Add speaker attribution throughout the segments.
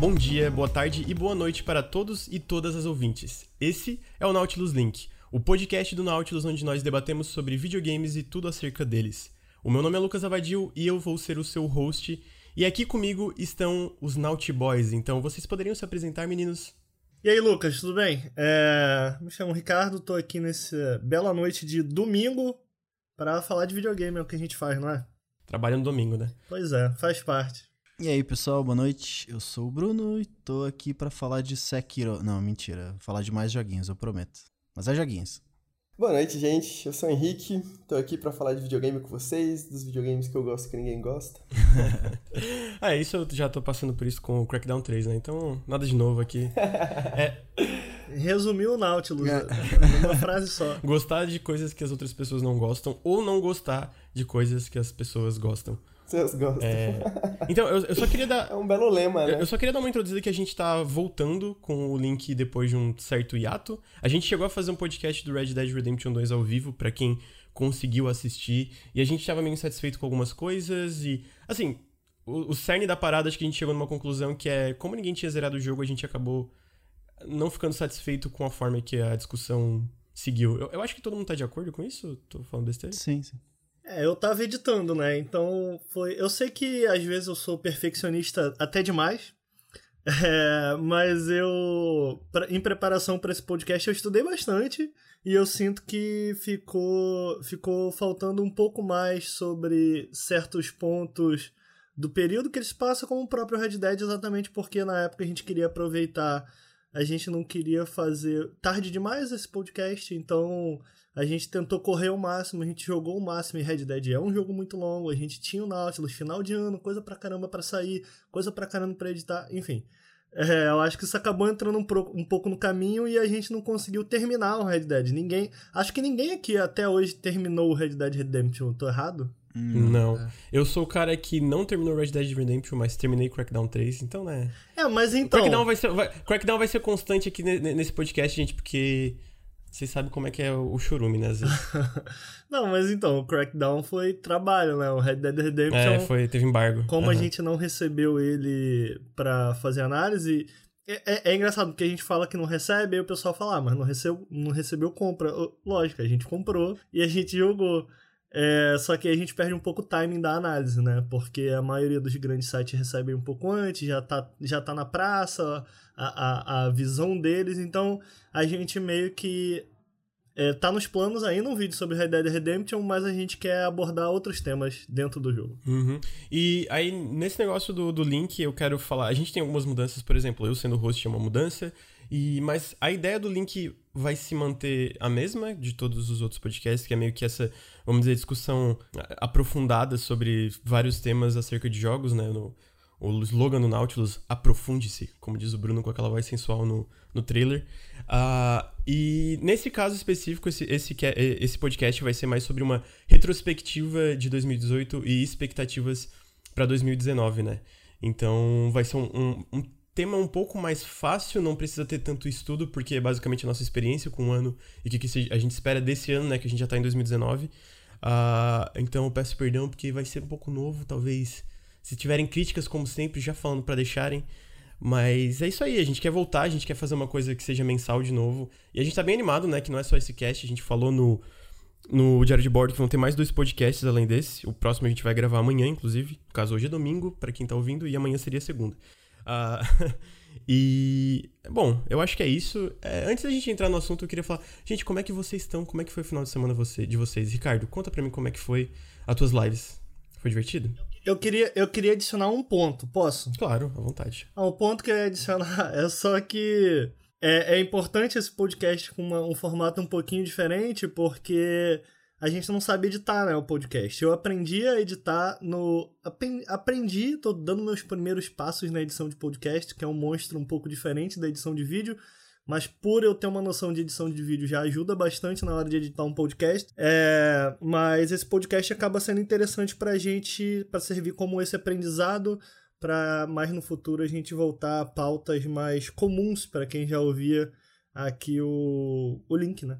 Speaker 1: Bom dia, boa tarde e boa noite para todos e todas as ouvintes. Esse é o Nautilus Link, o podcast do Nautilus onde nós debatemos sobre videogames e tudo acerca deles. O meu nome é Lucas Avadil e eu vou ser o seu host. E aqui comigo estão os Naughty Boys, então vocês poderiam se apresentar, meninos?
Speaker 2: E aí, Lucas, tudo bem? É... Me chamo Ricardo, tô aqui nessa bela noite de domingo para falar de videogame, é o que a gente faz, não é?
Speaker 1: Trabalha no domingo, né?
Speaker 2: Pois é, faz parte.
Speaker 3: E aí, pessoal, boa noite. Eu sou o Bruno e tô aqui para falar de Sekiro. Não, mentira, falar de mais joguinhos, eu prometo. Mas é joguinhos.
Speaker 4: Boa noite, gente. Eu sou o Henrique, tô aqui para falar de videogame com vocês, dos videogames que eu gosto que ninguém gosta.
Speaker 1: ah, isso eu já tô passando por isso com o Crackdown 3, né? Então, nada de novo aqui.
Speaker 2: é... Resumiu o Nautilus, é. numa frase só.
Speaker 1: Gostar de coisas que as outras pessoas não gostam ou não gostar de coisas que as pessoas gostam.
Speaker 4: Vocês gostam.
Speaker 1: É... Então, eu, eu, só queria dar.
Speaker 4: É um belo lema, né?
Speaker 1: Eu, eu só queria dar uma introduzida que a gente tá voltando com o link depois de um certo hiato. A gente chegou a fazer um podcast do Red Dead Redemption 2 ao vivo, para quem conseguiu assistir. E a gente tava meio insatisfeito com algumas coisas. E, assim, o, o cerne da parada, acho que a gente chegou numa conclusão que é: como ninguém tinha zerado o jogo, a gente acabou não ficando satisfeito com a forma que a discussão seguiu. Eu, eu acho que todo mundo tá de acordo com isso? Tô falando besteira?
Speaker 3: Sim, sim.
Speaker 2: É, eu tava editando, né? Então foi. Eu sei que às vezes eu sou perfeccionista até demais. É, mas eu, em preparação para esse podcast, eu estudei bastante e eu sinto que ficou, ficou faltando um pouco mais sobre certos pontos do período que eles passam, como o próprio Red Dead, exatamente porque na época a gente queria aproveitar, a gente não queria fazer tarde demais esse podcast, então a gente tentou correr o máximo, a gente jogou o máximo em Red Dead. É um jogo muito longo, a gente tinha o Nautilus, final de ano, coisa pra caramba para sair, coisa pra caramba pra editar, enfim. É, eu acho que isso acabou entrando um, pro, um, pouco no caminho e a gente não conseguiu terminar o Red Dead. Ninguém. Acho que ninguém aqui até hoje terminou o Red Dead Redemption. Tô errado?
Speaker 1: Hum, não. É. Eu sou o cara que não terminou Red Dead Redemption, mas terminei Crackdown 3, então, né?
Speaker 2: É, mas então.
Speaker 1: Crackdown vai ser, vai, Crackdown vai ser constante aqui nesse podcast, gente, porque vocês sabem como é que é o churume, né?
Speaker 2: Não, mas então, o Crackdown foi trabalho, né? O Red Dead Redemption.
Speaker 1: É, foi, teve embargo.
Speaker 2: Como uhum. a gente não recebeu ele pra fazer análise. É, é, é, engraçado, porque a gente fala que não recebe, aí o pessoal fala, ah, mas não recebeu, não recebeu compra. Lógico, a gente comprou e a gente jogou. É, só que a gente perde um pouco o timing da análise, né? Porque a maioria dos grandes sites recebem um pouco antes, já tá, já tá na praça, a, a, a visão deles, então a gente meio que é, tá nos planos ainda um vídeo sobre Red Dead Redemption, mas a gente quer abordar outros temas dentro do jogo.
Speaker 1: Uhum. E aí, nesse negócio do, do link, eu quero falar. A gente tem algumas mudanças, por exemplo, eu sendo host é uma mudança, e mas a ideia do link vai se manter a mesma de todos os outros podcasts, que é meio que essa, vamos dizer, discussão aprofundada sobre vários temas acerca de jogos, né? No, o slogan do Nautilus, aprofunde-se, como diz o Bruno com aquela voz sensual no, no trailer. Uh, e nesse caso específico, esse, esse, esse podcast vai ser mais sobre uma retrospectiva de 2018 e expectativas para 2019, né? Então vai ser um, um, um, tema um pouco mais fácil, não precisa ter tanto estudo, porque é basicamente a nossa experiência com o ano e o que, que a gente espera desse ano, né? Que a gente já tá em 2019. Uh, ah, então eu peço perdão porque vai ser um pouco novo, talvez. Se tiverem críticas, como sempre, já falando para deixarem. Mas é isso aí, a gente quer voltar, a gente quer fazer uma coisa que seja mensal de novo. E a gente tá bem animado, né? Que não é só esse cast, a gente falou no, no Diário de Bordo que vão ter mais dois podcasts além desse. O próximo a gente vai gravar amanhã, inclusive. No caso, hoje é domingo, para quem tá ouvindo, e amanhã seria segunda. Uh, e, bom, eu acho que é isso. É, antes da gente entrar no assunto, eu queria falar, gente, como é que vocês estão? Como é que foi o final de semana você, de vocês? Ricardo, conta pra mim como é que foi as tuas lives. Foi divertido?
Speaker 2: Eu queria, eu queria adicionar um ponto, posso?
Speaker 1: Claro, à vontade.
Speaker 2: Ah, o ponto que eu ia adicionar é só que é, é importante esse podcast com uma, um formato um pouquinho diferente, porque a gente não sabe editar, né, o podcast. Eu aprendi a editar no... Aprendi, tô dando meus primeiros passos na edição de podcast, que é um monstro um pouco diferente da edição de vídeo, mas por eu ter uma noção de edição de vídeo já ajuda bastante na hora de editar um podcast. É, mas esse podcast acaba sendo interessante pra gente, para servir como esse aprendizado, para mais no futuro a gente voltar a pautas mais comuns para quem já ouvia aqui o, o link, né?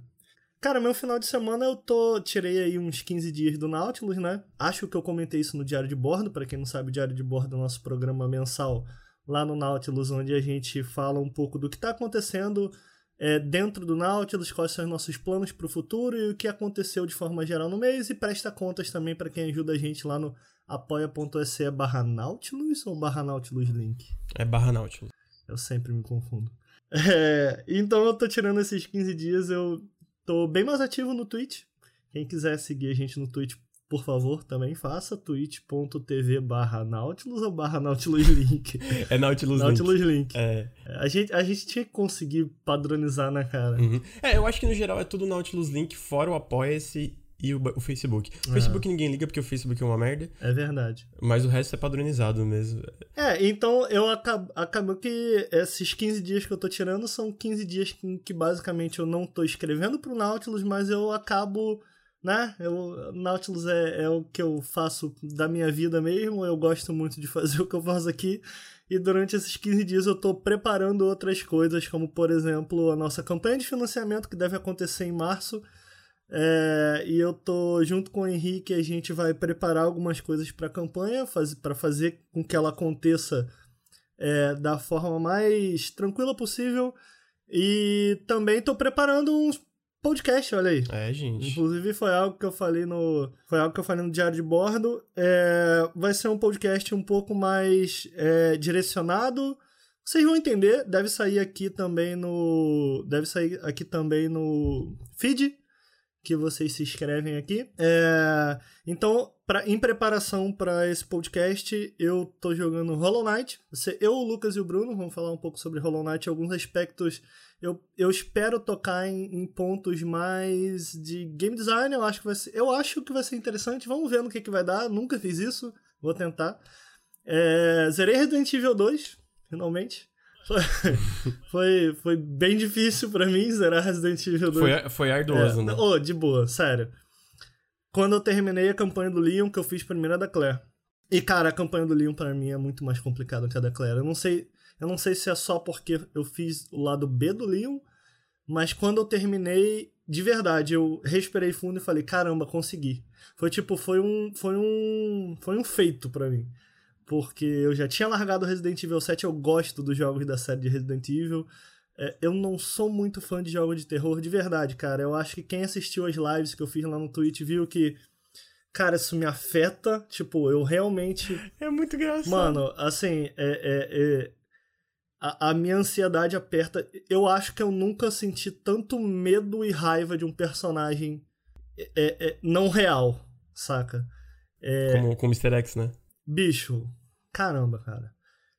Speaker 2: Cara, meu final de semana eu tô. Tirei aí uns 15 dias do Nautilus, né? Acho que eu comentei isso no Diário de Bordo. para quem não sabe, o Diário de Bordo é o nosso programa mensal lá no Nautilus, onde a gente fala um pouco do que está acontecendo é, dentro do Nautilus, quais são os nossos planos para o futuro e o que aconteceu de forma geral no mês, e presta contas também para quem ajuda a gente lá no apoia.se barra Nautilus ou barra Nautilus Link?
Speaker 1: É barra Nautilus.
Speaker 2: Eu sempre me confundo. É, então eu tô tirando esses 15 dias, eu tô bem mais ativo no Twitch. Quem quiser seguir a gente no Twitch, por favor, também faça twitch.tv barra Nautilus ou barra Nautilus Link.
Speaker 1: É Nautilus,
Speaker 2: Nautilus
Speaker 1: Link.
Speaker 2: Link.
Speaker 1: É.
Speaker 2: A, gente, a gente tinha que conseguir padronizar, né, cara?
Speaker 1: Uhum. É, eu acho que no geral é tudo Nautilus Link, fora o Apoia-se e o, o Facebook. O Facebook ninguém liga porque o Facebook é uma merda,
Speaker 2: É verdade.
Speaker 1: mas o resto é padronizado mesmo.
Speaker 2: É, então eu acabo, que esses 15 dias que eu tô tirando são 15 dias que, que basicamente eu não tô escrevendo pro Nautilus, mas eu acabo, né? Eu, Nautilus é, é o que eu faço da minha vida mesmo, eu gosto muito de fazer o que eu faço aqui. E durante esses 15 dias eu tô preparando outras coisas, como por exemplo a nossa campanha de financiamento que deve acontecer em março. É, e eu tô junto com o Henrique, a gente vai preparar algumas coisas para a campanha, faz, para fazer com que ela aconteça é, da forma mais tranquila possível. E também tô preparando uns podcasts, olha aí.
Speaker 1: É, gente.
Speaker 2: Inclusive foi algo que eu falei no. Foi algo que eu falei no Diário de Bordo. É, vai ser um podcast um pouco mais é, direcionado. Vocês vão entender, deve sair aqui também no. Deve sair aqui também no feed que vocês se inscrevem aqui. É, então, pra, em preparação para esse podcast, eu tô jogando Hollow Knight. Você, eu, o Lucas e o Bruno vamos falar um pouco sobre Hollow Knight, alguns aspectos. Eu, eu espero tocar em, em pontos mais de game design. Eu acho que vai ser, eu acho que vai ser interessante. Vamos ver no que, que vai dar. Nunca fiz isso, vou tentar. É, zerei Resident Evil 2, finalmente. Foi, foi, foi bem difícil para mim zerar Resident Evil 2.
Speaker 1: Foi, foi arduoso,
Speaker 2: É,
Speaker 1: né?
Speaker 2: Ô, de boa, sério. Quando eu terminei a campanha do Leon, que eu fiz primeiro a da Claire. E, cara, a campanha do Leon pra mim é muito mais complicada que a da Claire. Eu não sei, eu não sei se é só porque eu fiz o lado B do Leon, mas quando eu terminei, de verdade, eu respirei fundo e falei, caramba, consegui. Foi tipo, foi um, foi um, foi um feito pra mim. Porque eu já tinha largado Resident Evil 7, eu gosto dos jogos da série de Resident Evil. É, eu não sou muito fã de jogos de terror, de verdade, cara. Eu acho que quem assistiu as lives que eu fiz lá no Twitch viu que, cara, isso me afeta. Tipo, eu realmente.
Speaker 1: É muito engraçado.
Speaker 2: Mano, assim, é, é, é- a, a minha ansiedade aperta. Eu acho que eu nunca senti tanto medo e raiva de um personagem é, é, é, não real, saca?
Speaker 1: Como, com o Mr. X, né?
Speaker 2: Bicho, caramba, cara.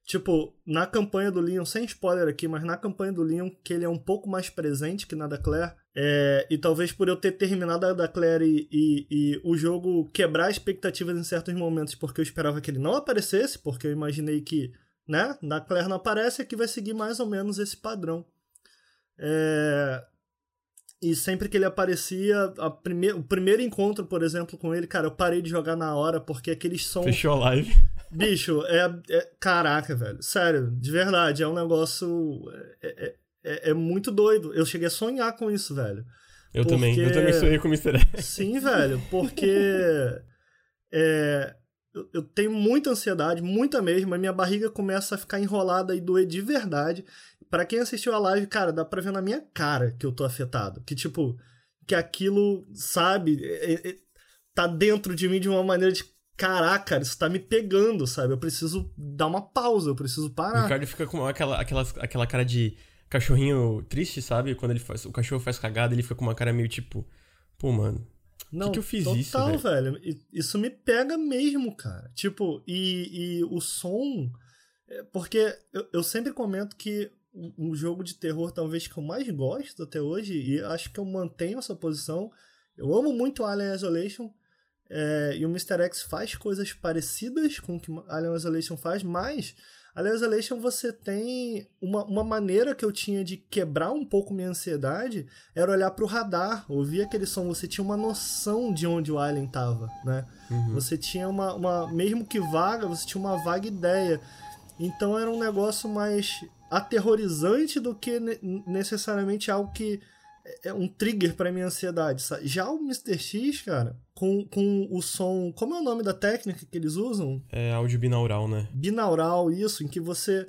Speaker 2: Tipo, na campanha do Leon, sem spoiler aqui, mas na campanha do Leon, que ele é um pouco mais presente que na da Claire, é, e talvez por eu ter terminado a da Claire e, e, e o jogo quebrar expectativas em certos momentos, porque eu esperava que ele não aparecesse, porque eu imaginei que, né, na Claire não aparece, aqui vai seguir mais ou menos esse padrão. É, e sempre que ele aparecia, prime... o primeiro encontro, por exemplo, com ele, cara, eu parei de jogar na hora, porque aqueles sons.
Speaker 1: Fechou a live.
Speaker 2: Bicho, é, é- Caraca, velho. Sério, de verdade, é um negócio. É, é- é- é muito doido. Eu cheguei a sonhar com isso, velho.
Speaker 1: Eu
Speaker 2: Porque-
Speaker 1: também. Eu também sonhei com o Mr. X.
Speaker 2: Sim, velho, porque. É, eu, eu tenho muita ansiedade, muita mesmo, a minha barriga começa a ficar enrolada e doer de verdade. Pra quem assistiu a live, cara, dá pra ver na minha cara que eu tô afetado. Que, tipo, que aquilo, sabe, é- é- tá dentro de mim de uma maneira de. Caraca, isso tá me pegando, sabe? Eu preciso dar uma pausa, eu preciso
Speaker 1: O
Speaker 2: parar.
Speaker 1: Ricardo fica com aquela, aquela, aquela cara de cachorrinho triste, sabe? Quando ele faz, o cachorro faz cagada, ele fica com uma cara meio tipo, pô, mano.
Speaker 2: Não,
Speaker 1: que eu fiz
Speaker 2: total,
Speaker 1: isso,
Speaker 2: velho? I- Isso me pega mesmo, cara. Tipo, e, e o som. é, Porque eu, eu sempre comento que um um jogo de terror, talvez que eu mais gosto até hoje, e acho que eu mantenho essa posição. Eu amo muito Alien Isolation. É, e o Mr. X faz coisas parecidas com o que Alien Isolation faz, mas Alien Isolation você tem uma, uma maneira que eu tinha de quebrar um pouco minha ansiedade era olhar pro radar, ouvir aquele som, você tinha uma noção de onde o alien tava, né? Você tinha uma, uma, mesmo que vaga, você tinha uma vaga ideia. Então era um negócio mais aterrorizante do que ne- necessariamente algo que é um trigger pra minha ansiedade. Sabe? Já o Mr. X, cara, com, com o som. Como é o nome da técnica que eles usam?
Speaker 1: É áudio binaural, né?
Speaker 2: Binaural, isso, em que você.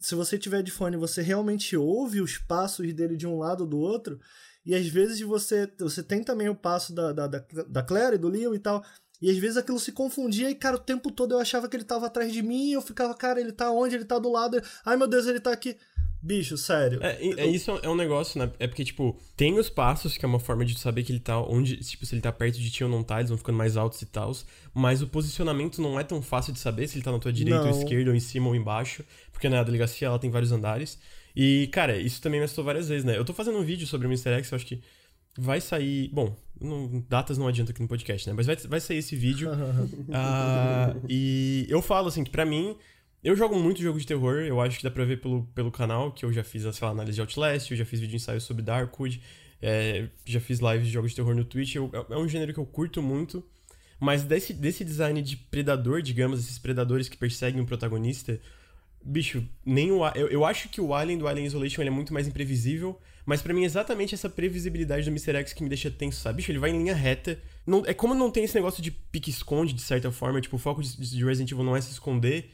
Speaker 2: Se você tiver de fone, você realmente ouve os passos dele de um lado do outro. E às vezes você, você tem também o passo da, da, da, da Claire e do Leon e tal. E às vezes aquilo se confundia e, cara, o tempo todo eu achava que ele tava atrás de mim, eu ficava, cara, ele tá onde? Ele tá do lado. Ai meu Deus, ele tá aqui. Bicho, sério.
Speaker 1: É, é, isso é um negócio, né? É porque, tipo, tem os passos, que é uma forma de saber que ele tá onde, tipo, se ele tá perto de ti ou não tá, eles vão ficando mais altos e tal. Mas o posicionamento não é tão fácil de saber se ele tá na tua direita não. ou esquerda, ou em cima ou embaixo. Porque, né, a delegacia, ela tem vários andares. E, cara, isso também me assustou várias vezes, né? Eu tô fazendo um vídeo sobre o Mr. X, eu acho que vai sair. Bom, não, datas não adianta aqui no podcast, né? Mas vai, vai sair esse vídeo. uh, e eu falo, assim, que pra mim eu jogo muito jogo de terror, eu acho que dá pra ver pelo, pelo canal, que eu já fiz, lá, análise de Outlast, eu já fiz vídeo ensaio sobre Darkwood, é, já fiz lives de jogos de terror no Twitch, eu, é, é um gênero que eu curto muito, mas desse, desse design de predador, digamos, esses predadores que perseguem o protagonista, bicho, nem o... Eu, eu acho que o Alien do Alien Isolation é muito mais imprevisível, mas para mim é exatamente essa previsibilidade do Mr. X que me deixa tenso, sabe? Bicho, ele vai em linha reta. Não, é como não tem esse negócio de pique-esconde, de certa forma, tipo, o foco de, de Resident Evil não é se esconder,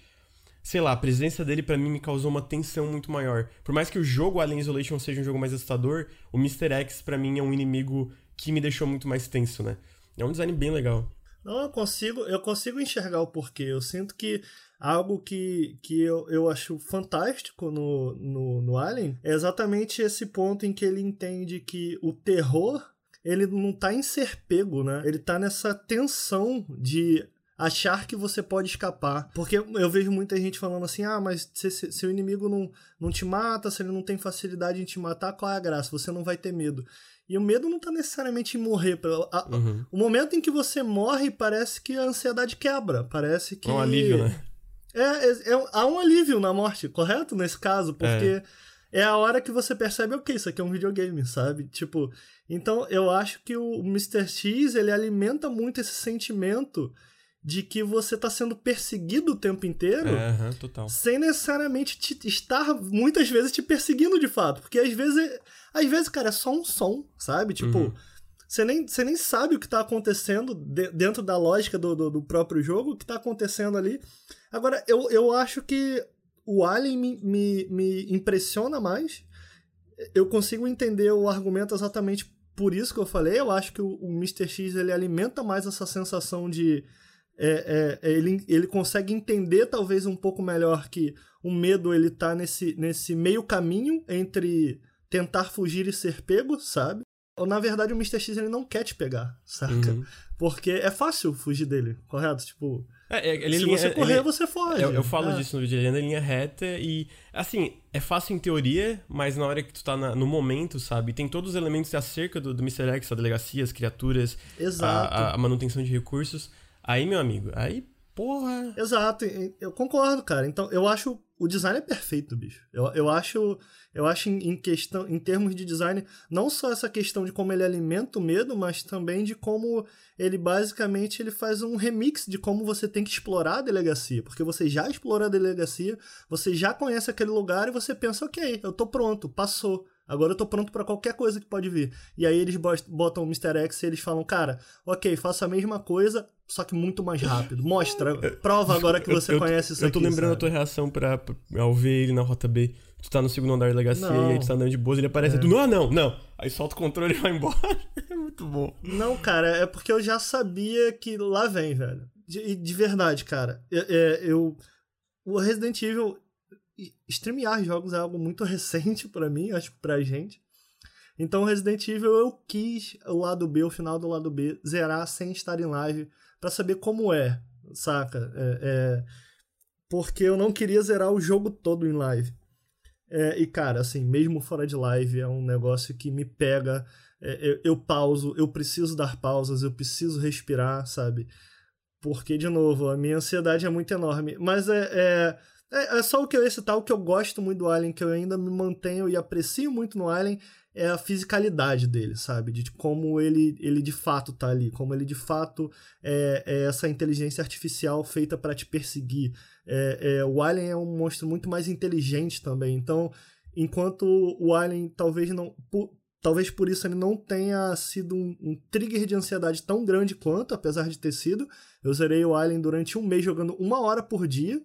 Speaker 1: sei lá, a presença dele para mim me causou uma tensão muito maior. Por mais que o jogo Alien Isolation seja um jogo mais assustador, o Mr. X para mim é um inimigo que me deixou muito mais tenso, né? É um design bem legal.
Speaker 2: Não, eu consigo, eu consigo enxergar o porquê. Eu sinto que algo que, que eu, eu acho fantástico no, no, no Alien é exatamente esse ponto em que ele entende que o terror ele não tá em ser pego, né? Ele tá nessa tensão de achar que você pode escapar. Porque eu vejo muita gente falando assim: ah, mas se, se, se, o inimigo não, não te mata, se ele não tem facilidade em te matar, qual é a graça? Você não vai ter medo. E o medo não tá necessariamente em morrer. A, uhum. O momento em que você morre, parece que a ansiedade quebra. Parece que. É
Speaker 1: um alívio, né?
Speaker 2: É, é, é, há um alívio na morte, correto? Nesse caso, porque. É. É a hora que você percebe, ok, isso aqui é um videogame, sabe? Tipo, então eu acho que o Mr. X, ele alimenta muito esse sentimento de que você está sendo perseguido o tempo inteiro,
Speaker 1: uhum, total.
Speaker 2: sem necessariamente te, estar muitas vezes te perseguindo de fato, porque às vezes, às vezes, cara, é só um som, sabe? Tipo, uhum. você nem, você nem sabe o que está acontecendo de, dentro da lógica do, do, do, próprio jogo, o que está acontecendo ali. Agora, eu, eu acho que o Alien me, me, me impressiona mais. Eu consigo entender o argumento exatamente por isso que eu falei. Eu acho que o, o Mr. X ele alimenta mais essa sensação de é, é, é, ele, ele consegue entender talvez um pouco melhor que o medo ele tá nesse, nesse meio caminho entre tentar fugir e ser pego, sabe? Ou na verdade o Mr. X ele não quer te pegar, saca? Uhum. Porque é fácil fugir dele, correto? Tipo,
Speaker 1: é, é ele,
Speaker 2: se você correr, ele, você foge.
Speaker 1: Eu, eu falo é. disso no vídeo, ele anda em linha reta e, assim, é fácil em teoria, mas na hora que tu tá na, no momento, sabe? Tem todos os elementos acerca do, do Mr. X, a delegacia, as criaturas, a, a, a manutenção de recursos Aí, meu amigo, aí, porra.
Speaker 2: Exato, eu concordo, cara. Então, eu acho o design é perfeito, bicho. Eu, eu acho, eu acho em, questão, em termos de design, não só essa questão de como ele alimenta o medo, mas também de como ele basicamente ele faz um remix de como você tem que explorar a delegacia, porque você já explorou a delegacia, você já conhece aquele lugar e você pensa, ok, eu tô pronto, passou. Agora eu tô pronto para qualquer coisa que pode vir. E aí eles botam o Mr. X e eles falam, cara, ok, faça a mesma coisa, só que muito mais rápido. Mostra, prova agora que você
Speaker 1: eu,
Speaker 2: conhece isso
Speaker 1: eu
Speaker 2: aqui.
Speaker 1: Eu tô lembrando
Speaker 2: sabe?
Speaker 1: a tua reação pra, ao ver ele na rota B. Tu tá no segundo andar da delegacia não. e aí tu tá andando de boas ele aparece. É. Tu, não, não, não. Aí solta o controle e vai embora. é muito bom.
Speaker 2: Não, cara, é porque eu já sabia que lá vem, velho. De, de verdade, cara. É, eu. O Resident Evil. Streamear jogos é algo muito recente para mim, acho que pra gente. Então, Resident Evil eu quis o lado B, o final do lado B, zerar sem estar em live para saber como é, saca? É, é, porque eu não queria zerar o jogo todo em live. É, e cara, assim, mesmo fora de live, é um negócio que me pega. É, eu, eu pauso, eu preciso dar pausas, eu preciso respirar, sabe? Porque, de novo, a minha ansiedade é muito enorme. Mas é, é, é, só o que eu ia citar, o que eu gosto muito do Alien, que eu ainda me mantenho e aprecio muito no Alien, é a fisicalidade dele, sabe? De como ele, ele de fato tá ali, como ele de fato é, é essa inteligência artificial feita para te perseguir. É, é, o Alien é um monstro muito mais inteligente também, então, enquanto o Alien talvez não. Por, talvez por isso ele não tenha sido um, um, trigger de ansiedade tão grande quanto, apesar de ter sido. Eu zerei o Alien durante um mês jogando uma hora por dia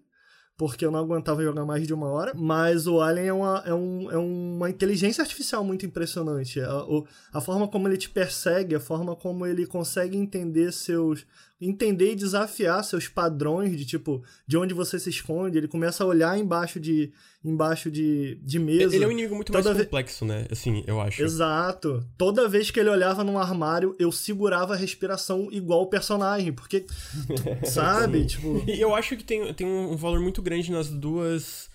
Speaker 2: porque eu não aguentava jogar mais de uma hora. Mas o Alien é uma, é um, é uma inteligência artificial muito impressionante. A, a forma como ele te persegue, a forma como ele consegue entender seus. Entender e desafiar seus padrões de tipo, de onde você se esconde. Ele começa a olhar embaixo de, embaixo de, de mesa.
Speaker 1: Ele é um inimigo muito Toda mais complexo, ve... né? Assim, eu acho.
Speaker 2: Exato. Toda vez que ele olhava num armário, eu segurava a respiração igual o personagem, porque, sabe? tipo...
Speaker 1: E eu acho que tem, tem um valor muito grande nas duas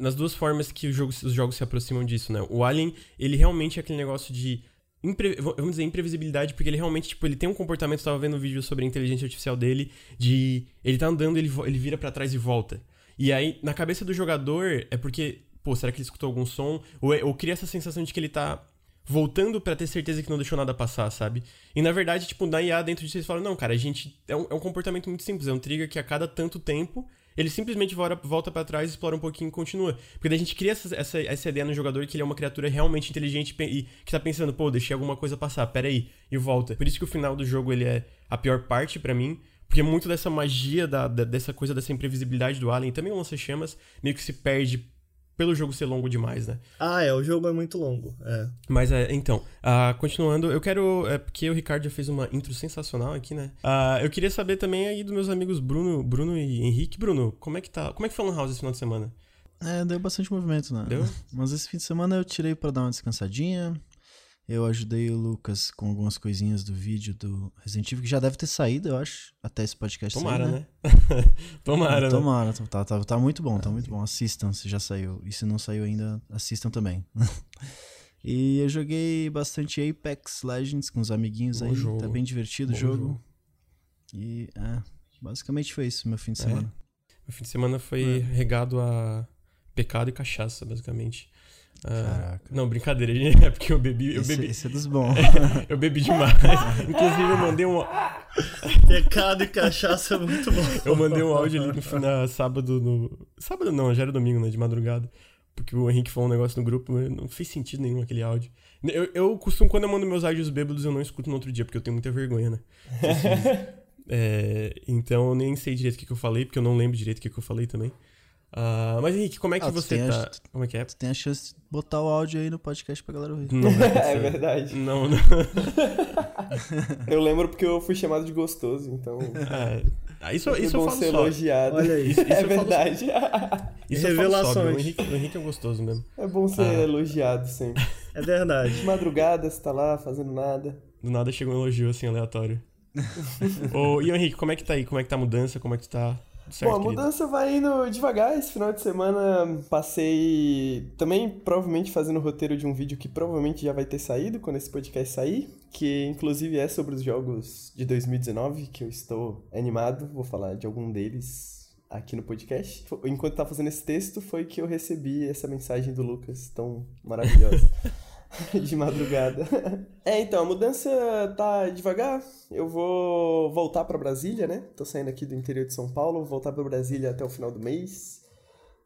Speaker 1: nas duas formas que jogo, os jogos se aproximam disso, né? O Alien, ele realmente é aquele negócio de impre, vamos dizer imprevisibilidade, porque ele realmente, tipo, ele tem um comportamento, eu tava vendo um vídeo sobre a inteligência artificial dele, de ele tá andando, ele, ele vira para trás e volta. E aí, na cabeça do jogador, é porque, pô, será que ele escutou algum som? Ou, é, ou cria essa sensação de que ele tá voltando para ter certeza que não deixou nada passar, sabe? E na verdade, tipo, na IA dentro de vocês falam, não, cara, a gente. É um, é um comportamento muito simples, é um trigger que a cada tanto tempo ele simplesmente volta para trás, explora um pouquinho e continua. Porque daí a gente cria essa, essa, essa, ideia no jogador que ele é uma criatura realmente inteligente e que tá pensando, pô, deixei alguma coisa passar, pera aí, e volta. Por isso que o final do jogo ele é a pior parte para mim, porque muito dessa magia, da, da, dessa coisa, dessa imprevisibilidade do Alien, também o lança-chamas, meio que se perde pelo jogo ser longo demais, né?
Speaker 2: Ah, é, o jogo é muito longo, é.
Speaker 1: Mas, é, então, uh, continuando, eu quero, é porque o Ricardo já fez uma intro sensacional aqui, né? Uh, eu queria saber também aí dos meus amigos Bruno, Bruno e Henrique. Bruno, como é que tá, como é que foi o House esse final de semana?
Speaker 3: É, deu bastante movimento, né? Deu? Mas esse fim de semana eu tirei para dar uma descansadinha, eu ajudei o Lucas com algumas coisinhas do vídeo do Resident Evil, que já deve ter saído, eu acho, até esse podcast
Speaker 1: Tomara,
Speaker 3: sair,
Speaker 1: né? né? Tomara, né?
Speaker 3: Tomara, tá, tá, tá muito bom, tá muito bom. Assistam se já saiu. E se não saiu ainda, assistam também. e eu joguei bastante Apex Legends com os amiguinhos bom aí, jogo. tá bem divertido o jogo. jogo. E, é, basicamente foi isso meu fim de é. semana.
Speaker 1: É. Meu fim de semana foi é. regado a pecado e cachaça, basicamente. Ah, não, brincadeira, é porque eu bebi. Eu
Speaker 3: esse,
Speaker 1: bebi
Speaker 3: esse é dos bons.
Speaker 1: eu bebi demais. Inclusive, eu mandei um.
Speaker 2: Pecado e cachaça é muito bom.
Speaker 1: Eu mandei um áudio ali no final, sábado. No... Sábado não, já era domingo, né? De madrugada. Porque o Henrique falou um negócio no grupo, não fez sentido nenhum aquele áudio. Eu, eu costumo, quando eu mando meus áudios bêbados, eu não escuto no outro dia, porque eu tenho muita vergonha, né? é, então eu nem sei direito o que, que eu falei, porque eu não lembro direito o que, que eu falei também. Uh, mas Henrique, como é que ah, você tá? A, como é que é?
Speaker 3: Tu tem a chance de botar o áudio aí no podcast pra galera ouvir.
Speaker 4: Não é, é verdade.
Speaker 1: Não, não.
Speaker 4: eu lembro porque eu fui chamado de gostoso, então.
Speaker 1: Ah, isso, isso
Speaker 4: é
Speaker 1: bom
Speaker 4: eu falo ser só. elogiado.
Speaker 2: Olha aí. Isso,
Speaker 4: isso é verdade.
Speaker 1: isso Revelações. O Henrique, o Henrique é gostoso mesmo.
Speaker 4: É bom ser ah. elogiado sempre.
Speaker 2: É verdade.
Speaker 4: De madrugada, você tá lá fazendo nada.
Speaker 1: Do nada chega um elogio assim aleatório. Ô, e o Henrique, como é que tá aí? Como é que tá a mudança? Como é que tu tá?
Speaker 4: Certo, Bom, a mudança querido. vai indo devagar. Esse final de semana passei também, provavelmente, fazendo o roteiro de um vídeo que provavelmente já vai ter saído quando esse podcast sair, que inclusive é sobre os jogos de 2019, que eu estou animado. Vou falar de algum deles aqui no podcast. Enquanto estava fazendo esse texto, foi que eu recebi essa mensagem do Lucas tão maravilhosa. de madrugada. É, então, a mudança tá devagar. Eu vou voltar para Brasília, né? Tô saindo aqui do interior de São Paulo, vou voltar para Brasília até o final do mês.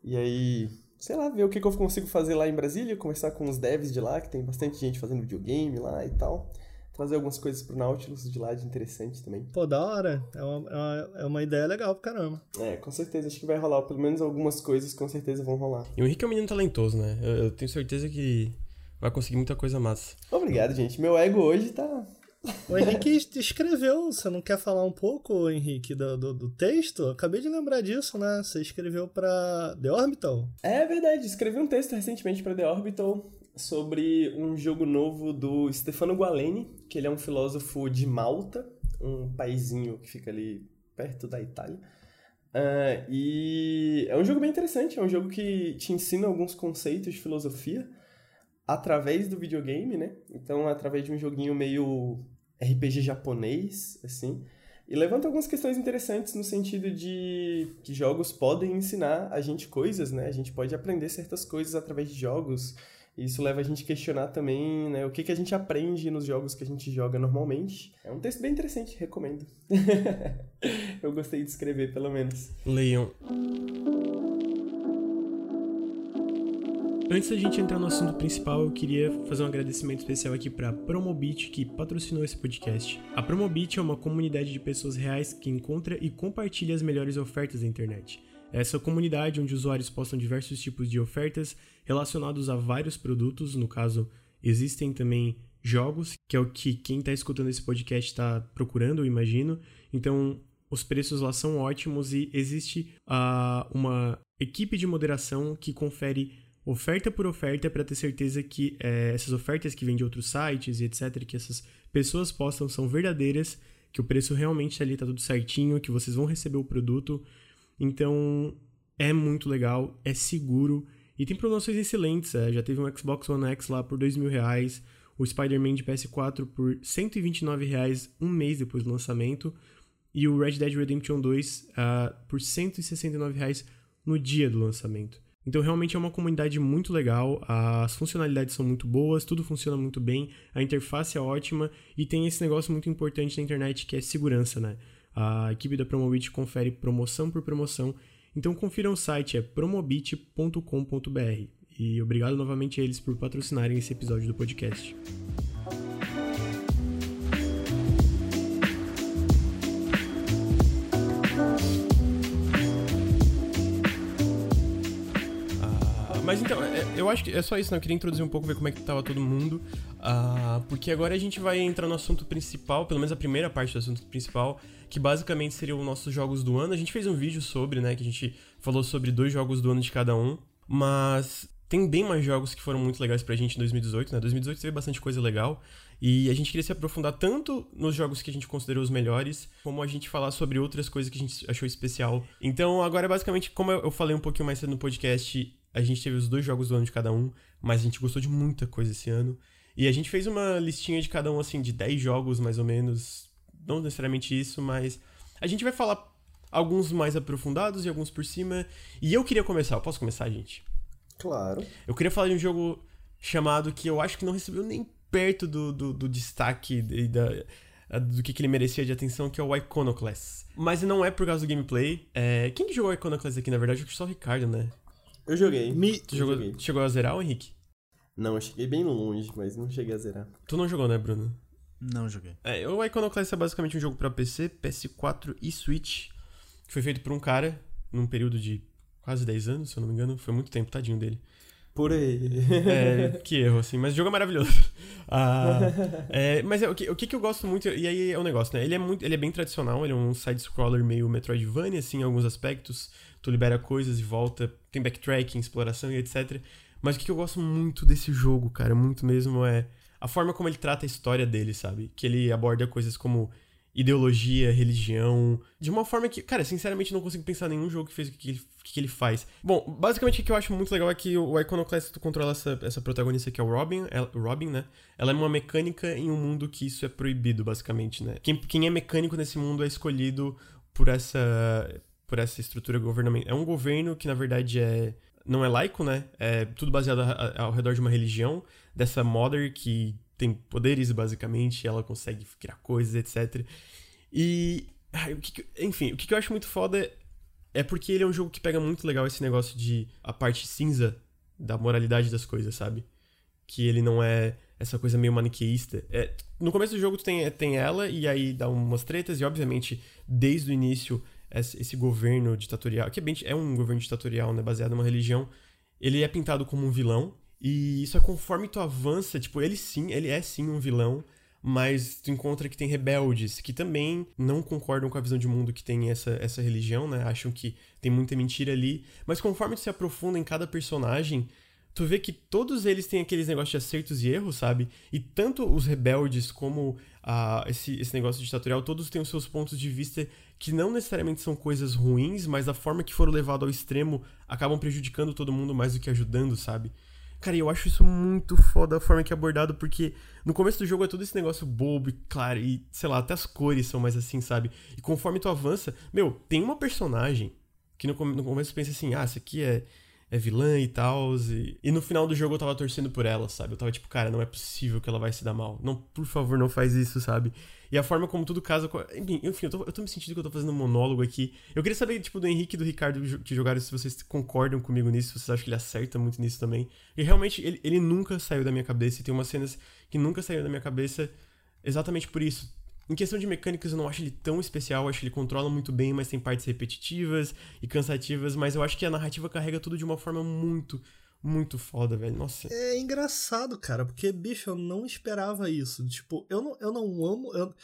Speaker 4: E aí, sei lá, ver o que, que eu consigo fazer lá em Brasília, conversar com os devs de lá, que tem bastante gente fazendo videogame lá e tal. Trazer algumas coisas pro Nautilus de lá de interessante também.
Speaker 2: Pô, da hora. É uma, é uma, é uma ideia legal pro caramba.
Speaker 4: É, com certeza. Acho que vai rolar. Pelo menos algumas coisas com certeza vão rolar.
Speaker 1: E o Henrique é um menino talentoso, né? Eu, eu tenho certeza que vai conseguir muita coisa massa.
Speaker 4: Obrigado, gente. Meu ego hoje tá.
Speaker 2: O Henrique escreveu, você não quer falar um pouco, Henrique, do, do, do texto? acabei de lembrar disso, né? Você escreveu para The Orbital.
Speaker 4: É verdade, escrevi um texto recentemente para The Orbital sobre um jogo novo do Stefano Gualeni, que ele é um filósofo de Malta, um paizinho que fica ali perto da Itália. Uh, e é um jogo bem interessante, é um jogo que te ensina alguns conceitos de filosofia através do videogame, né? Então, através de um joguinho meio RPG japonês, assim. E levanta algumas questões interessantes no sentido de que jogos podem ensinar a gente coisas, né? A gente pode aprender certas coisas através de jogos. E isso leva a gente a questionar também né, o que, que a gente aprende nos jogos que a gente joga normalmente. É um texto bem interessante, recomendo. Eu gostei de escrever, pelo menos.
Speaker 1: Leiam. Antes da gente entrar no assunto principal, eu queria fazer um agradecimento especial aqui para Promobit que patrocinou esse podcast. A Promobit é uma comunidade de pessoas reais que encontra e compartilha as melhores ofertas da internet. Essa comunidade onde usuários postam diversos tipos de ofertas relacionados a vários produtos, no caso, existem também jogos, que é o que quem está escutando esse podcast está procurando, eu imagino. Então, os preços lá são ótimos e existe uh, uma equipe de moderação que confere oferta por oferta para ter certeza que é, essas ofertas que vêm de outros sites e etc, que essas pessoas postam são verdadeiras, que o preço realmente ali tá tudo certinho, que vocês vão receber o produto. Então é muito legal, é seguro e tem promoções excelentes. É, já teve um Xbox One X lá por dois mil reais, o Spider-Man de PS4 por 129 reais um mês depois do lançamento e o Red Dead Redemption 2 uh, ah, por 169 reais no dia do lançamento. Então realmente é uma comunidade muito legal, as funcionalidades são muito boas, tudo funciona muito bem, a interface é ótima e tem esse negócio muito importante na internet que é segurança, né? A equipe da Promobit confere promoção por promoção, então confira o site, é promobit.com.br. E obrigado novamente a eles por patrocinarem esse episódio do podcast. Mas então, é, eu acho que é só isso, né? Eu queria introduzir um pouco, ver como é que tava todo mundo. Uh, porque agora a gente vai entrar no assunto principal, pelo menos a primeira parte do assunto principal, que basicamente seriam os nossos jogos do ano. A gente fez um vídeo sobre, né? Que a gente falou sobre dois jogos do ano de cada um. Mas tem bem mais jogos que foram muito legais pra gente em 2018, né? 2018 teve bastante coisa legal. E a gente queria se aprofundar tanto nos jogos que a gente considerou os melhores, como a gente falar sobre outras coisas que a gente achou especial. Então, agora, basicamente, como eu falei um pouquinho mais cedo no podcast, a gente teve os dois jogos do ano de cada um, mas a gente gostou de muita coisa esse ano. E a gente fez uma listinha de cada um, assim, de 10 jogos mais ou menos. Não necessariamente isso, mas a gente vai falar alguns mais aprofundados e alguns por cima. E eu queria começar, eu posso começar, gente?
Speaker 4: Claro.
Speaker 1: Eu queria falar de um jogo chamado que eu acho que não recebeu nem perto do, do, do destaque e da, do que, que, ele merecia de atenção, que é o Iconoclast. Mas não é por causa do gameplay. É... Quem que jogou Iconoclast aqui, na verdade? Acho que só o Ricardo, né?
Speaker 4: Eu joguei.
Speaker 1: Me... Tu jogou,
Speaker 4: joguei.
Speaker 1: chegou a zerar, Henrique?
Speaker 4: Não, eu cheguei bem longe, mas não cheguei a zerar.
Speaker 1: Tu não jogou, né, Bruno?
Speaker 3: Não joguei.
Speaker 1: É, o Iconoclast é basicamente um jogo para PC, PS4 e Switch, que foi feito por um cara num período de quase 10 anos, se eu não me engano. Foi muito tempo, tadinho dele.
Speaker 4: Por aí.
Speaker 1: É, que erro, assim, mas o jogo é maravilhoso. Ah, é, mas é, o, que, o que, eu gosto muito, e aí é o um negócio, né? Ele é, muito, ele é bem tradicional, ele é um side-scroller meio Metroidvania, assim, em alguns aspectos tu libera coisas e volta, tem backtracking, exploração e etc. Mas o que eu gosto muito desse jogo, cara, muito mesmo, é a forma como ele trata a história dele, sabe? Que ele aborda coisas como ideologia, religião, de uma forma que, cara, sinceramente não consigo pensar nenhum jogo que fez o que ele, que ele faz. Bom, basicamente o que eu acho muito legal é que o Iconoclast controla essa, essa protagonista que é o Robin, ela, Robin, né? Ela é uma mecânica em um mundo que isso é proibido, basicamente, né? Quem, quem é mecânico nesse mundo é escolhido por essa por essa estrutura governamental. É um governo que, na verdade, é não é laico, né? É tudo baseado ao redor de uma religião, dessa Mother que tem poderes, basicamente, ela consegue criar coisas, etc. E. Enfim, o que eu acho muito foda é porque ele é um jogo que pega muito legal esse negócio de a parte cinza da moralidade das coisas, sabe? Que ele não é essa coisa meio maniqueísta. É, no começo do jogo tu tem, tem ela e aí dá umas tretas e obviamente desde o início esse governo ditatorial, que é, bem, é um governo ditatorial, né, baseado numa religião, ele é pintado como um vilão, e isso é conforme tu avança, tipo, ele sim, ele é sim um vilão, mas tu encontra que tem rebeldes que também não concordam com a visão de mundo que tem essa, essa religião, né? Acham que tem muita mentira ali. Mas conforme tu se aprofunda em cada personagem, tu vê que todos eles têm aqueles negócios de acertos e erros, sabe? E tanto os rebeldes como uh, esse, esse negócio ditatorial, todos têm os seus pontos de vista que não necessariamente são coisas ruins, mas a forma que foram levados ao extremo acabam prejudicando todo mundo mais do que ajudando, sabe? Cara, eu acho isso muito foda a forma que é abordado, porque no começo do jogo é todo esse negócio bobo e claro, e sei lá, até as cores são mais assim, sabe? E conforme tu avança, meu, tem uma personagem que no, no começo tu pensa assim, ah, essa aqui é é vilã e tal. E, e, no final do jogo eu tava torcendo por ela, sabe? Eu tava tipo, cara, não é possível que ela vai se dar mal. Não, por favor, não faz isso, sabe? E a forma como tudo casa. Com... Enfim, eu tô, eu tô me sentindo que eu tô fazendo um monólogo aqui. Eu queria saber, tipo, do Henrique e do Ricardo que jogaram, se vocês concordam comigo nisso, se vocês acham que ele acerta muito nisso também. E realmente, ele, ele nunca saiu da minha cabeça. E tem umas cenas que nunca saíram da minha cabeça exatamente por isso em questão de mecânicas, eu não acho ele tão especial, acho que ele controla muito bem, mas tem partes repetitivas e cansativas, mas eu acho que a narrativa carrega tudo de uma forma muito, muito foda, velho. Nossa.
Speaker 2: É engraçado, cara, porque, bicho, eu não esperava isso. Tipo, eu não, eu não amo. Eu,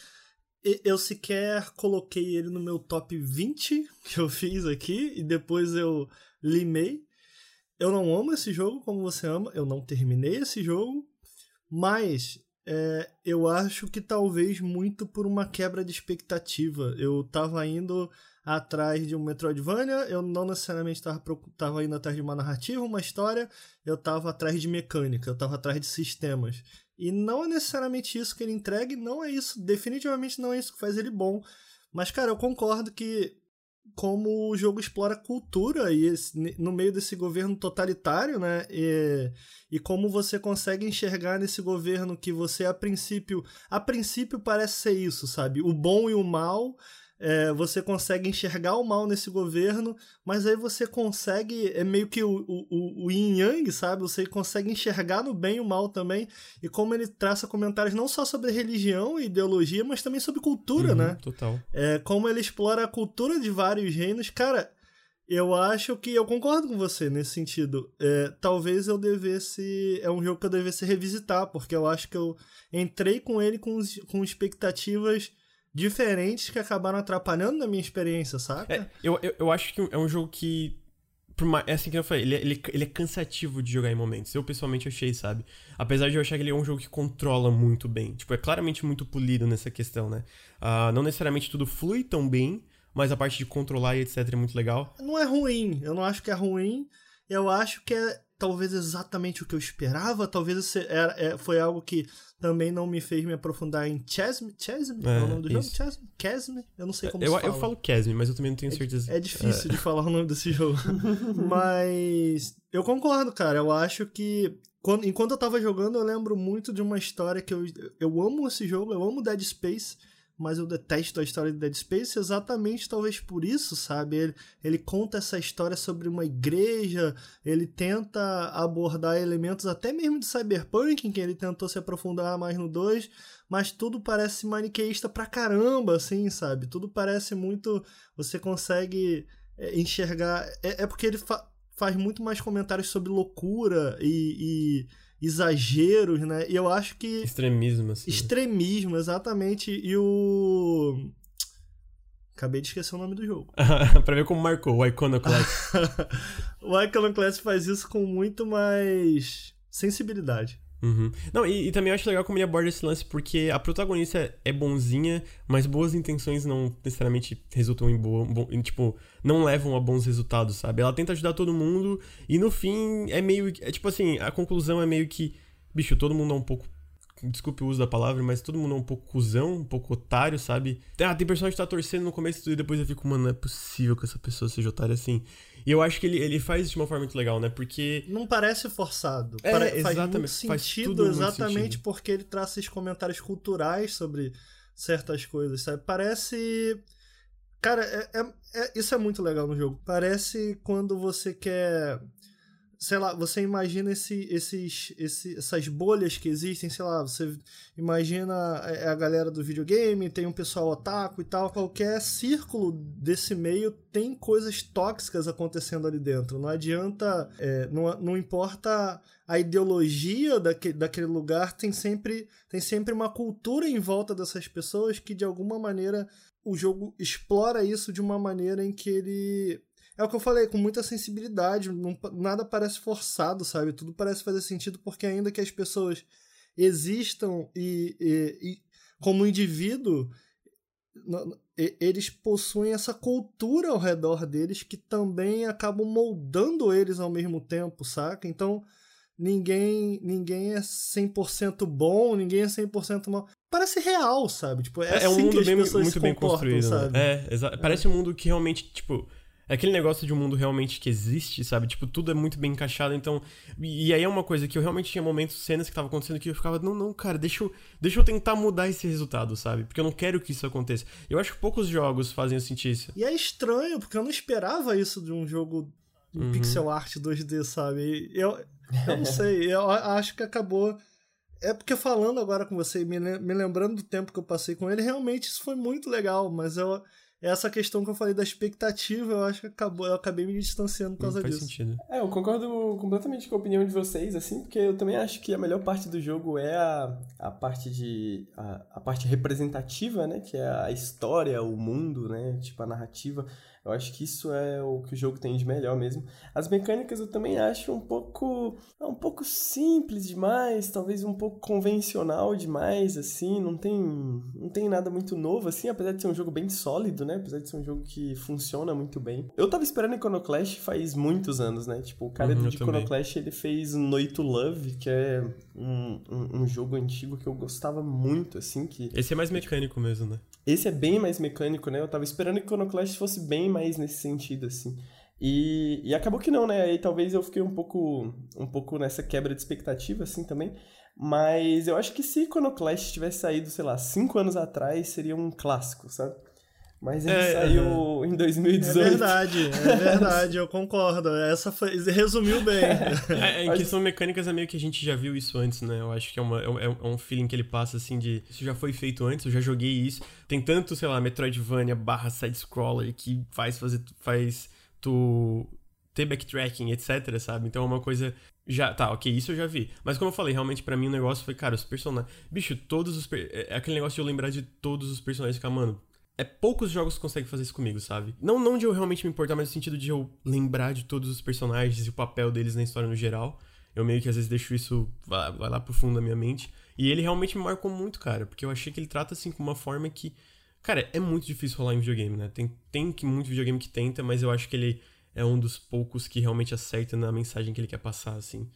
Speaker 2: eu sequer coloquei ele no meu top 20 que eu fiz aqui e depois eu limei. Eu não amo esse jogo como você ama, eu não terminei esse jogo, mas é, eu acho que talvez muito por uma quebra de expectativa. Eu tava indo atrás de um Metroidvania, eu não necessariamente tava, tava indo atrás de uma narrativa, uma história, eu tava atrás de mecânica, eu tava atrás de sistemas. E não é necessariamente isso que ele entrega, não é isso, definitivamente não é isso que faz ele bom. Mas, cara, eu concordo que como o jogo explora cultura e esse, no meio desse governo totalitário, né? E, e como você consegue enxergar nesse governo que você a princípio, a princípio parece ser isso, sabe? O bom e o mal é, você consegue enxergar o mal nesse governo, mas aí você consegue, é meio que o, o, o yin yang, sabe? Você consegue enxergar no bem e o mal também, e como ele traça comentários não só sobre religião e ideologia, mas também sobre cultura,
Speaker 1: uhum,
Speaker 2: né?
Speaker 1: Total.
Speaker 2: É, como ele explora a cultura de vários reinos. Cara, eu acho que eu concordo com você nesse sentido. É, talvez eu devesse. É um jogo que eu devesse revisitar, porque eu acho que eu entrei com ele com, com expectativas diferentes que acabaram atrapalhando na minha experiência, saca?
Speaker 1: É, eu, eu, eu, acho que é um jogo que. É assim que eu falei, ele, é, ele, ele é cansativo de jogar em momentos. Eu pessoalmente achei, sabe? Apesar de eu achar que ele é um jogo que controla muito bem. Tipo, é claramente muito polido nessa questão, né? Uh, não necessariamente tudo flui tão bem, mas a parte de controlar e etc é muito legal.
Speaker 2: Não é ruim, eu não acho que é ruim. Eu acho que é talvez exatamente o que eu esperava, talvez era, é, foi algo que também não me fez me aprofundar em Chesme. Chesme? É, é o nome do isso. jogo? Chesme? Chesme? Eu não sei como
Speaker 1: eu,
Speaker 2: se fala.
Speaker 1: Eu falo Chesme, mas eu também não tenho certeza.
Speaker 2: É, é difícil é. de falar o nome desse jogo. mas eu concordo, cara. Eu acho que quando, enquanto eu tava jogando, eu lembro muito de uma história que eu, eu amo esse jogo, eu amo Dead Space mas eu detesto a história de Dead Space exatamente talvez por isso, sabe? Ele, ele conta essa história sobre uma igreja, ele tenta abordar elementos até mesmo de cyberpunk, em que ele tentou se aprofundar mais no 2, mas tudo parece maniqueísta pra caramba, assim, sabe? Tudo parece muito. Você consegue é, enxergar. É, é porque ele fa faz muito mais comentários sobre loucura e, e exageros, né? E eu acho que.
Speaker 1: Extremismo, assim.
Speaker 2: Extremismo, exatamente. E o. Acabei de esquecer o nome do jogo.
Speaker 1: pra ver como marcou, o Iconoclast.
Speaker 2: o Iconoclast faz isso com muito mais sensibilidade.
Speaker 1: Uhum. Não, e, e, também eu acho legal como ele aborda esse lance, porque a protagonista é bonzinha, mas boas intenções não necessariamente resultam em boa. Bom, tipo, não levam a bons resultados, sabe? Ela tenta ajudar todo mundo, e no fim é meio. É tipo assim, a conclusão é meio que. Bicho, todo mundo é um pouco Desculpe o uso da palavra, mas todo mundo é um pouco cuzão, um pouco otário, sabe? Ah, tem personagem que tá torcendo no começo e depois eu fico, mano, não é possível que essa pessoa seja otária assim. E eu acho que ele, ele faz isso de uma forma muito legal, né? Porque.
Speaker 2: Não parece forçado.
Speaker 1: É, exatamente.
Speaker 2: Faz, sentido
Speaker 1: faz
Speaker 2: exatamente
Speaker 1: sentido.
Speaker 2: porque ele traz esses comentários culturais sobre certas coisas, sabe? Parece. Cara, é, é, é, isso é muito legal no jogo. Parece quando você quer sei lá, você imagina esse, esses, esse, essas bolhas que existem, sei lá, você imagina a, a galera do videogame, tem um pessoal otaku e tal, qualquer círculo desse meio tem coisas tóxicas acontecendo ali dentro. Não adianta, é, não, não importa a ideologia daquele, daquele lugar, tem sempre, tem sempre uma cultura em volta dessas pessoas que de alguma maneira o jogo explora isso de uma maneira em que ele é o que eu falei, com muita sensibilidade, não, nada parece forçado, sabe? Tudo parece fazer sentido porque ainda que as pessoas existam e, e, e como indivíduo, eles possuem essa cultura ao redor deles que também acabam moldando eles ao mesmo tempo, saca? Então, ninguém ninguém é 100% bom, ninguém é 100% mal. Parece real, sabe? Tipo, é, é, assim um mundo bem, muito bem construído. Né? Sabe?
Speaker 1: É, Parece um mundo que realmente, tipo, É aquele negócio de um mundo realmente que existe, sabe? Tipo, tudo é muito bem encaixado, então... E, aí é uma coisa que eu realmente tinha momentos, cenas que estavam acontecendo que eu ficava, não, não, cara, deixa eu, deixa eu tentar mudar esse resultado, sabe? Porque eu não quero que isso aconteça. Eu acho que poucos jogos fazem eu sentir isso.
Speaker 2: E é estranho, porque eu não esperava isso de um jogo uhum. pixel art 2D, sabe? Eu, eu não sei, eu acho que acabou... É porque falando agora com você, me, me lembrando do tempo que eu passei com ele, realmente isso foi muito legal, mas eu essa questão que eu falei da expectativa, eu acho que acabou, eu acabei me distanciando por causa
Speaker 1: Não faz
Speaker 2: disso.
Speaker 1: Sentido.
Speaker 4: É, eu concordo completamente com a opinião de vocês, assim, porque eu também acho que a melhor parte do jogo é a, a parte de. A, a parte representativa, né? Que é a história, o mundo, né? Tipo, a narrativa. Eu acho que isso é o que o jogo tem de melhor mesmo. As mecânicas eu também acho um pouco um pouco simples demais, talvez um pouco convencional demais assim, não tem não tem nada muito novo assim, apesar de ser um jogo bem sólido, né? Apesar de ser um jogo que funciona muito bem. Eu tava esperando Iconoclash faz muitos anos, né? Tipo, o cara uhum, de Iconoclash ele fez Noite to Love, que é um, um, um, jogo antigo que eu gostava muito assim, que
Speaker 1: Esse é mais mecânico mesmo, né?
Speaker 4: Esse é bem mais mecânico, né? Eu tava esperando que Iconoclast fosse bem mais nesse sentido, assim. E, e acabou que não, né? Aí talvez eu fiquei um pouco, um pouco nessa quebra de expectativa, assim, também. Mas eu acho que se Iconoclast tivesse saído, sei lá, cinco anos atrás, seria um clássico, sabe? Mas ele é, saiu é. em 2018.
Speaker 2: É verdade, é verdade, eu concordo. Essa foi, resumiu bem.
Speaker 1: É, em questão mecânicas é meio que a gente já viu isso antes, né? Eu acho que é, uma, é, é, um feeling que ele passa assim de. Isso já foi feito antes, eu já joguei isso. Tem tanto, sei lá, Metroidvania barra side-scroller que faz fazer. faz tu ter backtracking, etc, sabe? Então é uma coisa. Já, tá, ok, isso eu já vi. Mas como eu falei, realmente para mim o negócio foi, cara, os personagens. Bicho, todos os. É aquele negócio de eu lembrar de todos os personagens e ficar, mano, é poucos jogos que conseguem fazer isso comigo, sabe? Não, não de eu realmente me importar, mas no sentido de eu lembrar de todos os personagens e o papel deles na história no geral. Eu meio que às vezes deixo isso. Vai, vai lá pro fundo da minha mente. E ele realmente me marcou muito, cara. Porque eu achei que ele trata assim com uma forma que. Cara, é muito difícil rolar em videogame, né? Tem, tem que muito videogame que tenta, mas eu acho que ele é um dos poucos que realmente acerta na mensagem que ele quer passar, assim.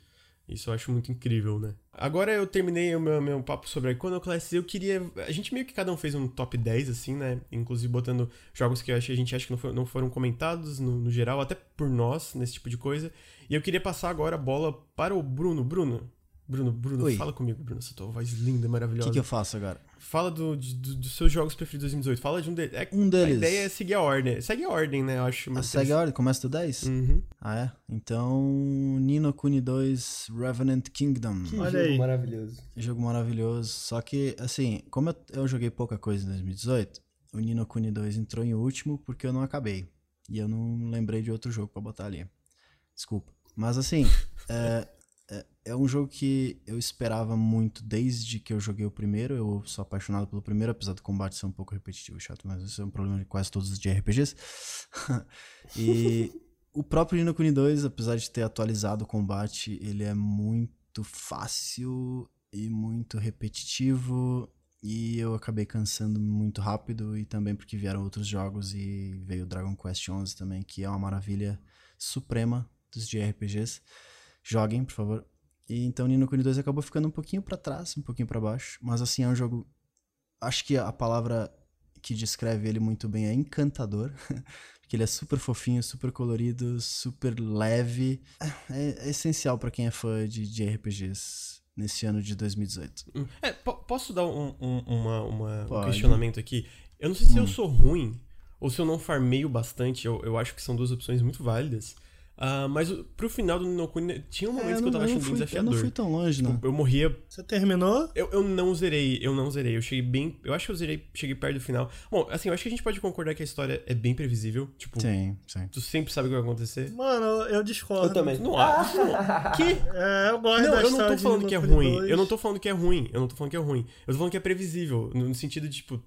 Speaker 1: Isso eu acho muito incrível, né? Agora eu terminei o meu, meu papo sobre a Iconoclast. Eu queria. A gente meio que cada um fez um top 10, assim, né? Inclusive botando jogos que a gente acha que não, não foram comentados no, no, geral, até por nós, nesse tipo de coisa. E eu queria passar agora a bola para o Bruno. Bruno, Bruno, Bruno, Oi. fala comigo, Bruno. Essa tua voz linda, maravilhosa.
Speaker 3: O que, que, eu faço agora?
Speaker 1: Fala do, do, dos seus jogos preferidos de 2018. Fala de um deles. É,
Speaker 3: um deles. A
Speaker 1: ideia é seguir a ordem. Segue a ordem, né? Eu acho.
Speaker 3: Ah, segue a ordem? Começa do 10?
Speaker 1: Uhum.
Speaker 3: Ah, é? Então, Nino Kuni 2 Revenant Kingdom.
Speaker 4: Que Olha jogo aí. maravilhoso.
Speaker 3: Jogo maravilhoso. Só que, assim, como eu, eu joguei pouca coisa em 2018, o Nino Kuni 2 entrou em último porque eu não acabei. E eu não lembrei de outro jogo para botar ali. Desculpa. Mas, assim, é, é, um jogo que eu esperava muito desde que eu joguei o primeiro. Eu sou apaixonado pelo primeiro, apesar do combate ser um pouco repetitivo e chato, mas isso é um problema de quase todos os JRPGs. e o próprio Nino Kuni 2, apesar de ter atualizado o combate, ele é muito fácil e muito repetitivo. E eu acabei cansando muito rápido, e também porque vieram outros jogos e veio Dragon Quest XI também, que é uma maravilha suprema dos JRPGs. Joguem, por favor. E então Nino Kuni 2 acabou ficando um pouquinho para trás, um pouquinho para baixo, mas assim é um jogo acho que a palavra que descreve ele muito bem é encantador, porque ele é super fofinho, super colorido, super leve. É, é essencial para quem é fã de, de, RPGs nesse ano de 2018.
Speaker 1: Hum. É, posso dar um, um, uma, uma um questionamento aqui? Eu não sei se hum. eu sou ruim ou se eu não farmeio bastante. Eu, eu acho que são duas opções muito válidas. Uh, mas pro final do Ninokuni, tinha um momento é, que eu tava achando bem desafiador.
Speaker 3: Eu não fui tão longe, tipo,
Speaker 1: não. Eu morria.
Speaker 2: Você terminou?
Speaker 1: Eu, eu não zerei, eu não zerei. Eu cheguei bem. Eu acho que eu zerei, cheguei perto do final. Bom, assim, eu acho que a gente pode concordar que a história é bem previsível. Tipo,
Speaker 3: sim, sim.
Speaker 1: tu sempre sabe o que vai acontecer.
Speaker 2: Mano, eu discordo.
Speaker 4: Eu também.
Speaker 1: Não acho. que?
Speaker 2: É, eu gosto
Speaker 1: Não,
Speaker 2: eu
Speaker 1: não tô falando que é ruim. 2. Eu não tô falando que é ruim. Eu não tô falando que é ruim. Eu tô falando que é previsível. No sentido de, tipo,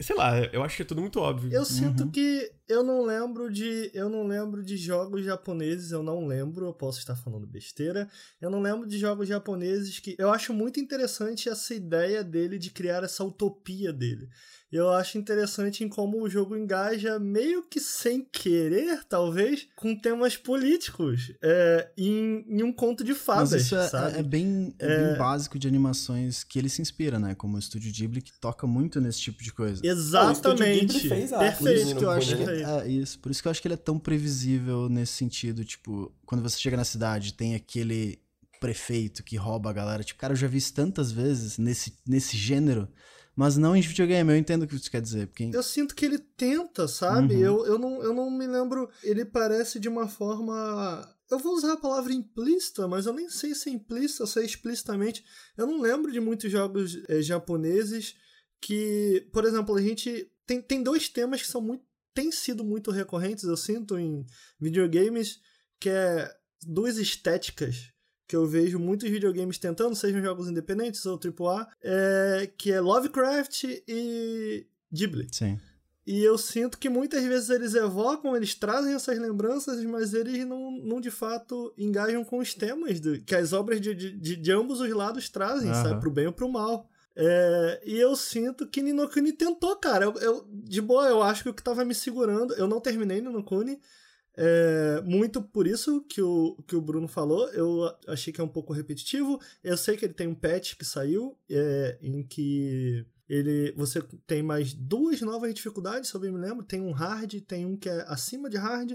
Speaker 1: Sei lá, eu acho que é tudo muito óbvio.
Speaker 2: Eu sinto uhum. que eu não lembro de. Eu não lembro de jogos japoneses, eu não lembro, eu posso estar falando besteira. Eu não lembro de jogos japoneses que. Eu acho muito interessante essa ideia dele de criar essa utopia dele eu acho interessante em como o jogo engaja, meio que sem querer, talvez, com temas políticos é, em, em, um conto de fadas. Mas isso
Speaker 3: é, é, bem, é, é, bem básico de animações que ele se inspira, né? Como o Estúdio Ghibli, que toca muito nesse tipo de coisa.
Speaker 2: Exatamente.
Speaker 4: fez
Speaker 2: a Perfeito, que eu acho que aí.
Speaker 3: É, isso. Por isso que eu acho que ele é tão previsível nesse sentido. Tipo, quando você chega na cidade, tem aquele prefeito que rouba a galera. Tipo, cara, eu já vi isso tantas vezes nesse, nesse gênero. Mas não em videogame, eu entendo o que você quer dizer. Porque...
Speaker 2: Eu sinto que ele tenta, sabe? Uhum. Eu, eu, não, eu não me lembro. Ele parece de uma forma. Eu vou usar a palavra implícita, mas eu nem sei se é implícita, se é explicitamente. Eu não lembro de muitos jogos é, japoneses que, por exemplo, a gente tem, tem dois temas que são muito têm sido muito recorrentes, eu sinto em videogames, que é duas estéticas que eu vejo muitos videogames tentando, sejam jogos independentes ou AAA, é, que é Lovecraft e Ghibli.
Speaker 3: Sim.
Speaker 2: E eu sinto que muitas vezes eles evocam, eles trazem essas lembranças, mas eles não, não de fato engajam com os temas do, que as obras de, de, de ambos os lados trazem, uhum. sabe? Pro bem ou pro mal. É, e eu sinto que Ninokuni tentou, cara. Eu, eu, de boa, eu acho que o que tava me segurando. Eu não terminei Ninokuni, é, muito por isso que o, que o Bruno falou, eu achei que é um pouco repetitivo. Eu sei que ele tem um patch que saiu, é, em que ele você tem mais duas novas dificuldades, se eu bem me lembro. Tem um hard, tem um que é acima de hard.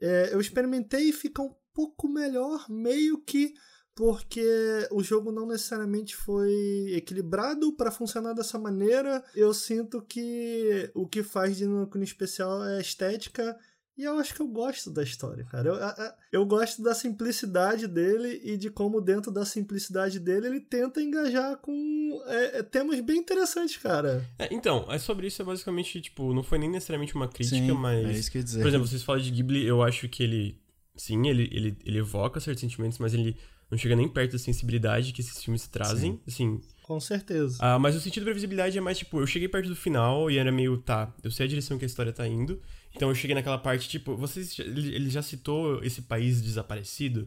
Speaker 2: É, eu experimentei e fica um pouco melhor, meio que porque o jogo não necessariamente foi equilibrado para funcionar dessa maneira. Eu sinto que o que faz de Nocturne especial é a estética e eu acho que eu gosto da história, cara. Eu, eu, eu, gosto da simplicidade dele e de como, dentro da simplicidade dele, ele tenta engajar com é, é, temas bem interessantes, cara.
Speaker 1: É, então, é sobre isso, é basicamente, tipo, não foi nem necessariamente uma crítica,
Speaker 3: sim,
Speaker 1: mas.
Speaker 3: É isso que eu ia dizer.
Speaker 1: Por exemplo, vocês falam de Ghibli, eu acho que ele. Sim, ele, ele, ele evoca certos sentimentos, mas ele não chega nem perto da sensibilidade que esses filmes trazem. Sim. Assim,
Speaker 2: com certeza.
Speaker 1: Ah, mas o sentido da previsibilidade é mais tipo, eu cheguei perto do final e era meio, tá, eu sei a direção que a história tá indo. Então eu cheguei naquela parte, tipo, vocês. Ele já citou esse país desaparecido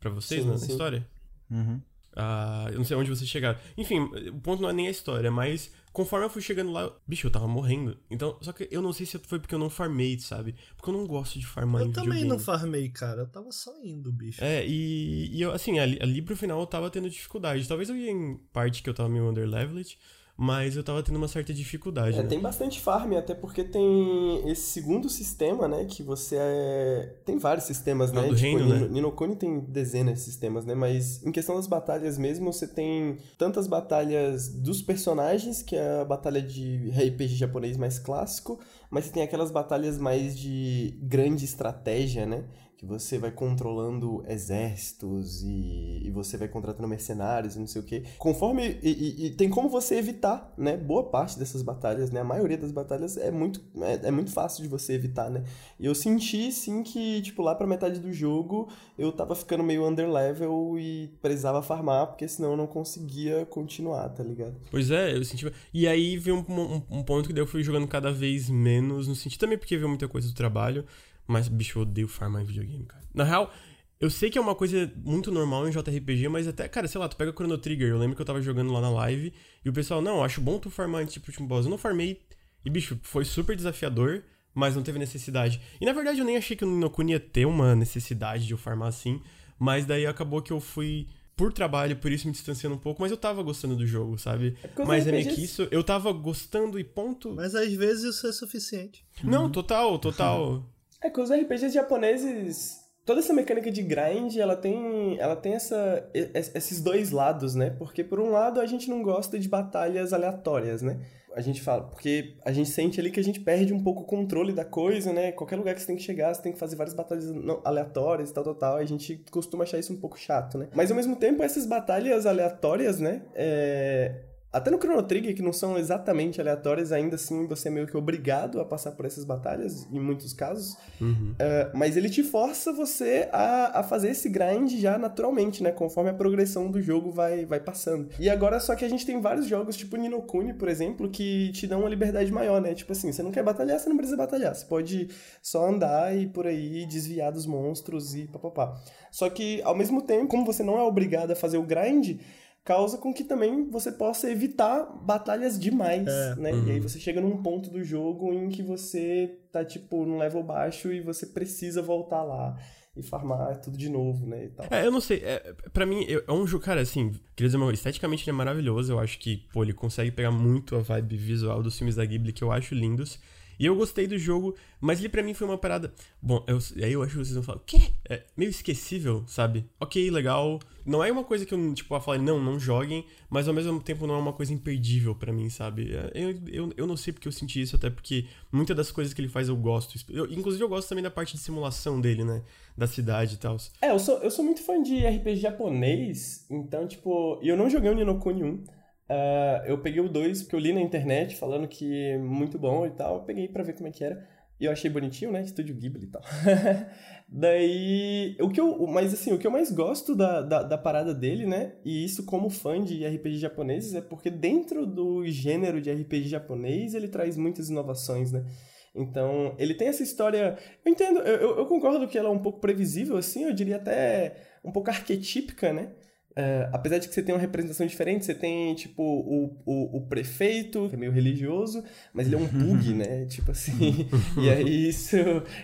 Speaker 1: para vocês sim, na sim. história?
Speaker 3: Uhum.
Speaker 1: Ah, eu não sei onde vocês chegaram. Enfim, o ponto não é nem a história, mas conforme eu fui chegando lá, bicho, eu tava morrendo. Então, só que eu não sei se foi porque eu não farmei, sabe? Porque eu não gosto de farmar
Speaker 2: eu também não farmei, cara. Eu tava só indo, bicho.
Speaker 1: É, e, e eu, assim, ali, ali pro final eu tava tendo dificuldade. Talvez eu ia em parte que eu tava meio underleveled, mas eu tava tendo uma certa dificuldade.
Speaker 4: É,
Speaker 1: né?
Speaker 4: tem bastante farm, até porque tem esse segundo sistema, né? Que você é. Tem vários sistemas, né?
Speaker 1: É do tipo, reino,
Speaker 4: Nino,
Speaker 1: né?
Speaker 4: Ninokuni tem dezenas de sistemas, né? Mas em questão das batalhas mesmo, você tem tantas batalhas dos personagens, que é a batalha de RPG japonês mais clássico, mas você tem aquelas batalhas mais de grande estratégia, né? Que você vai controlando exércitos e, e, você vai contratando mercenários e não sei o que. Conforme. E, e, e, tem como você evitar, né? Boa parte dessas batalhas, né? A maioria das batalhas é muito, é, é, muito fácil de você evitar, né? E eu senti, sim, que, tipo, lá pra metade do jogo eu tava ficando meio underlevel e precisava farmar, porque senão eu não conseguia continuar, tá ligado?
Speaker 1: Pois é, eu senti. E aí veio um, um, um ponto que daí eu fui jogando cada vez menos, no sentido também porque veio muita coisa do trabalho. Mas, bicho, eu odeio farmar em videogame, cara. Na real, eu sei que é uma coisa muito normal em JRPG, mas até, cara, sei lá, tu pega Chrono Trigger. Eu lembro que eu tava jogando lá na live e o pessoal, não, acho bom tu farmar antes tipo último boss. Eu não farmei e, bicho, foi super desafiador, mas não teve necessidade. E na verdade eu nem achei que o Ninokuni ia ter uma necessidade de eu farmar assim, mas daí acabou que eu fui por trabalho, por isso me distanciando um pouco, mas eu tava gostando do jogo, sabe? É mas é meio que isso, eu tava gostando e ponto.
Speaker 2: Mas às vezes isso é suficiente.
Speaker 1: Não, total, total.
Speaker 4: É que os RPGs japoneses, toda essa mecânica de grind, ela tem, ela tem essa, esses dois lados, né? Porque por um lado a gente não gosta de batalhas aleatórias, né? A gente fala, porque a gente sente ali que a gente perde um pouco o controle da coisa, né? Qualquer lugar que você tem que chegar, você tem que fazer várias batalhas aleatórias e tal, tal, tal. A gente costuma achar isso um pouco chato, né? Mas ao mesmo tempo, essas batalhas aleatórias, né? É até no Chrono Trigger, que não são exatamente aleatórias, ainda assim você é meio que obrigado a passar por essas batalhas, em muitos casos.
Speaker 1: Uhum.
Speaker 4: Uh, mas ele te força você a, a fazer esse grind já naturalmente, né? Conforme a progressão do jogo vai, vai passando. E agora, só que a gente tem vários jogos, tipo Ninokuni, por exemplo, que te dão uma liberdade maior, né? Tipo assim, você não quer batalhar, você não precisa batalhar. Você pode só andar e por aí desviar dos monstros e papapá. Só que, ao mesmo tempo, como você não é obrigado a fazer o grind causa com que também você possa evitar batalhas demais, é, né? Uhum. E aí você chega num ponto do jogo em que você tá, tipo, num level baixo e você precisa voltar lá e farmar tudo de novo, né, e tal.
Speaker 1: É, eu não sei, é, pra mim, é um jogo, cara, assim, queria dizer, esteticamente ele é maravilhoso, eu acho que, pô, ele consegue pegar muito a vibe visual dos filmes da Ghibli, que eu acho lindos, E eu gostei do jogo, mas ele para mim foi uma parada. Bom, eu, aí eu acho que vocês vão falar, o quê? É meio esquecível, sabe? Ok, legal. Não é uma coisa que eu, tipo, eu falei, não, não joguem, mas ao mesmo tempo não é uma coisa imperdível para mim, sabe? É, eu, eu, eu não sei porque eu senti isso, até porque muitas das coisas que ele faz eu gosto. Eu, inclusive, eu gosto também da parte de simulação dele, né? Da cidade e tal.
Speaker 4: É, eu sou, eu sou muito fã de RPG japonês, então, tipo, eu não joguei o Ninokuni 1. Uh, eu peguei o 2 porque eu li na internet falando que é muito bom e tal. Eu peguei para ver como é que era. E eu achei bonitinho, né? Estúdio Ghibli e tal. Daí, o que eu, mas assim, o que eu mais gosto da, da, da, parada dele, né? E isso como fã de RPG japoneses, é porque dentro do gênero de RPG japonês, ele traz muitas inovações, né? Então, ele tem essa história. Eu entendo, eu, eu concordo que ela é um pouco previsível, assim, eu diria até um pouco arquetípica, né? Uh, apesar de que você tem uma representação diferente, você tem, tipo, o, o, o, prefeito, que é meio religioso, mas ele é um bug, né? Tipo assim. e aí isso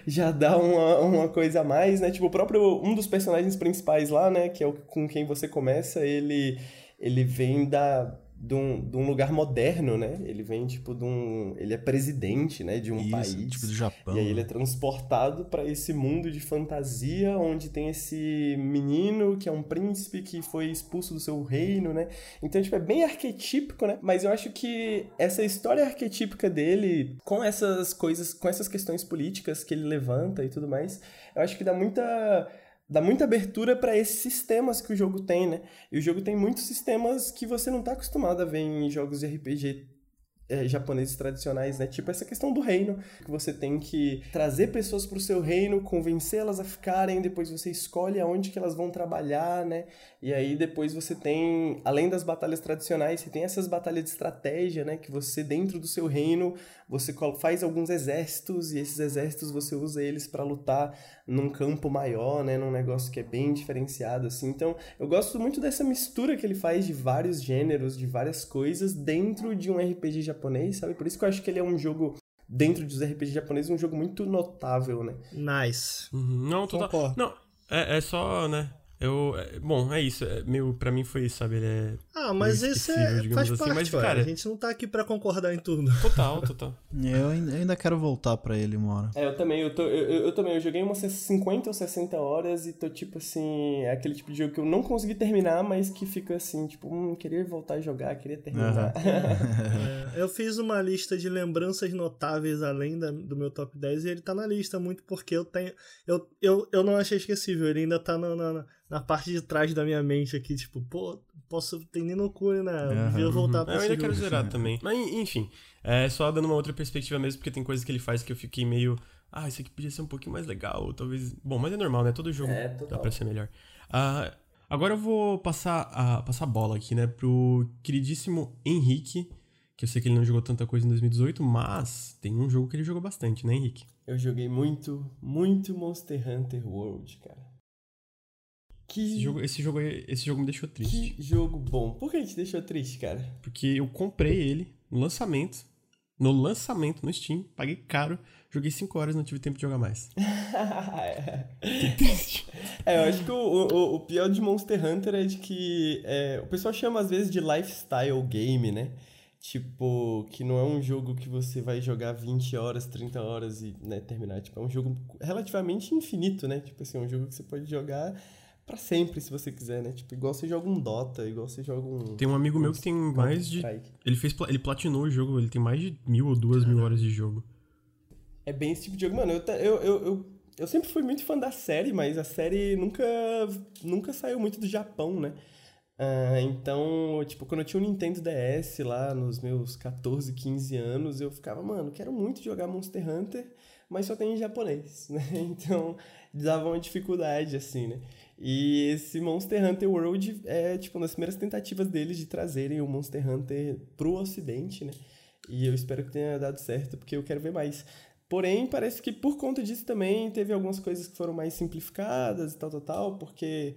Speaker 4: já dá uma, uma coisa a mais, né? Tipo, o próprio. Um dos personagens principais lá, né? Que é o com quem você começa, ele, ele vem da de um, de um lugar moderno, né? Ele vem, tipo, de um... Ele é presidente, né? De um
Speaker 3: Isso,
Speaker 4: país.
Speaker 3: tipo do Japão.
Speaker 4: E aí ele é transportado para esse mundo de fantasia, onde tem esse menino que é um príncipe que foi expulso do seu reino, né? Então, tipo, é bem arquetípico, né? Mas eu acho que essa história arquetípica dele, com essas coisas, com essas questões políticas que ele levanta e tudo mais, eu acho que dá muita dá muita abertura para esses sistemas que o jogo tem, né? E o jogo tem muitos sistemas que você não está acostumado a ver em jogos de RPG é, japoneses tradicionais, né? Tipo essa questão do reino, que você tem que trazer pessoas para o seu reino, convencê-las a ficarem, depois você escolhe aonde que elas vão trabalhar, né? E aí depois você tem, além das batalhas tradicionais, você tem essas batalhas de estratégia, né? Que você dentro do seu reino, você faz alguns exércitos e esses exércitos você usa eles para lutar num campo maior, né? Num negócio que é bem diferenciado, assim. Então, eu gosto muito dessa mistura que ele faz de vários gêneros, de várias coisas dentro de um RPG japonês, sabe? Por isso que eu acho que ele é um jogo dentro dos RPG japoneses, um jogo muito notável, né?
Speaker 2: Nice.
Speaker 1: Uhum. Não, total. Não, é, é só, né? Eu, é, bom, é isso. É, meu, pra mim foi isso, sabe? Ele é.
Speaker 2: Ah, mas esse é, faz assim, parte, mas, cara, a gente não tá aqui pra concordar em tudo.
Speaker 1: Total, total.
Speaker 3: eu ainda quero voltar pra ele uma hora.
Speaker 4: É, eu também, eu, tô, eu, eu, também, eu joguei umas 50 ou 60 horas e tô tipo assim, é aquele tipo de jogo que eu não consegui terminar, mas que fica assim, tipo, hum, queria voltar a jogar, queria terminar.
Speaker 2: Uhum. é, eu fiz uma lista de lembranças notáveis além da, do meu top 10 e ele tá na lista muito porque eu tenho. Eu, eu, eu não achei esquecível, ele ainda tá na, na na parte de trás da minha mente aqui, tipo, pô, posso ter nem loucura, né? Eu devia voltar pra
Speaker 1: Eu ainda quero zerar também. Mas, enfim, é só dando uma outra perspectiva mesmo, porque tem coisas que ele faz que eu fiquei meio. Ah, isso aqui podia ser um pouquinho mais legal, talvez. Bom, mas é normal, né? Todo jogo é, dá pra ser melhor. Uh, agora eu vou passar a, passar a bola aqui, né, pro queridíssimo Henrique, que eu sei que ele não jogou tanta coisa em 2018, mas tem um jogo que ele jogou bastante, né, Henrique?
Speaker 4: Eu joguei muito, muito Monster Hunter World, cara.
Speaker 1: Que... Esse, jogo, esse, jogo, esse jogo me deixou triste.
Speaker 4: Que jogo bom. Por que te deixou triste, cara?
Speaker 1: Porque eu comprei ele no lançamento. No lançamento no Steam, paguei caro, joguei 5 horas e não tive tempo de jogar mais.
Speaker 4: que triste. É, eu acho que o, o, o, pior de Monster Hunter é de que é, o pessoal chama às vezes de lifestyle game, né? Tipo, que não é um jogo que você vai jogar 20 horas, 30 horas e né, terminar. Tipo, é um jogo relativamente infinito, né? Tipo assim, é um jogo que você pode jogar para sempre, se você quiser, né? Tipo, igual você joga um Dota, igual você joga um.
Speaker 1: Tem um amigo um, meu que tem mais de. Ele fez. Ele platinou o jogo, ele tem mais de mil ou duas mil horas de jogo.
Speaker 4: É bem esse tipo de jogo. Mano, eu, eu, eu, eu, eu sempre fui muito fã da série, mas a série nunca, nunca saiu muito do Japão, né? Uh, então, tipo, quando eu tinha um Nintendo DS lá nos meus 14, 15 anos, eu ficava, mano, quero muito jogar Monster Hunter, mas só tem em japonês, né? Então, dava uma dificuldade, assim, né? E esse Monster Hunter World é, tipo, uma das primeiras tentativas deles de trazerem o Monster Hunter pro ocidente, né? E eu espero que tenha dado certo, porque eu quero ver mais. Porém, parece que por conta disso também teve algumas coisas que foram mais simplificadas e tal, tal, tal, porque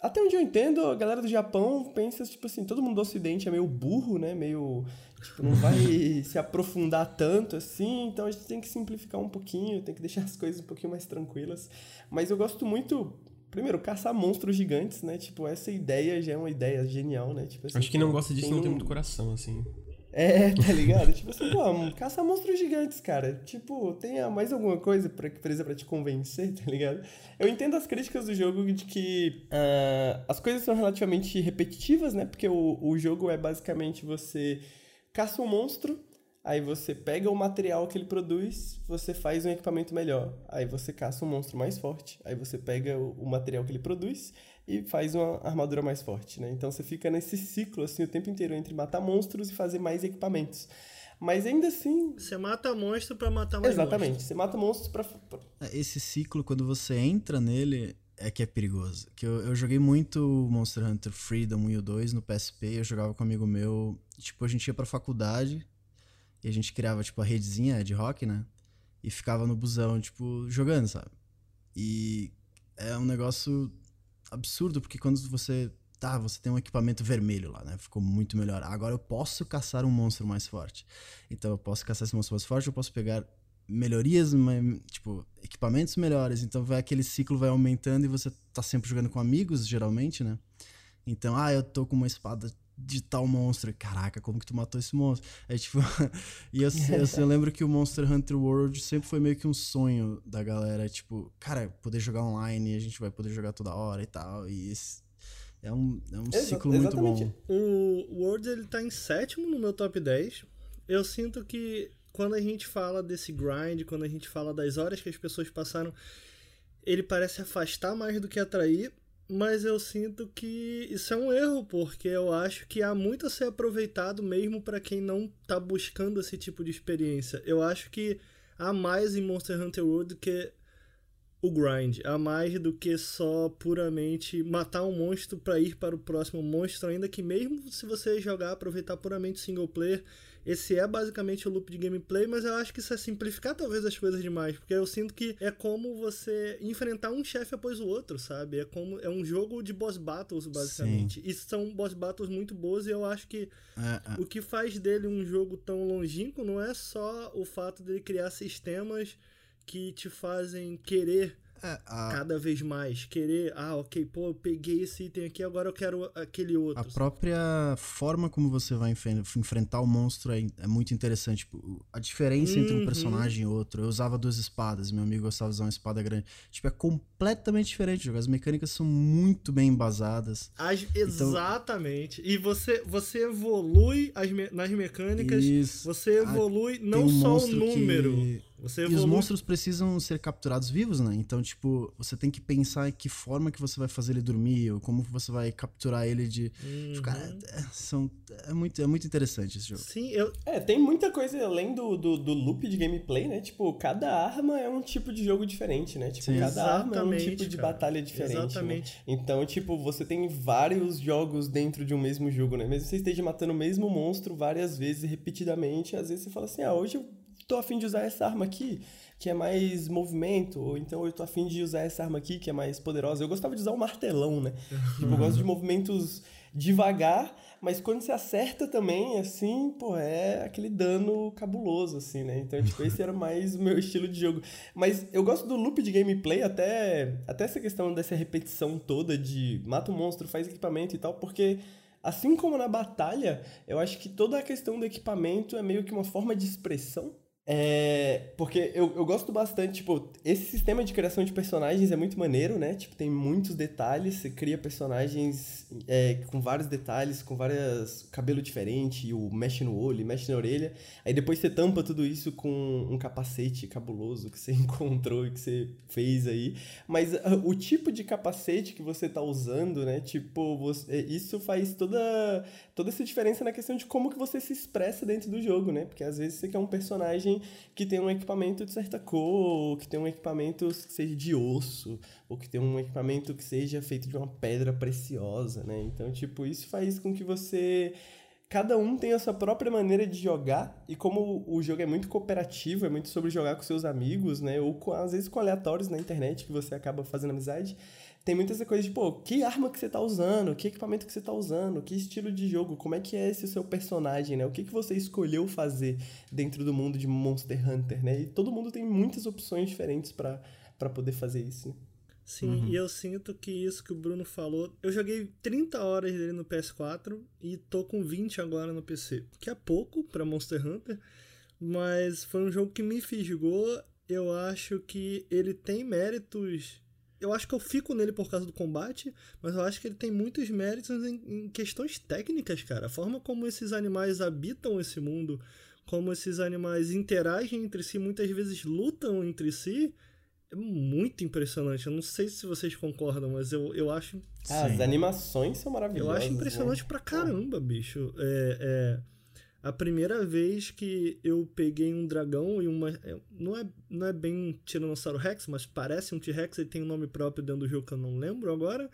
Speaker 4: até onde eu entendo, a galera do Japão pensa, tipo assim, todo mundo do ocidente é meio burro, né? Meio, tipo, não vai se aprofundar tanto assim, então a gente tem que simplificar um pouquinho, tem que deixar as coisas um pouquinho mais tranquilas. Mas eu gosto muito Primeiro, caçar monstros gigantes, né? Tipo, essa ideia já é uma ideia genial, né? Tipo,
Speaker 1: assim, Acho que não gosta disso, não tem muito coração, assim.
Speaker 4: É, tá ligado? tipo assim, pô, caça monstros gigantes, cara. Tipo, tem mais alguma coisa pra, que precisa pra te convencer, tá ligado? Eu entendo as críticas do jogo de que uh, as coisas são relativamente repetitivas, né? Porque o, o jogo é basicamente você caça um monstro, aí você pega o material que ele produz, você faz um equipamento melhor. Aí você caça um monstro mais forte, aí você pega o, material que ele produz e faz uma armadura mais forte, né? Então você fica nesse ciclo assim o tempo inteiro entre matar monstros e fazer mais equipamentos. Mas ainda assim.
Speaker 2: Você mata monstro para matar mais
Speaker 4: Exatamente,
Speaker 2: monstro.
Speaker 4: você mata monstros pra.
Speaker 3: É, esse ciclo, quando você entra nele, é que é perigoso. Que eu, eu joguei muito Monster Hunter Freedom 1 e o 2 no PSP, eu jogava com um amigo meu. Tipo, a gente ia pra faculdade e a gente criava, tipo, a redezinha de rock, né? E ficava no busão, tipo, jogando, sabe? E é um negócio absurdo, porque quando você. Tá, você tem um equipamento vermelho lá, né? Ficou muito melhor. Agora eu posso caçar um monstro mais forte. Então eu posso caçar esse monstro mais forte, eu posso pegar melhorias, tipo, equipamentos melhores. Então vai aquele ciclo vai aumentando e você tá sempre jogando com amigos, geralmente, né? Então, ah, eu tô com uma espada de tal monstro. Caraca, como que tu matou esse monstro? É tipo. e eu, eu, eu, lembro que o Monster Hunter World sempre foi meio que um sonho da galera. Tipo, cara, poder jogar online, a gente vai poder jogar toda hora e tal. E esse é um, é um Exa ciclo muito bom.
Speaker 2: O World ele tá em sétimo no meu top 10. Eu sinto que quando a gente fala desse grind, quando a gente fala das horas que as pessoas passaram, ele parece afastar mais do que atrair. Mas eu sinto que isso é um erro, porque eu acho que há muito a ser aproveitado mesmo para quem não tá buscando esse tipo de experiência. Eu acho que há mais em Monster Hunter World do que o grind, há mais do que só puramente matar um monstro para ir para o próximo monstro, ainda que mesmo se você jogar aproveitar puramente single player, esse é basicamente o loop de gameplay, mas eu acho que isso é simplificar talvez as coisas demais, porque eu sinto que é como você enfrentar um chefe após o outro, sabe? É como é um jogo de boss battles basicamente. Sim. E são boss battles muito boas e eu acho que é, é. o que faz dele um jogo tão longínquo não é só o fato dele criar sistemas que te fazem querer é, a... cada vez mais. Querer, ah, ok, pô, eu peguei esse item aqui, agora eu quero aquele outro.
Speaker 3: A própria forma como você vai enfrentar o monstro é, é muito interessante. Tipo, a diferença uhum. entre um uhum. personagem e outro. Eu usava duas espadas, meu amigo gostava de usar uma espada grande. Tipo, é completamente diferente. As mecânicas são muito bem embasadas.
Speaker 2: As, então... Exatamente. E você, você evolui as me, nas mecânicas, Isso. você evolui não um só o número. Que você
Speaker 3: evolui... E os monstros precisam ser capturados vivos, né? Então, tipo, você tem que pensar em que forma que você vai fazer ele dormir, ou como você vai capturar ele de. Uhum. Cara, é, são, é, muito, é muito interessante esse jogo.
Speaker 2: Sim, eu.
Speaker 4: É, tem muita coisa além do, do, do loop de gameplay, né? Tipo, cada arma é um tipo de jogo diferente, né? Tipo, Sim. cada arma é um tipo cara. de batalha diferente. Né? Exatamente. Né? Então, tipo, você tem vários jogos dentro de um mesmo jogo, né? Mesmo você esteja matando o mesmo monstro várias vezes, repetidamente, às vezes você fala assim, ah, hoje eu tô afim de usar essa arma aqui, que é mais movimento, ou então eu tô afim de usar essa arma aqui, que é mais poderosa. Eu gostava de usar o martelão, né? tipo, eu gosto de movimentos devagar, mas quando você acerta também, assim, pô, é aquele dano cabuloso, assim, né? Então, tipo, esse era mais o meu estilo de jogo. Mas eu gosto do loop de gameplay, até, até essa questão dessa repetição toda de mata o um monstro, faz equipamento e tal, porque assim como na batalha, eu acho que toda a questão do equipamento é meio que uma forma de expressão é, porque eu, eu gosto bastante, tipo, esse sistema de criação de personagens é muito maneiro, né? Tipo, tem muitos detalhes, você cria personagens é, com vários detalhes, com vários cabelo diferente, e o mexe no olho, mexe na orelha. Aí depois você tampa tudo isso com um capacete cabuloso que você encontrou e que você fez aí. Mas uh, o tipo de capacete que você tá usando, né? Tipo, você, isso faz toda, toda essa diferença na questão de como que você se expressa dentro do jogo, né? Porque às vezes você quer um personagem que tem um equipamento de certa cor, que tem um equipamento que seja de osso, ou que tem um equipamento que seja feito de uma pedra preciosa, né? Então, tipo, isso faz com que você cada um tem a sua própria maneira de jogar, e como o jogo é muito cooperativo, é muito sobre jogar com seus amigos, né? Ou com, às vezes com aleatórios na internet que você acaba fazendo amizade tem muitas coisas de, pô, que arma que você tá usando, que equipamento que você tá usando, que estilo de jogo, como é que é esse seu personagem, né? O que, que você escolheu fazer dentro do mundo de Monster Hunter, né? E todo mundo tem muitas opções diferentes para poder fazer isso, né?
Speaker 2: Sim, uhum. e eu sinto que isso que o Bruno falou. Eu joguei 30 horas dele no PS4 e tô com 20 agora no PC. Que é pouco para Monster Hunter, mas foi um jogo que me fisgou. Eu acho que ele tem méritos. Eu acho que eu fico nele por causa do combate, mas eu acho que ele tem muitos méritos em, em questões técnicas, cara. A forma como esses animais habitam esse mundo, como esses animais interagem entre si, muitas vezes lutam entre si é muito impressionante. Eu não sei se vocês concordam, mas eu, eu acho.
Speaker 4: Ah, as animações são maravilhosas.
Speaker 2: Eu acho impressionante né? pra caramba, bicho. É, é, a primeira vez que eu peguei um dragão e uma. É, não é, não é bem um Tiranossauro Rex, mas parece um T-Rex, ele tem um nome próprio dentro do jogo que eu não lembro agora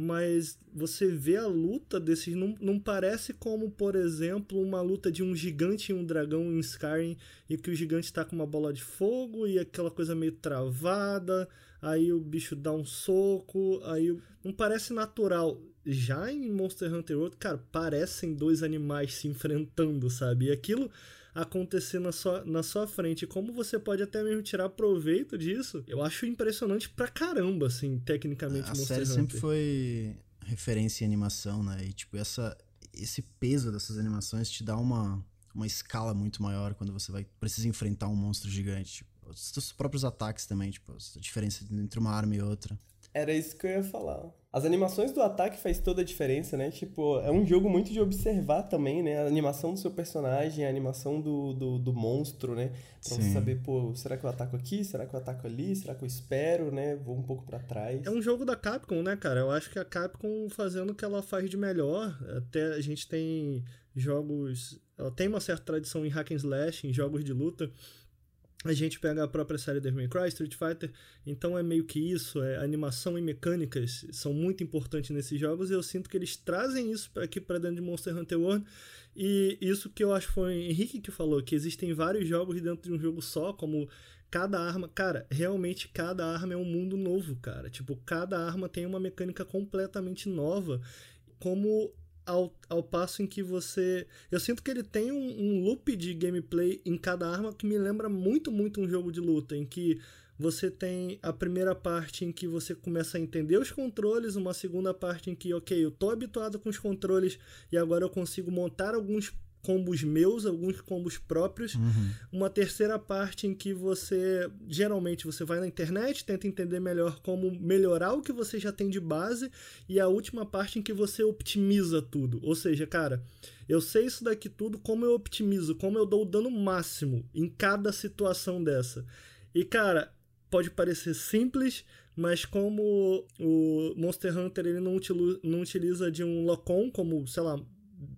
Speaker 2: mas você vê a luta desses. Não, não parece como, por exemplo, uma luta de um gigante e um dragão em Skyrim, e que o gigante está com uma bola de fogo e aquela coisa meio travada, aí o bicho dá um soco, aí. Não parece natural. Já em Monster Hunter World, cara, parecem dois animais se enfrentando, sabe? E aquilo acontecer na sua, na sua frente. Como você pode até mesmo tirar proveito disso, eu acho impressionante pra caramba, assim, tecnicamente.
Speaker 3: A série Hunter. sempre foi referência em animação, né? E, tipo, essa, esse peso dessas animações te dá uma, uma escala muito maior quando você vai precisa enfrentar um monstro gigante. Tipo, os próprios ataques também, tipo, a diferença entre uma arma e outra.
Speaker 4: Era isso que eu ia falar. As animações do ataque faz toda a diferença, né? Tipo, é um jogo muito de observar também, né? A animação do seu personagem, a animação do, do, do monstro, né? Pra Sim. você saber, pô, será que eu ataco aqui? Será que eu ataco ali? Será que eu espero, né? Vou um pouco para trás.
Speaker 2: É um jogo da Capcom, né, cara? Eu acho que a Capcom fazendo o que ela faz de melhor. Até a gente tem jogos... Ela tem uma certa tradição em hack and slash, em jogos de luta a gente pega a própria série Devil May Cry, Street Fighter, então é meio que isso, é animação e mecânicas são muito importantes nesses jogos e eu sinto que eles trazem isso aqui para dentro de Monster Hunter World e isso que eu acho foi o Henrique que falou, que existem vários jogos dentro de um jogo só, como cada arma, cara, realmente cada arma é um mundo novo, cara, tipo, cada arma tem uma mecânica completamente nova, como ao, ao passo em que você. Eu sinto que ele tem um, um loop de gameplay em cada arma que me lembra muito, muito um jogo de luta, em que você tem a primeira parte em que você começa a entender os controles, uma segunda parte em que, ok, eu tô habituado com os controles e agora eu consigo montar alguns combos meus, alguns combos próprios. Uhum. Uma terceira parte em que você geralmente você vai na internet, tenta entender melhor como melhorar o que você já tem de base e a última parte em que você optimiza tudo. Ou seja, cara, eu sei isso daqui tudo, como eu optimizo, como eu dou o dano máximo em cada situação dessa. E cara, pode parecer simples, mas como o Monster Hunter ele não, utiliza, não utiliza de um lock-on, como, sei lá,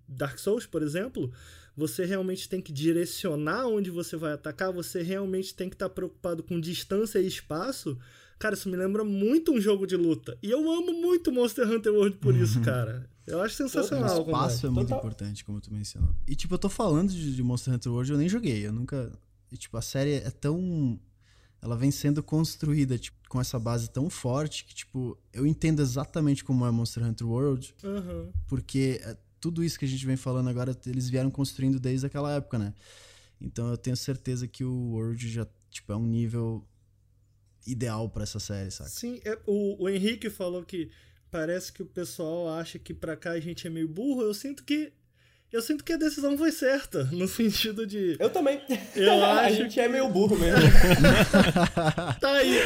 Speaker 2: Dark Souls, por exemplo, você realmente tem que direcionar onde você vai atacar, você realmente tem que estar tá preocupado com distância e espaço. Cara, isso me lembra muito um jogo de luta. E eu amo muito Monster Hunter World por isso, uhum. cara. Eu acho sensacional.
Speaker 3: O espaço é muito Total. importante, como tu mencionou. E, tipo, eu tô falando de, de Monster Hunter World, eu nem joguei. Eu nunca. E, tipo, a série é tão. Ela vem sendo construída, tipo, com essa base tão forte que, tipo, eu entendo exatamente como é Monster Hunter World. Uhum. Porque é tudo isso que a gente vem falando agora, eles vieram construindo desde aquela época, né? Então eu tenho certeza que o World já tipo, é um nível ideal para essa série, saca?
Speaker 2: Sim, é, o, o Henrique falou que parece que o pessoal acha que pra cá a gente é meio burro. Eu sinto que eu sinto que a decisão foi certa, no sentido de.
Speaker 4: Eu também. Eu acho. a gente é meio burro mesmo.
Speaker 2: tá aí.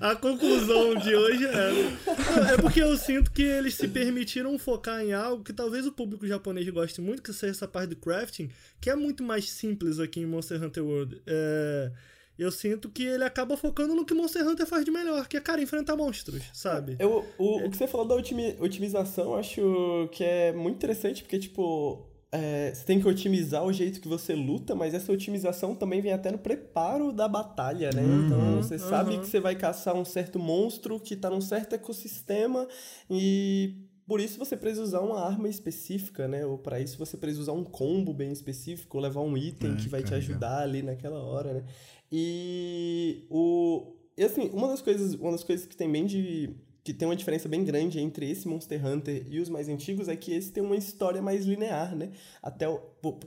Speaker 2: A conclusão de hoje é. É porque eu sinto que eles se permitiram focar em algo que talvez o público japonês goste muito, que seja essa parte do crafting, que é muito mais simples aqui em Monster Hunter World. É eu sinto que ele acaba focando no que Monster Hunter faz de melhor, que é, cara, enfrentar monstros, sabe?
Speaker 4: Eu, o, é. o que você falou da otimização, eu acho que é muito interessante, porque, tipo, é, você tem que otimizar o jeito que você luta, mas essa otimização também vem até no preparo da batalha, né? Uhum, então você uhum. sabe que você vai caçar um certo monstro que tá num certo ecossistema e por isso você precisa usar uma arma específica, né? Ou para isso você precisa usar um combo bem específico, ou levar um item é, que vai te ajudar ali naquela hora, né? E o e assim, uma das coisas, uma das coisas que tem bem de que tem uma diferença bem grande entre esse Monster Hunter e os mais antigos é que esse tem uma história mais linear, né? Até o.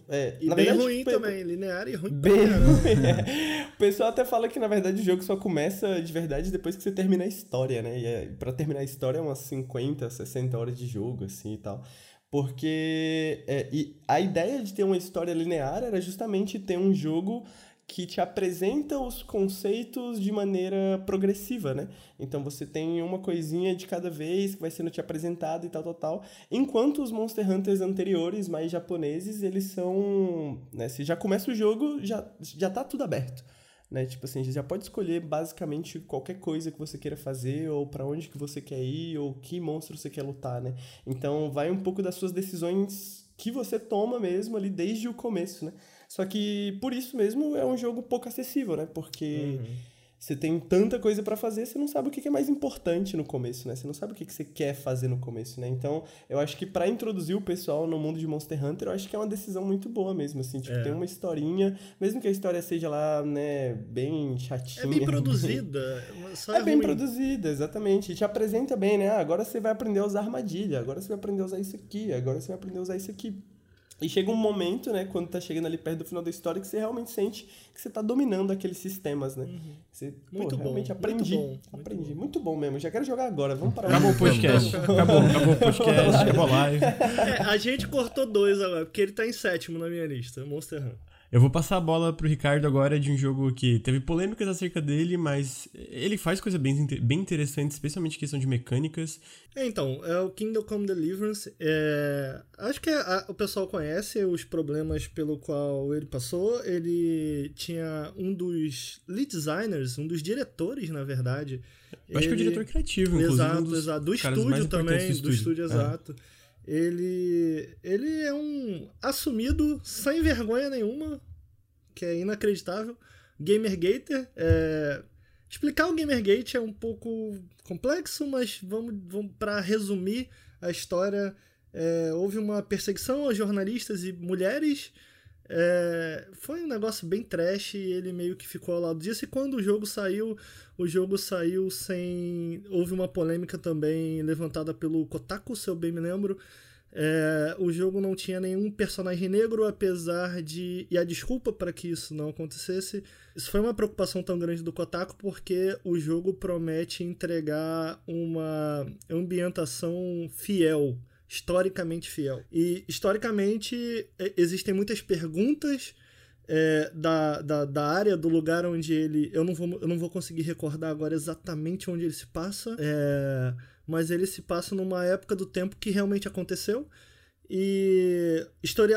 Speaker 2: É, e na bem verdade, ruim tipo, também, linear e ruim.
Speaker 4: Bem ruim. É. O pessoal até fala que na verdade o jogo só começa de verdade depois que você termina a história, né? E é, pra terminar a história é umas 50, 60 horas de jogo, assim e tal. Porque é, e a ideia de ter uma história linear era justamente ter um jogo que te apresenta os conceitos de maneira progressiva, né? Então você tem uma coisinha de cada vez que vai sendo te apresentado e tal, tal, tal. Enquanto os Monster Hunters anteriores, mais japoneses, eles são... Né? Você já começa o jogo, já, já tá tudo aberto. Né? Tipo assim, já pode escolher basicamente qualquer coisa que você queira fazer, ou para onde que você quer ir, ou que monstro você quer lutar, né? Então vai um pouco das suas decisões que você toma mesmo ali desde o começo, né? Só que por isso mesmo é um jogo pouco acessível, né? Porque uhum. você tem tanta coisa para fazer, você não sabe o que é mais importante no começo, né? Você não sabe o que você quer fazer no começo, né? Então, eu acho que para introduzir o pessoal no mundo de Monster Hunter, eu acho que é uma decisão muito boa mesmo, assim. Tipo, é. tem uma historinha, mesmo que a história seja lá, né, bem chatinha.
Speaker 2: É bem produzida.
Speaker 4: é, é bem produzida, exatamente. E te apresenta bem, né? Ah, agora você vai aprender a usar armadilha, agora você vai aprender a usar isso aqui, agora você vai aprender a usar isso aqui e chega um momento, né, quando tá chegando ali perto do final da história, que você realmente sente que você tá dominando aqueles sistemas, né? Uhum. Você,
Speaker 2: muito pô, bom, realmente
Speaker 4: aprendi.
Speaker 2: Muito bom,
Speaker 4: aprendi. Muito bom. muito bom mesmo. Já quero jogar agora. Vamos parar.
Speaker 1: Acabou o podcast. acabou, acabou o podcast, acabou a live.
Speaker 2: É, a gente cortou dois agora, porque ele tá em sétimo na minha lista, Monster Hunter.
Speaker 1: Eu vou passar a bola pro Ricardo agora de um jogo que teve polêmicas acerca dele, mas ele faz coisas bem, bem interessantes, especialmente questão de mecânicas.
Speaker 2: É, então, é o Kingdom Come Deliverance. É... Acho que a, o pessoal conhece os problemas pelo qual ele passou. Ele tinha um dos lead designers, um dos diretores, na verdade.
Speaker 1: Eu acho ele... que é o diretor criativo, inclusive.
Speaker 2: Exato,
Speaker 1: um
Speaker 2: exato. Do estúdio também, do estúdio, do estúdio é. Ele, ele é um assumido sem vergonha nenhuma, que é inacreditável. Gamergater. É... Explicar o Gamergate é um pouco complexo, mas vamos, vamos para resumir a história. É, houve uma perseguição a jornalistas e mulheres. É, foi um negócio bem trash e ele meio que ficou ao lado disso. E quando o jogo saiu, o jogo saiu sem. Houve uma polêmica também levantada pelo Kotaku, se eu bem me lembro. É, o jogo não tinha nenhum personagem negro, apesar de. E a desculpa para que isso não acontecesse. Isso foi uma preocupação tão grande do Kotaku porque o jogo promete entregar uma ambientação fiel, historicamente fiel. E historicamente existem muitas perguntas é, da, da, da, área, do lugar onde ele. Eu não, vou, eu não vou conseguir recordar agora exatamente onde ele se passa, é, mas ele se passa numa época do tempo que realmente aconteceu. E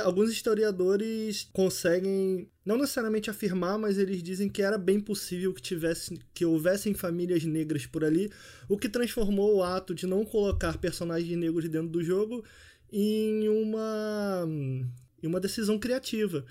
Speaker 2: alguns historiadores conseguem não necessariamente afirmar, mas eles dizem que era bem possível que tivesse que houvessem famílias negras por ali, o que transformou o ato de não colocar personagens negros dentro do jogo em uma em uma decisão criativa.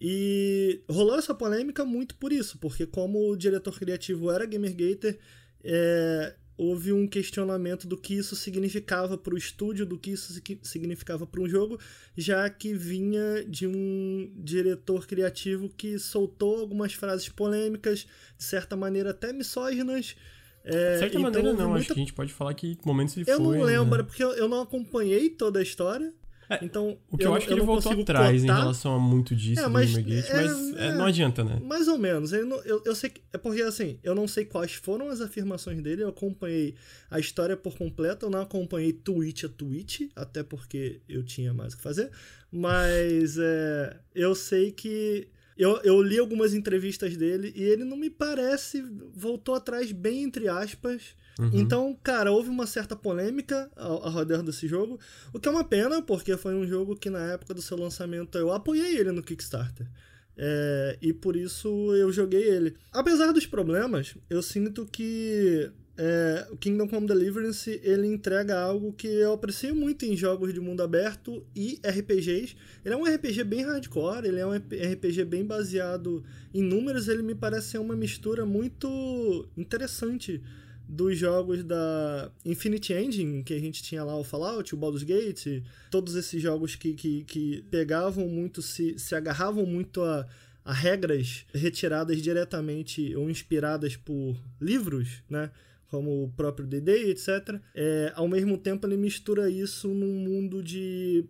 Speaker 2: E rolou essa polêmica muito por isso, porque como o diretor criativo era Gamergater, é, houve um questionamento do que isso significava para o estúdio, do que isso significava para um jogo, já que vinha de um diretor criativo que soltou algumas frases polêmicas, de certa maneira até misóginas.
Speaker 1: É, de certa então, maneira não, muita... acho que a gente pode falar que momentos ele
Speaker 2: eu
Speaker 1: foi...
Speaker 2: Eu não lembro, né? porque eu, eu não acompanhei toda a história, então,
Speaker 1: o que eu, eu acho que ele voltou atrás cotar. em relação a muito disso é, mas, do é, mas é, não adianta, né?
Speaker 2: Mais ou menos. Eu, eu, eu sei que, É porque, assim, eu não sei quais foram as afirmações dele, eu acompanhei a história por completo, eu não acompanhei tweet a tweet, até porque eu tinha mais o que fazer, mas é, eu sei que eu, eu li algumas entrevistas dele e ele não me parece. Voltou atrás, bem entre aspas. Uhum. Então, cara, houve uma certa polêmica ao, ao redor desse jogo. O que é uma pena, porque foi um jogo que na época do seu lançamento eu apoiei ele no Kickstarter. É, e por isso eu joguei ele. Apesar dos problemas, eu sinto que é, o Kingdom Come Deliverance ele entrega algo que eu aprecio muito em jogos de mundo aberto e RPGs. Ele é um RPG bem hardcore, ele é um RPG bem baseado em números, ele me parece ser uma mistura muito interessante dos jogos da Infinity Engine, que a gente tinha lá o Fallout, o Baldur's Gate, todos esses jogos que, que, que pegavam muito, se, se agarravam muito a, a regras retiradas diretamente ou inspiradas por livros, né? como o próprio D&D, etc. É, ao mesmo tempo, ele mistura isso num mundo de...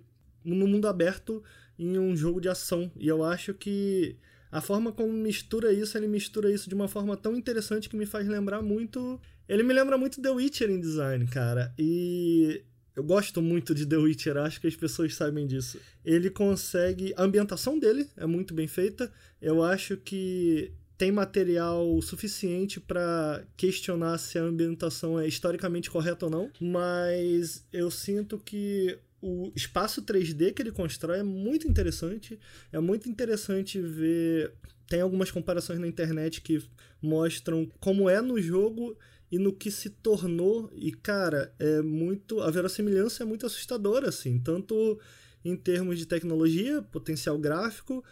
Speaker 2: num mundo aberto em um jogo de ação. E eu acho que a forma como mistura isso, ele mistura isso de uma forma tão interessante que me faz lembrar muito. Ele me lembra muito The Witcher em design, cara. E eu gosto muito de The Witcher, acho que as pessoas sabem disso. Ele consegue. A ambientação dele é muito bem feita. Eu acho que tem material suficiente para questionar se a ambientação é historicamente correta ou não, mas eu sinto que o espaço 3D que ele constrói é muito interessante. É muito interessante ver. Tem algumas comparações na internet que mostram como é no jogo e no que se tornou. E, cara, é muito. A verossimilhança é muito assustadora, assim. Tanto em termos de tecnologia, potencial gráfico,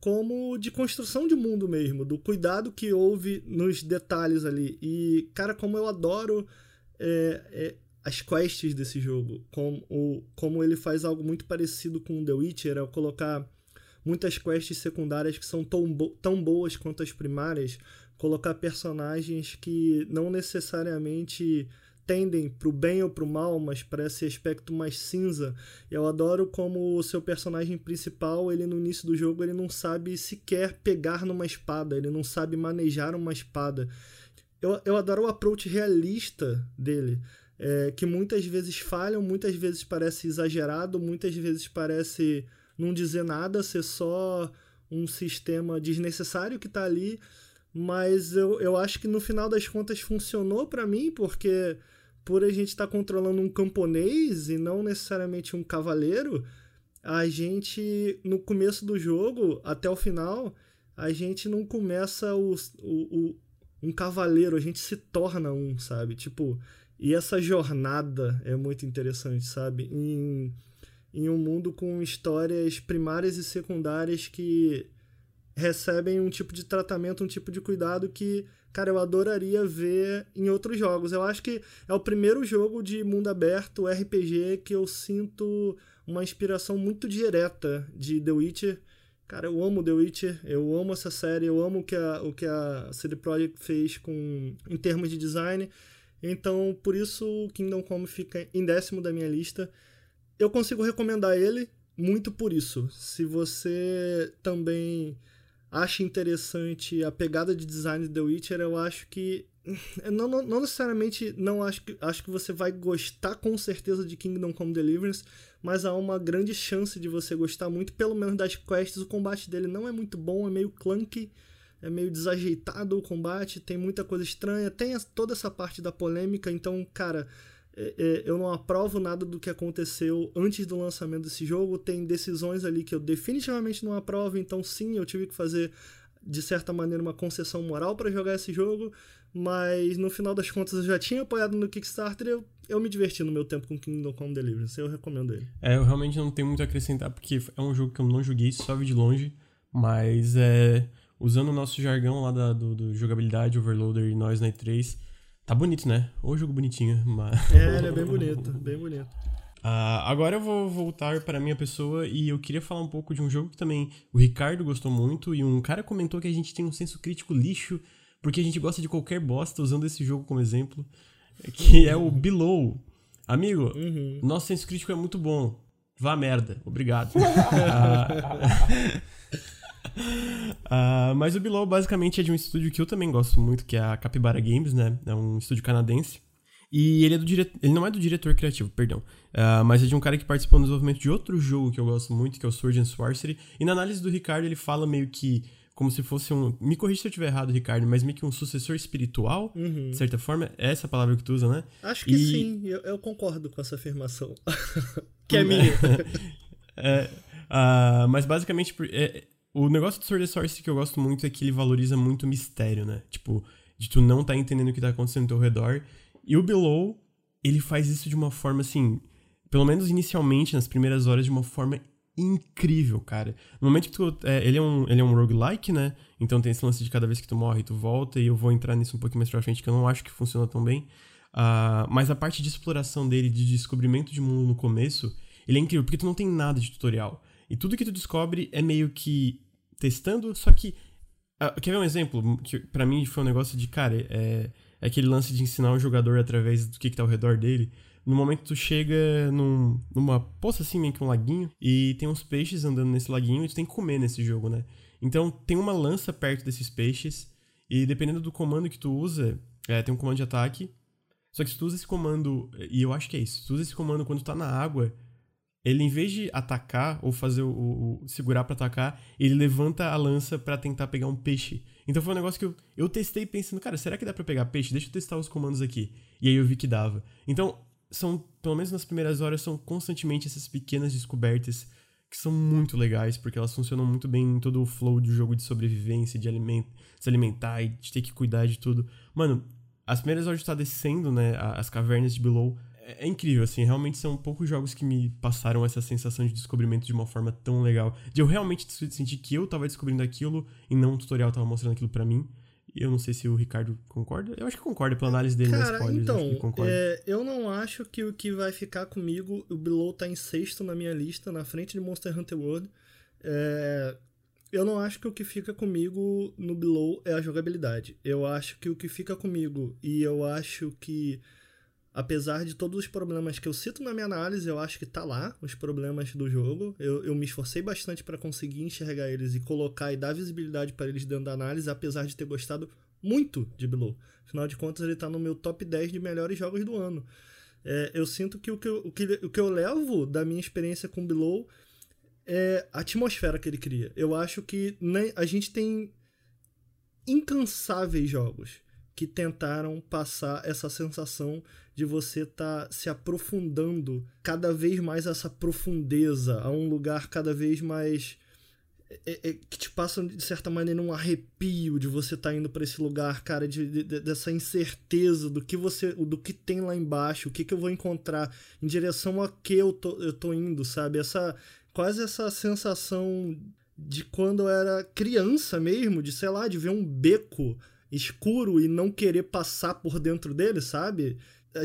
Speaker 2: como de construção de mundo mesmo, do cuidado que houve nos detalhes ali. E, cara, como eu adoro. É, é, as quests desse jogo, como, o, como ele faz algo muito parecido com The Witcher, ao colocar muitas quests secundárias que são tão, bo tão boas quanto as primárias, colocar personagens que não necessariamente tendem para o bem ou para o mal, mas para esse aspecto mais cinza. Eu adoro como o seu personagem principal, ele no início do jogo, ele não sabe sequer pegar numa espada, ele não sabe manejar uma espada. Eu, eu adoro o approach realista dele é, que muitas vezes falham, muitas vezes parece exagerado, muitas vezes parece não dizer nada, ser só um sistema desnecessário que está ali, mas eu, eu acho que no final das contas funcionou para mim, porque por a gente estar tá controlando um camponês e não necessariamente um cavaleiro, a gente, no começo do jogo, até o final, a gente não começa o, o, o um cavaleiro, a gente se torna um, sabe? Tipo, e essa jornada é muito interessante, sabe? Em, em um mundo com histórias primárias e secundárias que recebem um tipo de tratamento, um tipo de cuidado que, cara, eu adoraria ver em outros jogos. Eu acho que é o primeiro jogo de mundo aberto, RPG, que eu sinto uma inspiração muito direta de The Witcher. Cara, eu amo The Witcher, eu amo essa série, eu amo o que a, o que a CD Projekt fez com, em termos de design. Então, por isso, o Kingdom Come fica em décimo da minha lista. Eu consigo recomendar ele muito por isso. Se você também acha interessante a pegada de design de The Witcher, eu acho que. Não, não, não, necessariamente não acho que, acho que você vai gostar com certeza de Kingdom Come Deliverance, mas há uma grande chance de você gostar muito, pelo menos das quests. O combate dele não é muito bom, é meio clunky é meio desajeitado o combate, tem muita coisa estranha, tem toda essa parte da polêmica, então, cara, eu não aprovo nada do que aconteceu antes do lançamento desse jogo, tem decisões ali que eu definitivamente não aprovo, então sim, eu tive que fazer de certa maneira uma concessão moral para jogar esse jogo, mas no final das contas eu já tinha apoiado no Kickstarter eu, eu me diverti no meu tempo com Kingdom Come Deliverance, eu recomendo ele.
Speaker 1: É, eu realmente não tenho muito a acrescentar porque é um jogo que eu não joguei, só vi de longe, mas é usando o nosso jargão lá da, do, do, jogabilidade, overloader e nós na E3. Tá bonito, né? O jogo bonitinho, mas...
Speaker 2: É, ele é bem bonito, bem bonito.
Speaker 1: Uh, agora eu vou voltar para minha pessoa e eu queria falar um pouco de um jogo que também o Ricardo gostou muito e um cara comentou que a gente tem um senso crítico lixo porque a gente gosta de qualquer bosta usando esse jogo como exemplo, que é o Below. Amigo, uhum. nosso senso crítico é muito bom. Vá merda. Obrigado. uh, uh, mas o Below basicamente é de um estúdio que eu também gosto muito, que é a Capybara Games, né? É um estúdio canadense. E ele é do diretor. Ele não é do diretor criativo, perdão. Uh, mas é de um cara que participou no desenvolvimento de outro jogo que eu gosto muito, que é o and Sorcery. E na análise do Ricardo, ele fala meio que como se fosse um. Me corrija se eu estiver errado, Ricardo, mas meio que um sucessor espiritual, uhum. de certa forma. É essa palavra que tu usa, né?
Speaker 2: Acho que e... sim, eu, eu, concordo com essa afirmação. que é minha.
Speaker 1: é, uh, mas basicamente, é, o negócio do Sword Sorcery que eu gosto muito é que ele valoriza muito o mistério, né? Tipo, de tu não tá entendendo o que tá acontecendo ao teu redor. E o Below, ele faz isso de uma forma assim, pelo menos inicialmente, nas primeiras horas, de uma forma incrível, cara. No momento que tu. É, ele, é um, ele é um roguelike, né? Então tem esse lance de cada vez que tu morre, tu volta, e eu vou entrar nisso um pouquinho mais pra frente, que eu não acho que funciona tão bem. Uh, mas a parte de exploração dele, de descobrimento de mundo no começo, ele é incrível, porque tu não tem nada de tutorial. E tudo que tu descobre é meio que testando, só que. Uh, quer ver um exemplo? Que para mim foi um negócio de, cara, é, é aquele lance de ensinar o jogador através do que, que tá ao redor dele. No momento tu chega num, numa poça assim, meio que um laguinho, e tem uns peixes andando nesse laguinho e tu tem que comer nesse jogo, né? Então tem uma lança perto desses peixes, e dependendo do comando que tu usa, é, tem um comando de ataque. Só que se tu usa esse comando, e eu acho que é isso, se tu usa esse comando quando tu tá na água, ele em vez de atacar ou fazer o, o, segurar para atacar, ele levanta a lança para tentar pegar um peixe. Então foi um negócio que eu, eu testei pensando, cara, será que dá para pegar peixe? Deixa eu testar os comandos aqui. E aí eu vi que dava. Então, são, pelo menos nas primeiras horas, são constantemente essas pequenas descobertas que são muito legais, porque elas funcionam muito bem em todo o flow do jogo de sobrevivência, de alimento, se alimentar e de ter que cuidar de tudo. Mano, as primeiras horas de estar descendo, né, as cavernas de Below, é, é incrível, assim, realmente são poucos jogos que me passaram essa sensação de descobrimento de uma forma tão legal. De eu realmente sentir que eu tava descobrindo aquilo e não um tutorial tava mostrando aquilo para mim. Eu não sei se o Ricardo concorda. Eu acho que concorda pela análise dele
Speaker 2: Cara,
Speaker 1: nas spoilers.
Speaker 2: Então, é, eu não acho que o que vai ficar comigo, o Below tá em sexto na minha lista, na frente de Monster Hunter World. É, eu não acho que o que fica comigo no Below é a jogabilidade. Eu acho que o que fica comigo, e eu acho que apesar de todos os problemas que eu cito na minha análise, eu acho que tá lá os problemas do jogo. Eu, eu me esforcei bastante para conseguir enxergar eles e colocar e dar visibilidade para eles dentro da análise, apesar de ter gostado muito de Below. Afinal de contas, ele tá no meu top 10 de melhores jogos do ano. É, eu sinto que o que eu, o, que o que eu levo da minha experiência com Below é a atmosfera que ele cria. Eu acho que né, a gente tem incansáveis jogos que tentaram passar essa sensação de você estar tá se aprofundando cada vez mais essa profundeza a um lugar cada vez mais é, é, que te passa de certa maneira um arrepio de você estar tá indo para esse lugar, cara, de, de, dessa incerteza do que você, do que tem lá embaixo, o que, que eu vou encontrar, em direção a que eu tô, eu tô indo, sabe? Essa quase essa sensação de quando eu era criança mesmo, de sei lá, de ver um beco escuro e não querer passar por dentro dele, sabe?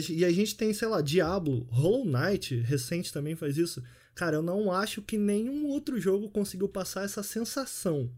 Speaker 2: E a gente tem, sei lá, Diablo, Hollow Knight, recente também faz isso. Cara, eu não acho que nenhum outro jogo conseguiu passar essa sensação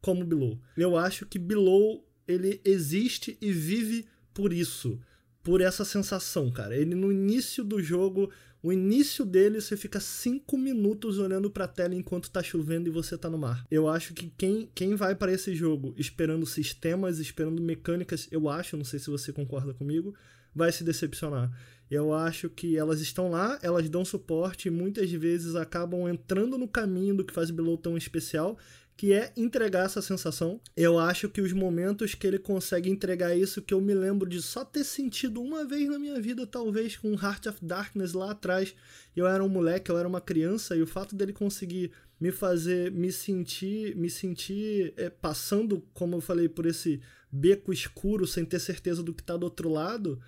Speaker 2: como Below. Eu acho que Below ele existe e vive por isso, por essa sensação, cara. Ele no início do jogo o início dele você fica cinco minutos olhando para a tela enquanto tá chovendo e você tá no mar. Eu acho que quem, quem vai para esse jogo esperando sistemas, esperando mecânicas, eu acho, não sei se você concorda comigo, vai se decepcionar. Eu acho que elas estão lá, elas dão suporte e muitas vezes acabam entrando no caminho do que faz Below tão especial que é entregar essa sensação. Eu acho que os momentos que ele consegue entregar isso, que eu me lembro de só ter sentido uma vez na minha vida, talvez com Heart of Darkness lá atrás, eu era um moleque, eu era uma criança, e o fato dele conseguir me fazer me sentir, me sentir é, passando, como eu falei, por esse beco escuro sem ter certeza do que tá do outro lado.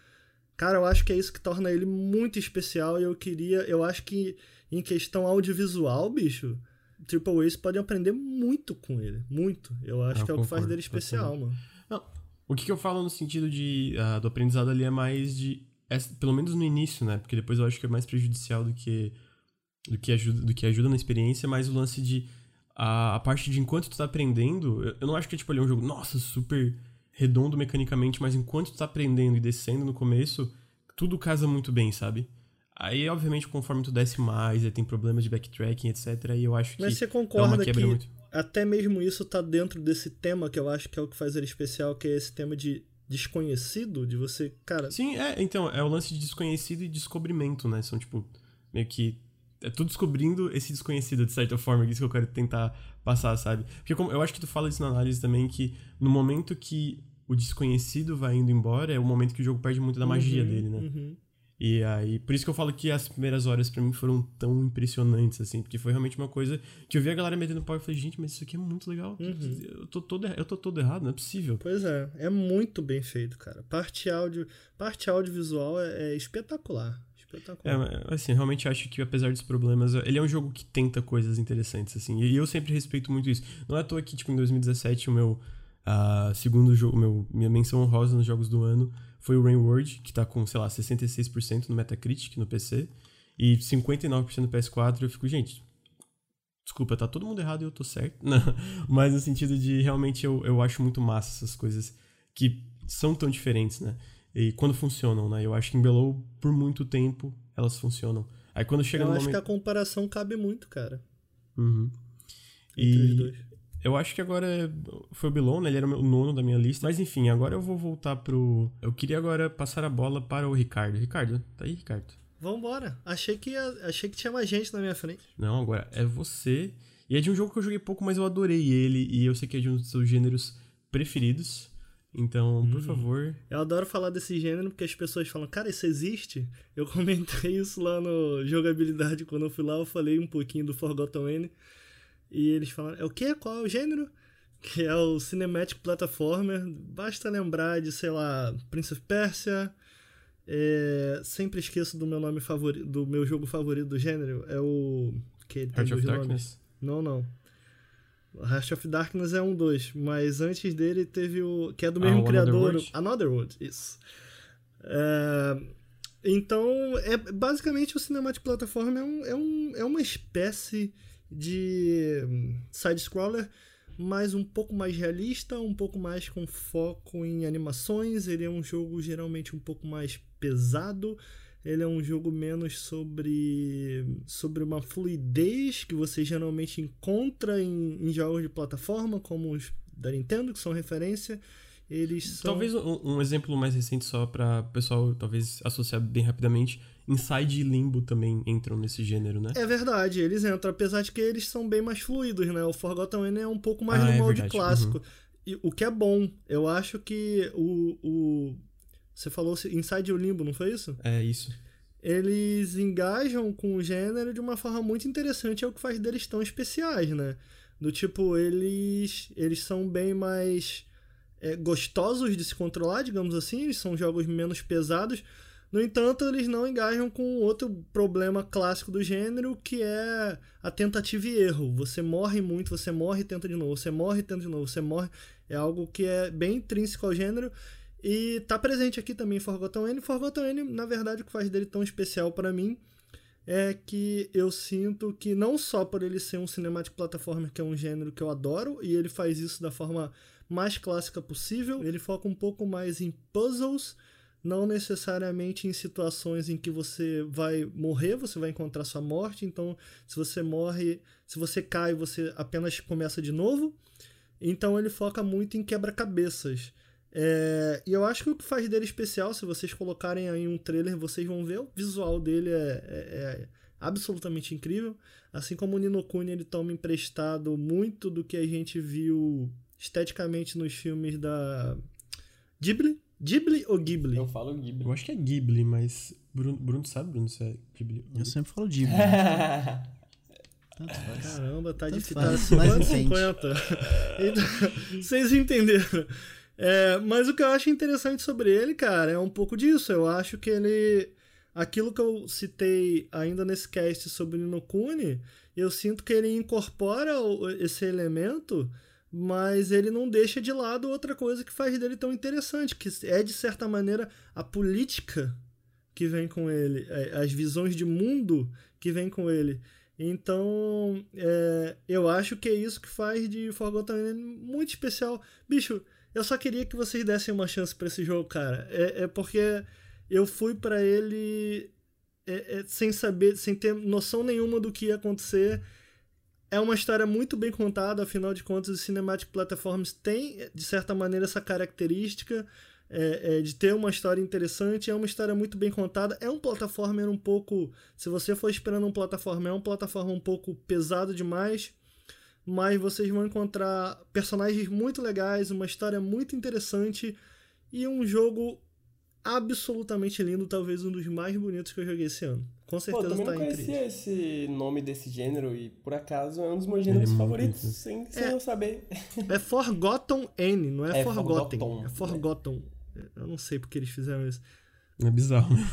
Speaker 2: Cara, eu acho que é isso que torna ele muito especial e eu queria, eu acho que em questão audiovisual, bicho, Triple Ace podem aprender muito com ele. Muito. Eu acho eu que é o que faz dele especial, mano.
Speaker 1: Não, o que, que, eu falo no sentido de uh, do aprendizado ali é mais de. É, pelo menos no início, né? Porque depois eu acho que é mais prejudicial do que, do que, ajuda, do que ajuda na experiência, mas o lance de. A, a parte de enquanto tu tá aprendendo. Eu, eu não acho que é tipo ali um jogo, nossa, super redondo mecanicamente, mas enquanto tu tá aprendendo e descendo no começo, tudo casa muito bem, sabe? Aí, obviamente, conforme tu desce mais, aí tem problemas de backtracking, etc. E eu acho que.
Speaker 2: Mas você concorda que muito... até mesmo isso tá dentro desse tema que eu acho que é o que faz ele especial, que é esse tema de desconhecido, de você, cara.
Speaker 1: Sim, é, então, é o lance de desconhecido e descobrimento, né? São tipo, meio que. É tudo descobrindo esse desconhecido, de certa forma, é isso que eu quero tentar passar, sabe? Porque como, eu acho que tu fala isso na análise também, que no momento que o desconhecido vai indo embora, é o momento que o jogo perde muito da magia
Speaker 2: uhum,
Speaker 1: dele, né?
Speaker 2: Uhum.
Speaker 1: E aí, por isso que eu falo que as primeiras horas para mim foram tão impressionantes, assim, porque foi realmente uma coisa que eu vi a galera metendo pau e falei, gente, mas isso aqui é muito legal.
Speaker 2: Uhum.
Speaker 1: Eu, tô todo, eu tô todo errado, não é possível.
Speaker 2: Pois é, é muito bem feito, cara. Parte áudio, parte audiovisual é, é espetacular. Espetacular.
Speaker 1: É, assim, realmente acho que apesar dos problemas, ele é um jogo que tenta coisas interessantes, assim, e eu sempre respeito muito isso. Não é à toa que, tipo, em 2017, o meu uh, segundo jogo, meu, minha menção honrosa nos jogos do ano foi o Rainward, que tá com, sei lá, 66% no Metacritic no PC e 59% no PS4. Eu fico, gente, desculpa, tá todo mundo errado e eu tô certo. Não, mas no sentido de realmente eu, eu acho muito massa essas coisas que são tão diferentes, né? E quando funcionam, né? Eu acho que em Below, por muito tempo, elas funcionam. Aí quando chega
Speaker 2: eu
Speaker 1: no
Speaker 2: acho
Speaker 1: momento...
Speaker 2: que a comparação cabe muito, cara.
Speaker 1: Uhum. Entre e... os dois. Eu acho que agora foi o Below, né? Ele era o nono da minha lista. Mas enfim, agora eu vou voltar pro. Eu queria agora passar a bola para o Ricardo. Ricardo, tá aí, Ricardo?
Speaker 2: Vambora. Achei que, ia... Achei que tinha mais gente na minha frente.
Speaker 1: Não, agora é você. E é de um jogo que eu joguei pouco, mas eu adorei ele. E eu sei que é de um dos seus gêneros preferidos. Então, por hum. favor.
Speaker 2: Eu adoro falar desse gênero porque as pessoas falam, cara, isso existe? Eu comentei isso lá no Jogabilidade quando eu fui lá, eu falei um pouquinho do Forgotten N. E eles falaram, é o quê? Qual é o gênero? Que é o Cinematic Platformer. Basta lembrar de, sei lá, Prince of Persia. É... Sempre esqueço do meu nome favorito, do meu jogo favorito do gênero. É o. Que ele
Speaker 1: Heart of Darkness?
Speaker 2: Não, não. Heart of Darkness é um dos, mas antes dele teve o. que é do mesmo ah, criador. Another World? Another World, isso. É, então, é, basicamente o Cinematic Platform é, um, é, um, é uma espécie de side-scroller, mas um pouco mais realista, um pouco mais com foco em animações. Ele é um jogo geralmente um pouco mais pesado ele é um jogo menos sobre, sobre uma fluidez que você geralmente encontra em, em jogos de plataforma, como os da Nintendo, que são referência. Eles são...
Speaker 1: Talvez um, um exemplo mais recente, só para o pessoal talvez associar bem rapidamente. Inside e Limbo também entram nesse gênero, né?
Speaker 2: É verdade, eles entram, apesar de que eles são bem mais fluidos, né? O Forgotten N é um pouco mais ah, no é molde verdade. clássico. Uhum. E, o que é bom. Eu acho que o, o você falou Inside o Limbo, não foi isso?
Speaker 1: É, isso.
Speaker 2: Eles engajam com o gênero de uma forma muito interessante, é o que faz deles tão especiais, né? Do tipo, eles, eles são bem mais é, gostosos de se controlar, digamos assim, eles são jogos menos pesados. No entanto, eles não engajam com outro problema clássico do gênero, que é a tentativa e erro. Você morre muito, você morre e tenta de novo, você morre e tenta de novo, você morre. É algo que é bem intrínseco ao gênero e tá presente aqui também Forgotten N. Forgotten N, na verdade, o que faz dele tão especial para mim é que eu sinto que não só por ele ser um cinematic platformer, que é um gênero que eu adoro, e ele faz isso da forma mais clássica possível, ele foca um pouco mais em puzzles, não necessariamente em situações em que você vai morrer, você vai encontrar sua morte, então se você morre, se você cai, você apenas começa de novo. Então ele foca muito em quebra-cabeças. É, e eu acho que o que faz dele especial, se vocês colocarem aí um trailer, vocês vão ver, o visual dele é, é, é absolutamente incrível. Assim como o Nino Kuni, ele toma emprestado muito do que a gente viu esteticamente nos filmes da Ghibli. Ghibli ou Ghibli?
Speaker 4: Eu falo Ghibli.
Speaker 1: Eu acho que é Ghibli, mas Bruno, Bruno sabe, Bruno, se é Ghibli.
Speaker 3: Eu sempre falo Ghibli.
Speaker 2: Caramba, tá difícil. Tá 50 50. Então, vocês entenderam. É, mas o que eu acho interessante sobre ele, cara, é um pouco disso. Eu acho que ele. Aquilo que eu citei ainda nesse cast sobre Nino Kuni, eu sinto que ele incorpora esse elemento, mas ele não deixa de lado outra coisa que faz dele tão interessante, que é, de certa maneira, a política que vem com ele, é, as visões de mundo que vem com ele. Então, é, eu acho que é isso que faz de Forgotten muito especial. Bicho, eu só queria que vocês dessem uma chance para esse jogo, cara. É, é porque eu fui para ele é, é, sem saber, sem ter noção nenhuma do que ia acontecer. É uma história muito bem contada, afinal de contas, os Cinematic Platforms têm, de certa maneira, essa característica é, é, de ter uma história interessante. É uma história muito bem contada. É um plataformer um pouco. Se você for esperando um plataforma, é um plataforma um pouco pesado demais mas vocês vão encontrar personagens muito legais, uma história muito interessante e um jogo absolutamente lindo, talvez um dos mais bonitos que eu joguei esse ano. Com certeza Pô,
Speaker 4: também
Speaker 2: tá
Speaker 4: não conhecia esse nome desse gênero e por acaso é um dos meus gêneros é favoritos, sem, sem é, eu saber.
Speaker 2: É Forgotten N, não é, é Forgotten. Forgotten. É Forgotten. Eu não sei porque eles fizeram isso.
Speaker 1: É bizarro, né?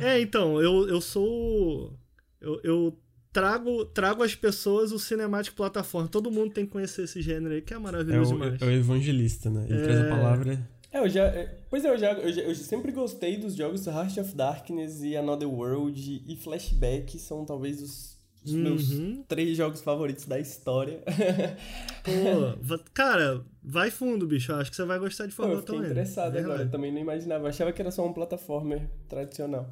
Speaker 2: É, então, eu, eu sou. Eu, eu trago, trago às pessoas o cinemático plataforma. Todo mundo tem que conhecer esse gênero aí, que é maravilhoso
Speaker 1: é
Speaker 2: o, demais.
Speaker 1: É o evangelista, né? Ele é... traz a palavra.
Speaker 4: É, eu já. É, pois é, eu já, eu já, eu sempre gostei dos jogos Heart of Darkness e Another World e Flashback são talvez os os uhum. meus três jogos favoritos da história.
Speaker 2: Pô, cara, vai fundo, bicho. Acho que você vai gostar de Forgotten
Speaker 4: Eu fiquei interessado agora. Eu também não imaginava. Eu achava que era só um plataformer tradicional.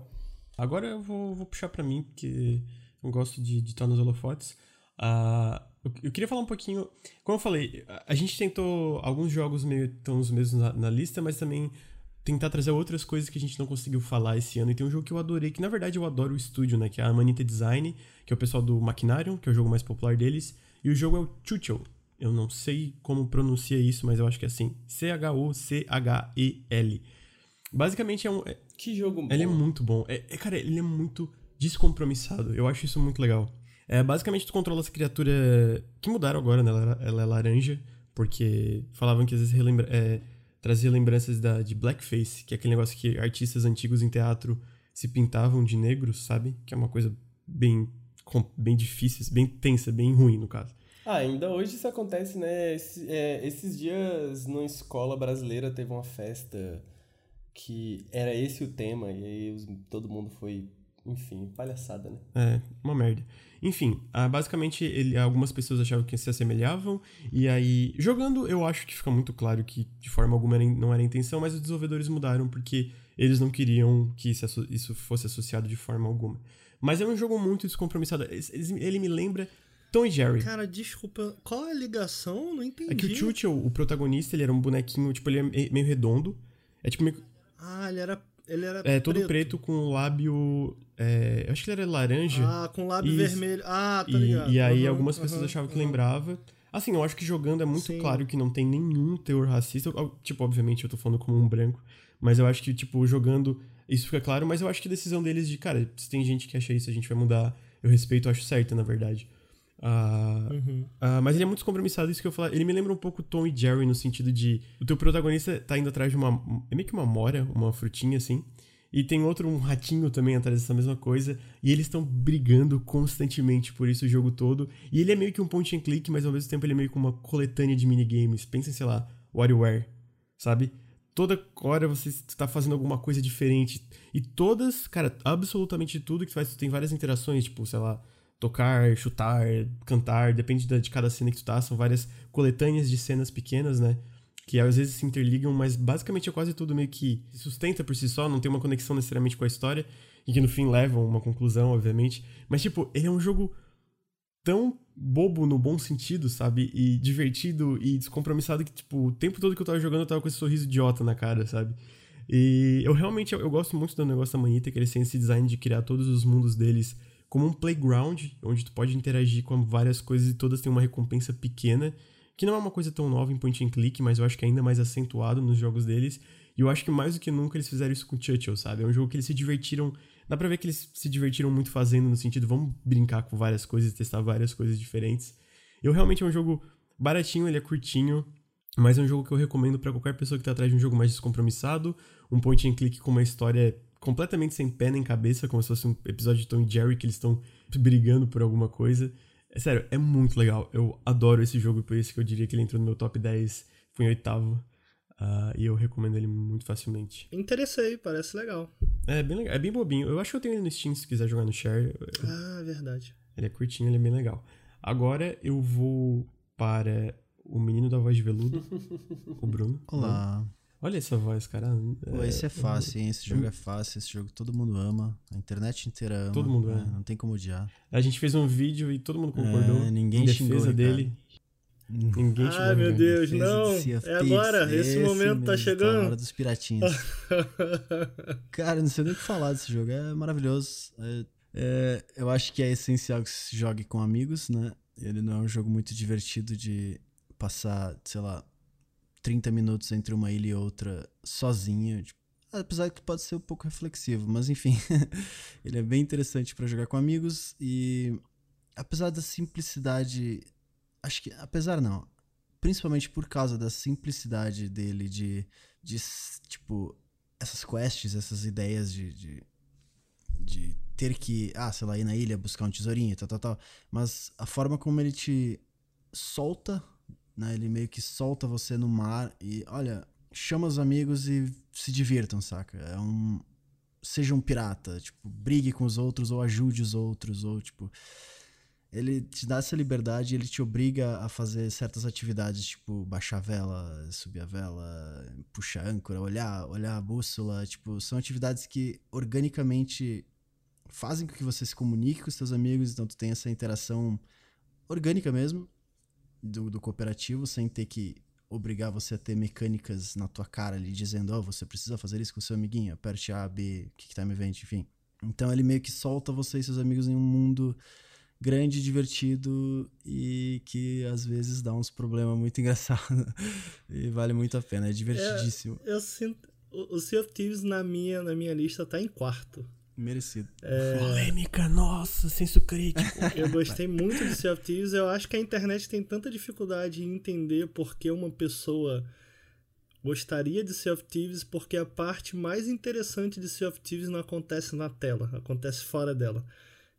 Speaker 1: Agora eu vou, vou puxar para mim, porque eu gosto de, estar nos holofotes. Uh, eu, eu, queria falar um pouquinho. Como eu falei, a gente tentou alguns jogos meio tão os mesmos na, na lista, mas também tentar trazer outras coisas que a gente não conseguiu falar esse ano. E tem um jogo que eu adorei, que na verdade eu adoro o estúdio, né? Que é a Manita Design, que é o pessoal do Machinarium, que é o jogo mais popular deles. E o jogo é o Chuchel. Eu não sei como pronuncia isso, mas eu acho que é assim. C-H-O-C-H-E-L. Basicamente é um. É,
Speaker 4: que jogo
Speaker 1: bom. Ele é muito bom. É, é, cara, ele é muito descompromissado. Eu acho isso muito legal. É, basicamente, tu controla essa criatura que mudaram agora, né? Ela, ela é laranja, porque falavam que às vezes relembra, é, trazia lembranças da, de blackface, que é aquele negócio que artistas antigos em teatro se pintavam de negros, sabe? Que é uma coisa bem, bem difícil, bem tensa, bem ruim no caso.
Speaker 4: Ah, ainda hoje isso acontece, né? Esse, é, esses dias, numa escola brasileira, teve uma festa que era esse o tema, e aí todo mundo foi enfim, palhaçada, né?
Speaker 1: É, uma merda. Enfim, ah, basicamente ele, algumas pessoas achavam que se assemelhavam, e aí, jogando, eu acho que fica muito claro que de forma alguma não era a intenção, mas os desenvolvedores mudaram porque eles não queriam que isso fosse associado de forma alguma. Mas é um jogo muito descompromissado. Ele me lembra Tom e Jerry.
Speaker 2: Cara, desculpa, qual é a ligação? Não entendi. É
Speaker 1: que o Churchill, o protagonista, ele era um bonequinho, tipo, ele é meio redondo. É tipo meio...
Speaker 2: Ah, ele era ele era
Speaker 1: É, todo preto, preto com o lábio. É, eu acho que ele era laranja.
Speaker 2: Ah, com lábio vermelho. Ah, tá ligado.
Speaker 1: E, e aí uhum, algumas pessoas uhum, achavam que uhum. lembrava. Assim, eu acho que jogando é muito Sim. claro que não tem nenhum teor racista. Tipo, obviamente eu tô falando como um branco. Mas eu acho que, tipo, jogando isso fica claro. Mas eu acho que a decisão deles de, cara, se tem gente que acha isso, a gente vai mudar. Eu respeito, eu acho certo, na verdade. Uh, uhum. uh, mas ele é muito descompromissado, isso que eu falar. Ele me lembra um pouco Tom e Jerry no sentido de o teu protagonista tá indo atrás de uma. É meio que uma mora, uma frutinha assim. E tem outro, um ratinho também atrás dessa mesma coisa. E eles estão brigando constantemente por isso o jogo todo. E ele é meio que um point and click, mas ao mesmo tempo ele é meio que uma coletânea de minigames. Pensem, sei lá, WarioWare, sabe? Toda hora você está fazendo alguma coisa diferente. E todas, cara, absolutamente tudo que tu faz, tu tem várias interações, tipo, sei lá, tocar, chutar, cantar, depende de cada cena que tu tá, são várias coletâneas de cenas pequenas, né? Que às vezes se interligam, mas basicamente é quase tudo meio que sustenta por si só, não tem uma conexão necessariamente com a história, e que no fim levam uma conclusão, obviamente. Mas, tipo, ele é um jogo tão bobo no bom sentido, sabe? E divertido e descompromissado que, tipo, o tempo todo que eu tava jogando eu tava com esse sorriso idiota na cara, sabe? E eu realmente eu, eu gosto muito do negócio da Manita, que eles têm esse design de criar todos os mundos deles como um playground, onde tu pode interagir com várias coisas e todas têm uma recompensa pequena, que não é uma coisa tão nova em point and click, mas eu acho que é ainda mais acentuado nos jogos deles. E eu acho que mais do que nunca eles fizeram isso com Churchill, sabe? É um jogo que eles se divertiram. Dá pra ver que eles se divertiram muito fazendo, no sentido, vamos brincar com várias coisas, testar várias coisas diferentes. Eu realmente é um jogo baratinho, ele é curtinho, mas é um jogo que eu recomendo para qualquer pessoa que tá atrás de um jogo mais descompromissado, um point and click com uma história completamente sem pé nem cabeça, como se fosse um episódio de Tom e Jerry que eles estão brigando por alguma coisa. É sério, é muito legal. Eu adoro esse jogo, por isso que eu diria que ele entrou no meu top 10, foi em oitavo. Uh, e eu recomendo ele muito facilmente.
Speaker 2: Interessei, parece legal.
Speaker 1: É bem legal, é bem bobinho. Eu acho que eu tenho ele no Steam se quiser jogar no Share.
Speaker 2: Ah, verdade.
Speaker 1: Ele é curtinho, ele é bem legal. Agora eu vou para o menino da voz de veludo, o Bruno.
Speaker 3: Olá.
Speaker 1: Olha essa voz, cara.
Speaker 3: Pô, esse é fácil, hein? Esse jogo é fácil, esse jogo todo mundo ama. A internet inteira ama.
Speaker 1: Todo mundo
Speaker 3: ama. É, não tem como odiar.
Speaker 1: A gente fez um vídeo e todo mundo concordou. É, ninguém em defesa xingou, dele. Ninguém
Speaker 2: xingou. Ai, meu Deus, não. É agora, esse, esse momento tá chegando. Tá
Speaker 3: hora dos piratinhas. cara, não sei nem o que falar desse jogo. É maravilhoso. É, é, eu acho que é essencial que se jogue com amigos, né? Ele não é um jogo muito divertido de passar, sei lá, 30 minutos entre uma ilha e outra sozinho. Tipo, apesar que pode ser um pouco reflexivo, mas enfim. ele é bem interessante para jogar com amigos e apesar da simplicidade, acho que apesar não, principalmente por causa da simplicidade dele de, de tipo essas quests, essas ideias de, de, de ter que, ah, sei lá, ir na ilha buscar um tesourinho, tal, tal, tal. Mas a forma como ele te solta né? Ele meio que solta você no mar e, olha, chama os amigos e se divirtam, saca? É um seja um pirata, tipo, brigue com os outros ou ajude os outros ou tipo ele te dá essa liberdade, ele te obriga a fazer certas atividades, tipo baixar a vela, subir a vela, puxar a âncora, olhar, olhar a bússola, tipo, são atividades que organicamente fazem com que você se comunique com os seus amigos, então tu tem essa interação orgânica mesmo do, do cooperativo, sem ter que obrigar você a ter mecânicas na tua cara ali, dizendo, ó, oh, você precisa fazer isso com o seu amiguinho, aperte A, B, Kick Time Event, enfim. Então ele meio que solta você e seus amigos em um mundo grande, divertido e que às vezes dá uns problemas muito engraçados e vale muito a pena, é divertidíssimo.
Speaker 2: É, eu sinto o Sea of Thieves na minha na minha lista tá em quarto.
Speaker 3: Merecido.
Speaker 1: É... Polêmica, nossa, senso crítico.
Speaker 2: Eu gostei muito de Sea of Thieves. Eu acho que a internet tem tanta dificuldade em entender por que uma pessoa gostaria de Sea of Thieves, porque a parte mais interessante de Sea of Thieves não acontece na tela, acontece fora dela.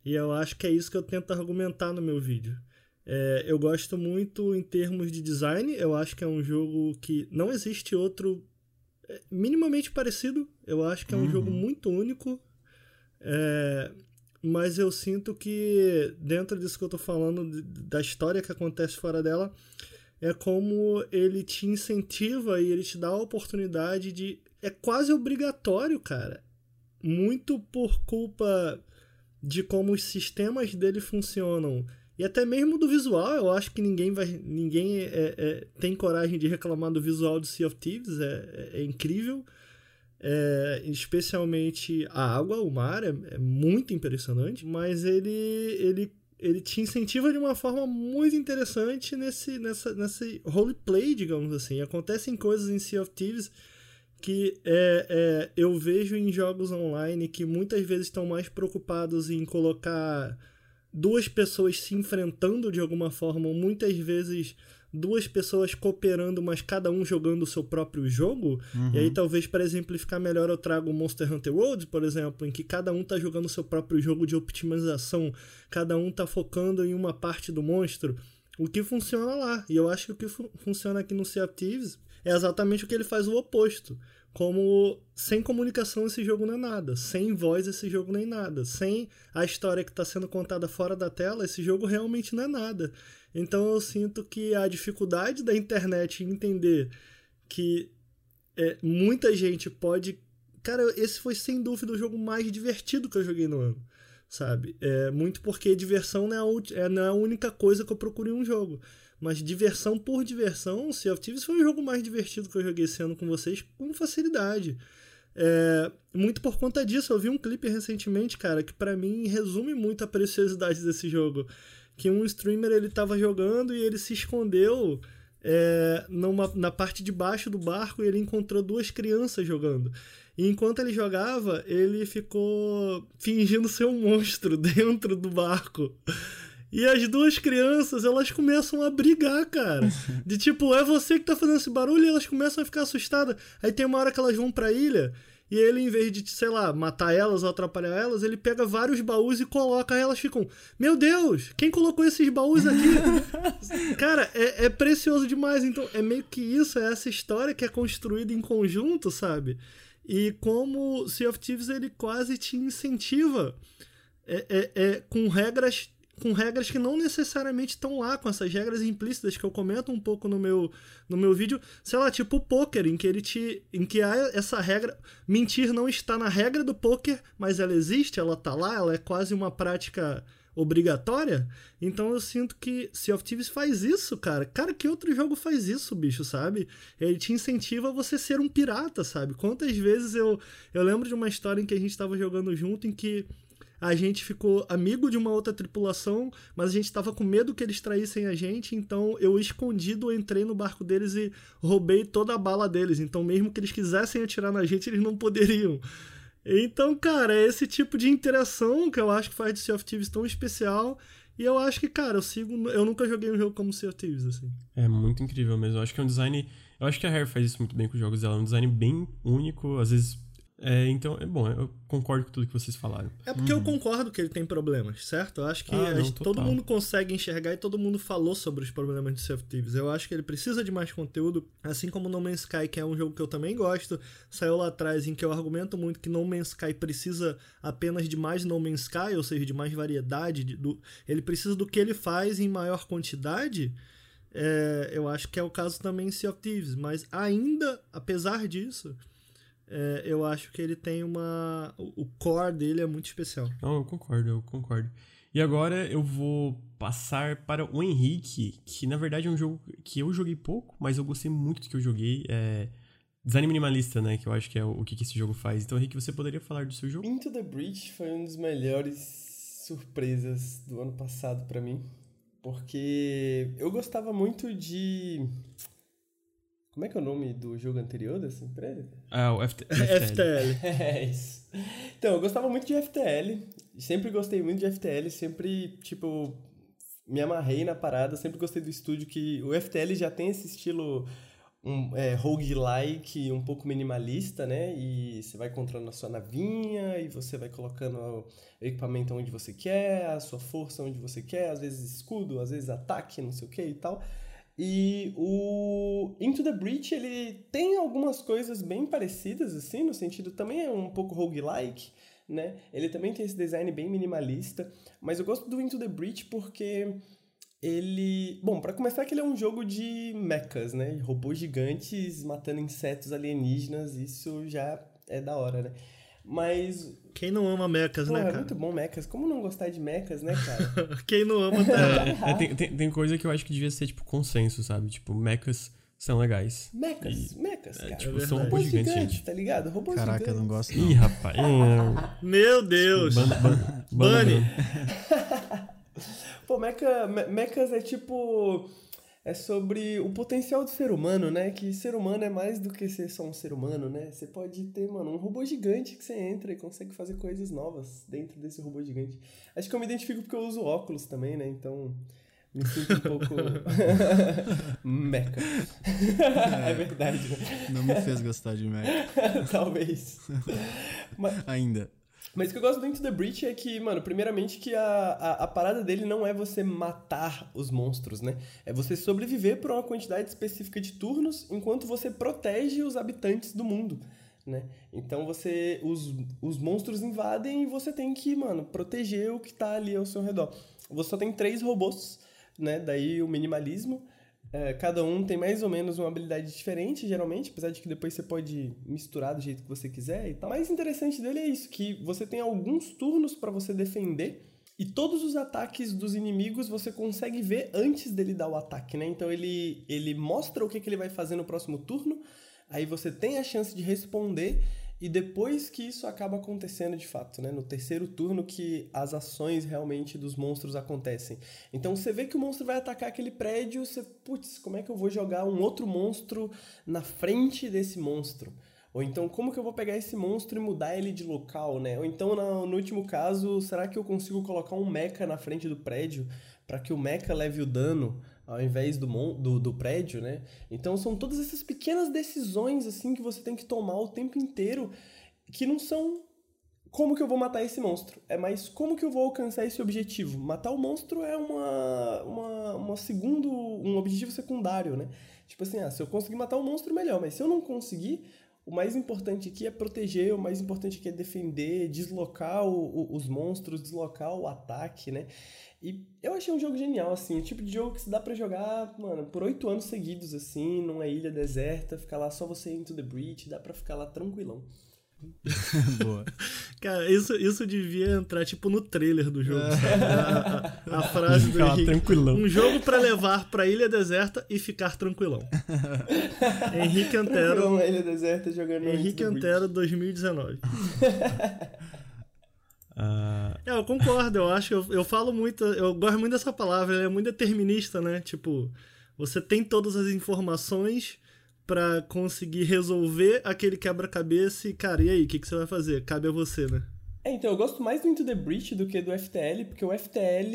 Speaker 2: E eu acho que é isso que eu tento argumentar no meu vídeo. É, eu gosto muito em termos de design, eu acho que é um jogo que não existe outro é, minimamente parecido. Eu acho que é um uhum. jogo muito único. É, mas eu sinto que dentro disso que eu tô falando, da história que acontece fora dela, é como ele te incentiva e ele te dá a oportunidade de. É quase obrigatório, cara. Muito por culpa de como os sistemas dele funcionam e até mesmo do visual, eu acho que ninguém vai ninguém é, é, tem coragem de reclamar do visual do Sea of Thieves, é, é, é incrível. É, especialmente a água, o mar, é, é, muito impressionante, mas ele, ele, ele te incentiva de uma forma muito interessante nesse, nessa, nesse roleplay, digamos assim. Acontecem coisas em Sea of Thieves que é, é, eu vejo em jogos online que muitas vezes estão mais preocupados em colocar duas pessoas se enfrentando de alguma forma, muitas vezes duas pessoas cooperando, mas cada um jogando o seu próprio jogo. Uhum. E aí, talvez, para exemplificar melhor, eu trago Monster Hunter World, por exemplo, em que cada um tá jogando o seu próprio jogo de optimização, cada um tá focando em uma parte do monstro. O que funciona lá. E eu acho que o que fu funciona aqui no Sea of Thieves é exatamente o que ele faz o oposto. Como sem comunicação esse jogo não é nada, sem voz esse jogo nem nada, sem a história que está sendo contada fora da tela, esse jogo realmente não é nada. Então eu sinto que a dificuldade da internet em entender que é, muita gente pode. Cara, esse foi sem dúvida o jogo mais divertido que eu joguei no ano sabe? É, muito porque diversão não é, a, é, não é a única coisa que eu procuro em um jogo. Mas diversão por diversão, Sea of Thieves foi o jogo mais divertido que eu joguei esse ano com vocês com facilidade. É, muito por conta disso, eu vi um clipe recentemente, cara, que para mim resume muito a preciosidade desse jogo. Que um streamer ele tava jogando e ele se escondeu é, numa, na parte de baixo do barco e ele encontrou duas crianças jogando. E enquanto ele jogava, ele ficou fingindo ser um monstro dentro do barco. E as duas crianças, elas começam a brigar, cara. De tipo, é você que tá fazendo esse barulho e elas começam a ficar assustadas. Aí tem uma hora que elas vão pra ilha e ele, em vez de, sei lá, matar elas ou atrapalhar elas, ele pega vários baús e coloca. Aí elas ficam: Meu Deus, quem colocou esses baús aqui? cara, é, é precioso demais. Então, é meio que isso, é essa história que é construída em conjunto, sabe? E como Sea of Thieves ele quase te incentiva é, é, é, com regras com regras que não necessariamente estão lá, com essas regras implícitas que eu comento um pouco no meu, no meu vídeo, sei lá, tipo o poker, em que ele te. em que há essa regra. Mentir não está na regra do poker, mas ela existe, ela tá lá, ela é quase uma prática obrigatória. Então eu sinto que Sea of Thieves faz isso, cara. Cara, que outro jogo faz isso, bicho, sabe? Ele te incentiva a você ser um pirata, sabe? Quantas vezes eu eu lembro de uma história em que a gente estava jogando junto em que a gente ficou amigo de uma outra tripulação, mas a gente estava com medo que eles traíssem a gente, então eu escondido entrei no barco deles e roubei toda a bala deles. Então, mesmo que eles quisessem atirar na gente, eles não poderiam. Então, cara, é esse tipo de interação que eu acho que faz de Sea of Thieves tão especial. E eu acho que, cara, eu sigo. Eu nunca joguei um jogo como Sea of Thieves, assim.
Speaker 1: É muito incrível mesmo. Eu acho que é um design. Eu acho que a Rare faz isso muito bem com os jogos dela. É um design bem único. Às vezes É, então, é bom, eu concordo com tudo que vocês falaram.
Speaker 2: É porque uhum. eu concordo que ele tem problemas, certo? Eu acho que ah, não, todo mundo consegue enxergar e todo mundo falou sobre os problemas de Sea of Thieves. Eu acho que ele precisa de mais conteúdo, assim como No Man's Sky, que é um jogo que eu também gosto, saiu lá atrás em que eu argumento muito que No Man's Sky precisa apenas de mais No Man's Sky, ou seja, de mais variedade. De, do, ele precisa do que ele faz em maior quantidade. É, eu acho que é o caso também em Sea of Thieves, mas ainda, apesar disso é, eu acho que ele tem uma. O core dele é muito especial.
Speaker 1: Não, eu concordo, eu concordo. E agora eu vou passar para o Henrique, que na verdade é um jogo que eu joguei pouco, mas eu gostei muito do que eu joguei. É design minimalista, né? Que eu acho que é o que esse jogo faz. Então, Henrique, você poderia falar do seu jogo?
Speaker 4: Into the Breach foi um dos melhores surpresas do ano passado para mim. Porque eu gostava muito de como é que é o nome do jogo anterior dessa empresa?
Speaker 1: Ah, o FT
Speaker 2: FTL.
Speaker 4: é isso. Então, eu gostava muito de FTL. Sempre gostei muito de FTL. Sempre, tipo, me amarrei na parada. Sempre gostei do estúdio que... O FTL já tem esse estilo um, é, roguelike, um pouco minimalista, né? E você vai controlando a sua navinha e você vai colocando o equipamento onde você quer, a sua força onde você quer, às vezes escudo, às vezes ataque, não sei o que e tal. E o Into the Breach, ele tem algumas coisas bem parecidas, assim, no sentido também é um pouco roguelike, né? Ele também tem esse design bem minimalista, mas eu gosto do Into the Breach porque ele... Bom, para começar que ele é um jogo de mechas, né? Robôs gigantes matando insetos alienígenas, isso já é da hora, né? Mas.
Speaker 2: Quem não ama mechas, Pô, né, é cara?
Speaker 4: É muito bom mechas. Como não gostar de mechas, né, cara?
Speaker 2: Quem não ama, tá?
Speaker 1: é, tem, tem, tem, coisa que eu acho que devia ser, tipo, consenso, sabe? Tipo, mechas são legais.
Speaker 4: Mechas, e, mechas, é, cara. É,
Speaker 1: tipo, é são robôs gigantes, gente.
Speaker 4: tá ligado? Robôs
Speaker 3: Caraca,
Speaker 4: gigantes.
Speaker 3: eu não gosto.
Speaker 1: Não. Ih, rapaz.
Speaker 2: Meu Deus! Ban, ban, Bunny!
Speaker 4: Pô, mecha, mechas é tipo é sobre o potencial do ser humano, né? Que ser humano é mais do que ser só um ser humano, né? Você pode ter, mano, um robô gigante que você entra e consegue fazer coisas novas dentro desse robô gigante. Acho que eu me identifico porque eu uso óculos também, né? Então me sinto um pouco meca. É, é verdade. Né?
Speaker 3: Não me fez gostar de meca.
Speaker 4: Talvez.
Speaker 3: Mas... Ainda.
Speaker 4: Mas o que eu gosto do Into the Breach é que, mano, primeiramente que a, a, a, parada dele não é você matar os monstros, né? É você sobreviver por uma quantidade específica de turnos enquanto você protege os habitantes do mundo, né? Então você... Os, os monstros invadem e você tem que, mano, proteger o que tá ali ao seu redor. Você só tem três robôs, né? Daí o minimalismo. É, cada um tem mais ou menos uma habilidade diferente, geralmente, apesar de que depois você pode misturar do jeito que você quiser e tal. O mais interessante dele é isso, que você tem alguns turnos para você defender e todos os ataques dos inimigos você consegue ver antes dele dar o ataque, né? Então ele, ele mostra o que, que ele vai fazer no próximo turno, aí você tem a chance de responder e depois que isso acaba acontecendo de fato, né? No terceiro turno que as ações realmente dos monstros acontecem. Então você vê que o monstro vai atacar aquele prédio, você, putz, como é que eu vou jogar um outro monstro na frente desse monstro? Ou então, como que eu vou pegar esse monstro e mudar ele de local, né? Ou então, no, no último caso, será que eu consigo colocar um mecha na frente do prédio para que o mecha leve o dano? Ao invés do, do, do prédio, né? Então são todas essas pequenas decisões assim que você tem que tomar o tempo inteiro que não são como que eu vou matar esse monstro, é mais como que eu vou alcançar esse objetivo. Matar o monstro é uma, uma, uma segundo, um objetivo secundário, né? Tipo assim, ah, se eu conseguir matar o monstro, melhor, mas se eu não conseguir, o mais importante aqui é proteger, o mais importante aqui é defender, deslocar o, o, os monstros, deslocar o ataque, né? E eu achei um jogo genial, assim, o tipo de jogo que se dá para jogar, mano, por oito anos seguidos, assim, numa ilha deserta, ficar lá só você into the breach, dá pra ficar lá tranquilão.
Speaker 2: Boa. Cara, isso, isso devia entrar, tipo, no trailer do jogo, é. a, a, a, frase do Henrique.
Speaker 1: Tranquilão.
Speaker 2: Um jogo para levar pra ilha deserta e ficar tranquilão. Henrique Antero.
Speaker 4: ilha deserta jogando
Speaker 2: Henrique Antero 2019. Uh... É, eu concordo, eu acho, eu, eu falo muito, eu gosto muito dessa palavra, ela é muito determinista, né? Tipo, você tem todas as informações para conseguir resolver aquele quebra-cabeça e, cara, e aí, o que, que você vai fazer? Cabe a você, né?
Speaker 4: É, então, eu gosto mais do Into the Breach do que do FTL, porque o FTL,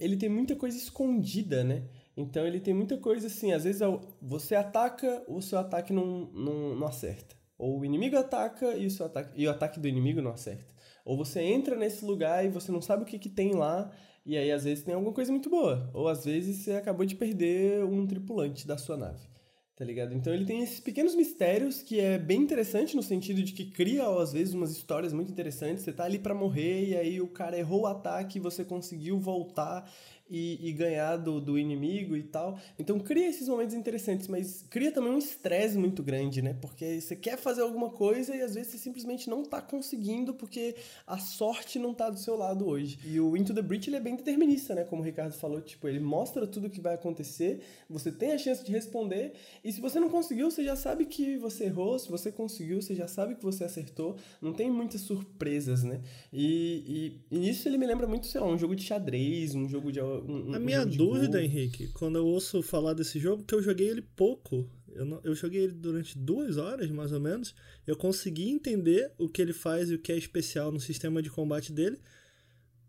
Speaker 4: ele tem muita coisa escondida, né? Então ele tem muita coisa assim, às vezes você ataca, o seu ataque não, não, não acerta. Ou o inimigo ataca e o, seu ataque, e o ataque do inimigo não acerta. Ou você entra nesse lugar e você não sabe o que, que tem lá, e aí às vezes tem alguma coisa muito boa. Ou às vezes você acabou de perder um tripulante da sua nave. Tá ligado? Então ele tem esses pequenos mistérios que é bem interessante no sentido de que cria, às vezes, umas histórias muito interessantes. Você tá ali para morrer e aí o cara errou o ataque e você conseguiu voltar e, e ganhar do, do inimigo e tal. Então cria esses momentos interessantes, mas cria também um estresse muito grande, né? Porque você quer fazer alguma coisa e às vezes você simplesmente não tá conseguindo porque a sorte não tá do seu lado hoje. E o Into the Breach ele é bem determinista, né? Como o Ricardo falou, tipo, ele mostra tudo o que vai acontecer, você tem a chance de responder, e se você não conseguiu, você já sabe que você errou, se você conseguiu, você já sabe que você acertou, não tem muitas surpresas, né? E, e, e nisso ele me lembra muito, sei lá, um jogo de xadrez, um jogo de um,
Speaker 2: a minha dúvida, Henrique, quando eu ouço falar desse jogo, que eu joguei ele pouco, eu, não, eu joguei ele durante duas horas, mais ou menos, eu consegui entender o que ele faz e o que é especial no sistema de combate dele,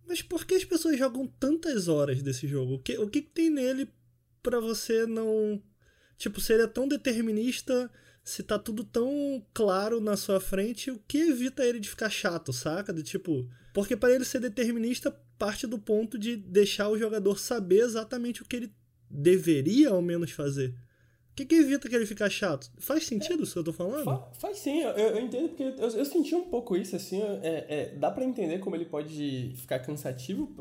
Speaker 2: mas por que as pessoas jogam tantas horas desse jogo? O que, o que, tem nele para você não... Tipo, se ele é tão determinista, se tá tudo tão claro na sua frente, o que evita ele de ficar chato, saca? De tipo... Porque para ele ser determinista, parte do ponto de deixar o jogador saber exatamente o que ele deveria ao menos fazer. O que, que evita que ele ficar chato? Faz sentido isso que eu tô falando?
Speaker 4: Fa faz sim, eu, eu, entendo porque eu, eu, senti um pouco isso, assim, é, é, dá para entender como ele pode ficar cansativo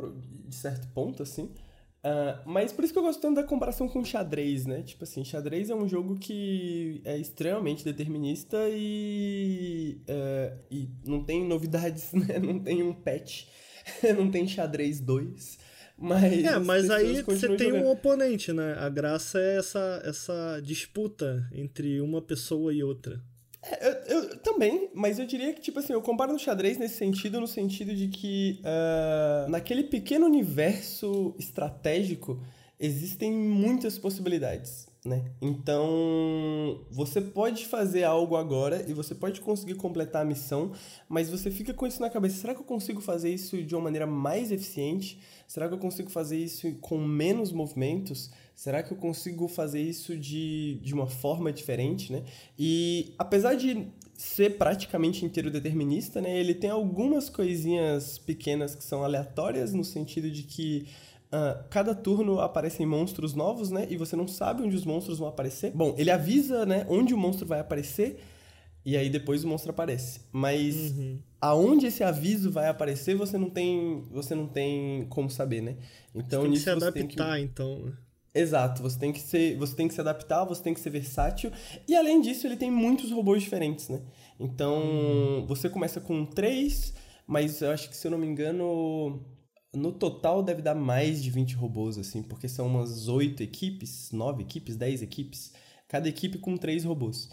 Speaker 4: de certo ponto, assim, uh, mas por isso que eu gosto tanto da comparação com xadrez, né? Tipo assim, xadrez é um jogo que é extremamente determinista e, uh, e não tem novidades, né? Não tem um patch não tem xadrez 2. Mas
Speaker 2: é, mas aí você tem um oponente, né? A graça é essa, essa disputa entre uma pessoa e outra.
Speaker 4: É, eu, eu, também, mas eu diria que, tipo assim, eu comparo no xadrez nesse sentido, no sentido de que uh, naquele pequeno universo estratégico existem muitas possibilidades né? Então, você pode fazer algo agora e você pode conseguir completar a missão, mas você fica com isso na cabeça: será que eu consigo fazer isso de uma maneira mais eficiente? Será que eu consigo fazer isso com menos movimentos? Será que eu consigo fazer isso de, de uma forma diferente, né? E apesar de ser praticamente inteiro determinista, né, ele tem algumas coisinhas pequenas que são aleatórias no sentido de que Uh, cada turno aparecem monstros novos, né? E você não sabe onde os monstros vão aparecer. Bom, ele avisa, né? Onde o monstro vai aparecer. E aí depois o monstro aparece. Mas uhum. aonde esse aviso vai aparecer, você não tem, você não tem como saber, né?
Speaker 2: Então tem que se adaptar, que... então. Né?
Speaker 4: Exato, você tem que ser, você tem que se adaptar, você tem que ser versátil. E além disso, ele tem muitos robôs diferentes, né? Então, uhum. você começa com três, mas eu acho que se eu não me engano, no total deve dar mais de 20 robôs, assim, porque são umas 8 equipes, 9 equipes, 10 equipes, cada equipe com 3 robôs.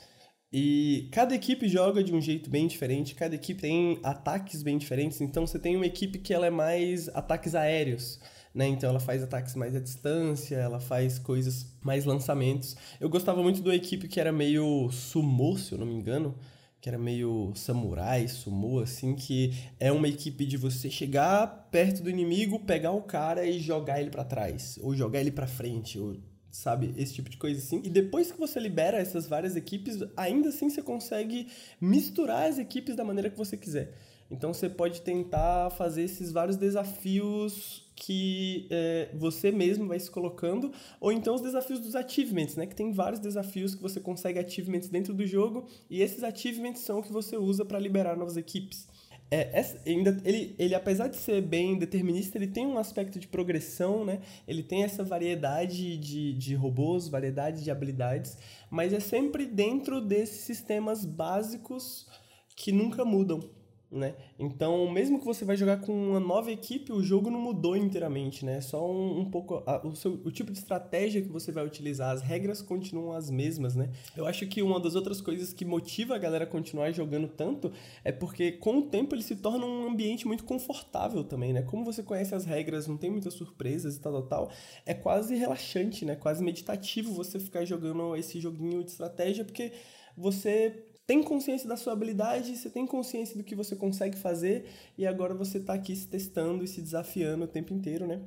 Speaker 4: E cada equipe joga de um jeito bem diferente, cada equipe tem ataques bem diferentes, então você tem uma equipe que ela é mais ataques aéreos, né? Então ela faz ataques mais à distância, ela faz coisas mais lançamentos. Eu gostava muito da equipe que era meio sumô, se eu não me engano, que era meio samurai, sumo, assim, que é uma equipe de você chegar perto do inimigo, pegar o cara e jogar ele para trás, ou jogar ele para frente, ou sabe, esse tipo de coisa assim. E depois que você libera essas várias equipes, ainda assim você consegue misturar as equipes da maneira que você quiser. Então você pode tentar fazer esses vários desafios que é, você mesmo vai se colocando, ou então os desafios dos achievements, né? Que tem vários desafios que você consegue achievements dentro do jogo, e esses achievements são o que você usa para liberar novas equipes. É, essa, ainda, ele, ele, apesar de ser bem determinista, ele tem um aspecto de progressão, né? Ele tem essa variedade de, de robôs, variedade de habilidades, mas é sempre dentro desses sistemas básicos que nunca mudam né? Então, mesmo que você vai jogar com uma nova equipe, o jogo não mudou inteiramente, né? Só um, um pouco a, o, seu, o tipo de estratégia que você vai utilizar, as regras continuam as mesmas, né? Eu acho que uma das outras coisas que motiva a galera a continuar jogando tanto é porque com o tempo ele se torna um ambiente muito confortável também, né? Como você conhece as regras, não tem muitas surpresas e tal, tal, tal, é quase relaxante, né? Quase meditativo você ficar jogando esse joguinho de estratégia, porque você tem consciência da sua habilidade, você tem consciência do que você consegue fazer e agora você está aqui se testando e se desafiando o tempo inteiro, né?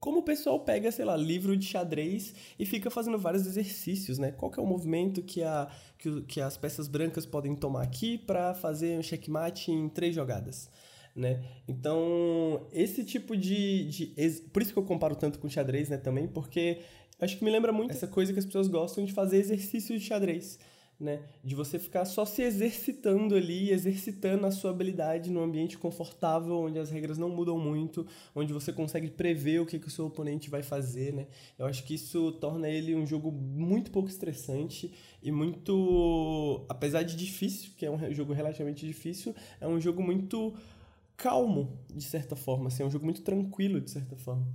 Speaker 4: como o pessoal pega, sei lá, livro de xadrez e fica fazendo vários exercícios, né? Qual que é o movimento que, a, que, que as peças brancas podem tomar aqui para fazer um checkmate em três jogadas, né? Então, esse tipo de, de... Por isso que eu comparo tanto com xadrez, né, também, porque acho que me lembra muito essa coisa que as pessoas gostam de fazer exercícios de xadrez né? De você ficar só se exercitando ali, exercitando a sua habilidade num ambiente confortável, onde as regras não mudam muito, onde você consegue prever o que, que o seu oponente vai fazer, né? Eu acho que isso torna ele um jogo muito pouco estressante e muito, apesar de difícil, que é um jogo relativamente difícil, é um jogo muito calmo, de certa forma, assim, é um jogo muito tranquilo, de certa forma.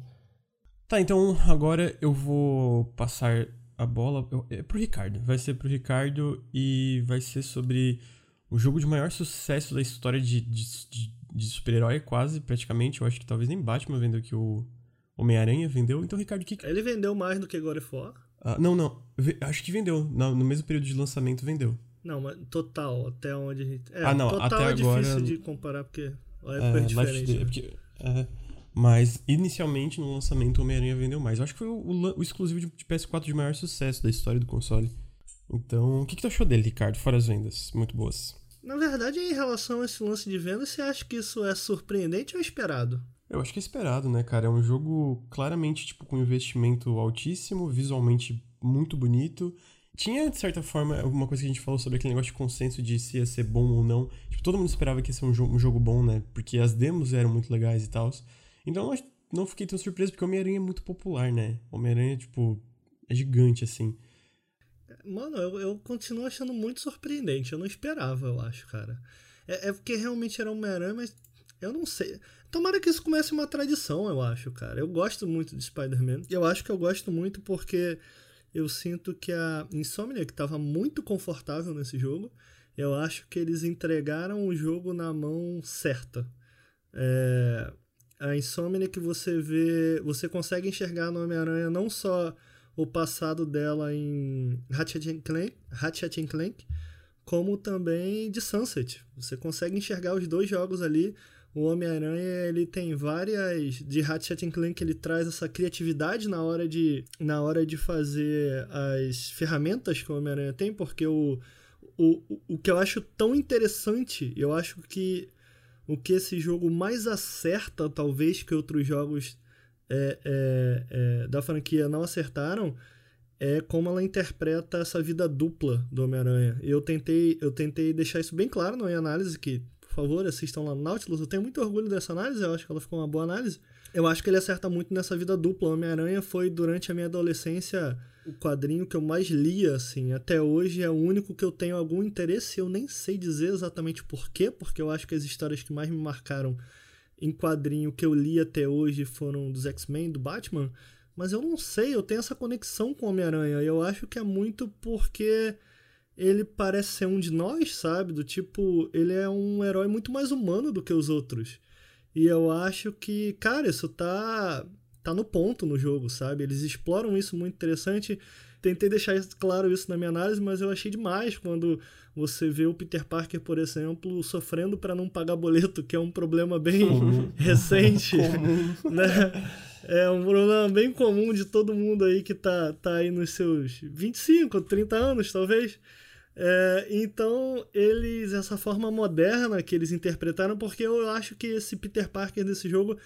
Speaker 1: Tá, então agora eu vou passar a bola é pro Ricardo. Vai ser pro Ricardo e vai ser sobre o jogo de maior sucesso da história de, de, de, de super-herói, quase, praticamente. Eu acho que talvez nem Batman vendeu que o Homem-Aranha vendeu. Então, Ricardo, o que.
Speaker 2: Ele vendeu mais do que God of War?
Speaker 1: Ah, não, não. Acho que vendeu. No, no mesmo período de lançamento, vendeu.
Speaker 2: Não, mas total, até onde a gente.
Speaker 1: É, ah, não,
Speaker 2: total
Speaker 1: até
Speaker 2: é
Speaker 1: agora.
Speaker 2: difícil de comparar, porque a época é, é diferente. Né? Porque,
Speaker 1: é, mas, inicialmente, no lançamento, o Homem-Aranha vendeu mais. Eu acho que foi o, o, o exclusivo de, de, PS4 de maior sucesso da história do console. Então, o que, que tu achou dele, Ricardo? Fora as vendas, muito boas.
Speaker 2: Na verdade, em relação a esse lance de venda, você acha que isso é surpreendente ou esperado?
Speaker 1: Eu acho que é esperado, né, cara? É um jogo claramente, tipo, com investimento altíssimo, visualmente muito bonito. Tinha, de certa forma, alguma coisa que a gente falou sobre aquele negócio de consenso de se ia ser bom ou não. Tipo, todo mundo esperava que ia ser um jogo, um jogo bom, né? Porque as demos eram muito legais e tal. Então eu não fiquei tão surpreso, porque Homem-Aranha é muito popular, né? Homem-Aranha, tipo, é gigante, assim.
Speaker 2: Mano, eu, eu continuo achando muito surpreendente. Eu não esperava, eu acho, cara. É, é porque realmente era Homem-Aranha, mas eu não sei. Tomara que isso comece uma tradição, eu acho, cara. Eu gosto muito de Spider-Man. Eu acho que eu gosto muito porque eu sinto que a Insomnia, que estava muito confortável nesse jogo, eu acho que eles entregaram o jogo na mão certa. É, a Insomnia que você vê, você consegue enxergar no Homem-Aranha não só o passado dela em Ratchet Clank, Ratchet Clank, como também de Sunset. Você consegue enxergar os dois jogos ali. O Homem-Aranha, ele tem várias de Ratchet Clank, ele traz essa criatividade na hora de na hora de fazer as ferramentas que o Homem-Aranha tem, porque o, o, o que eu acho tão interessante, eu acho que o que esse jogo mais acerta, talvez, que outros jogos é, é, é, da franquia não acertaram, é como ela interpreta essa vida dupla do Homem-Aranha. Eu tentei, eu tentei deixar isso bem claro na minha análise, que, por favor, assistam lá no Nautilus. Eu tenho muito orgulho dessa análise, eu acho que ela ficou uma boa análise. Eu acho que ele acerta muito nessa vida dupla. Homem-Aranha foi, durante a minha adolescência, o quadrinho que eu mais lia, assim. Até hoje é o único que eu tenho algum interesse. Eu nem sei dizer exatamente porquê, porque eu acho que as histórias que mais me marcaram em quadrinho que eu li até hoje foram dos X-Men, do Batman. Mas eu não sei, eu tenho essa conexão com Homem-Aranha. Eu acho que é muito porque ele parece ser um de nós, sabe? Do tipo, ele é um herói muito mais humano do que os outros. E eu acho que, cara, isso tá, tá no ponto no jogo, sabe? Eles exploram isso muito interessante. Tentei deixar claro isso na minha análise, mas eu achei demais quando você vê o Peter Parker, por exemplo, sofrendo para não pagar boleto, que é um problema bem recente, né? É um problema bem comum de todo mundo aí que tá, tá aí nos seus 25, 30 anos, talvez. É, então, eles, essa forma moderna que eles interpretaram, porque eu acho que esse Peter Parker desse jogo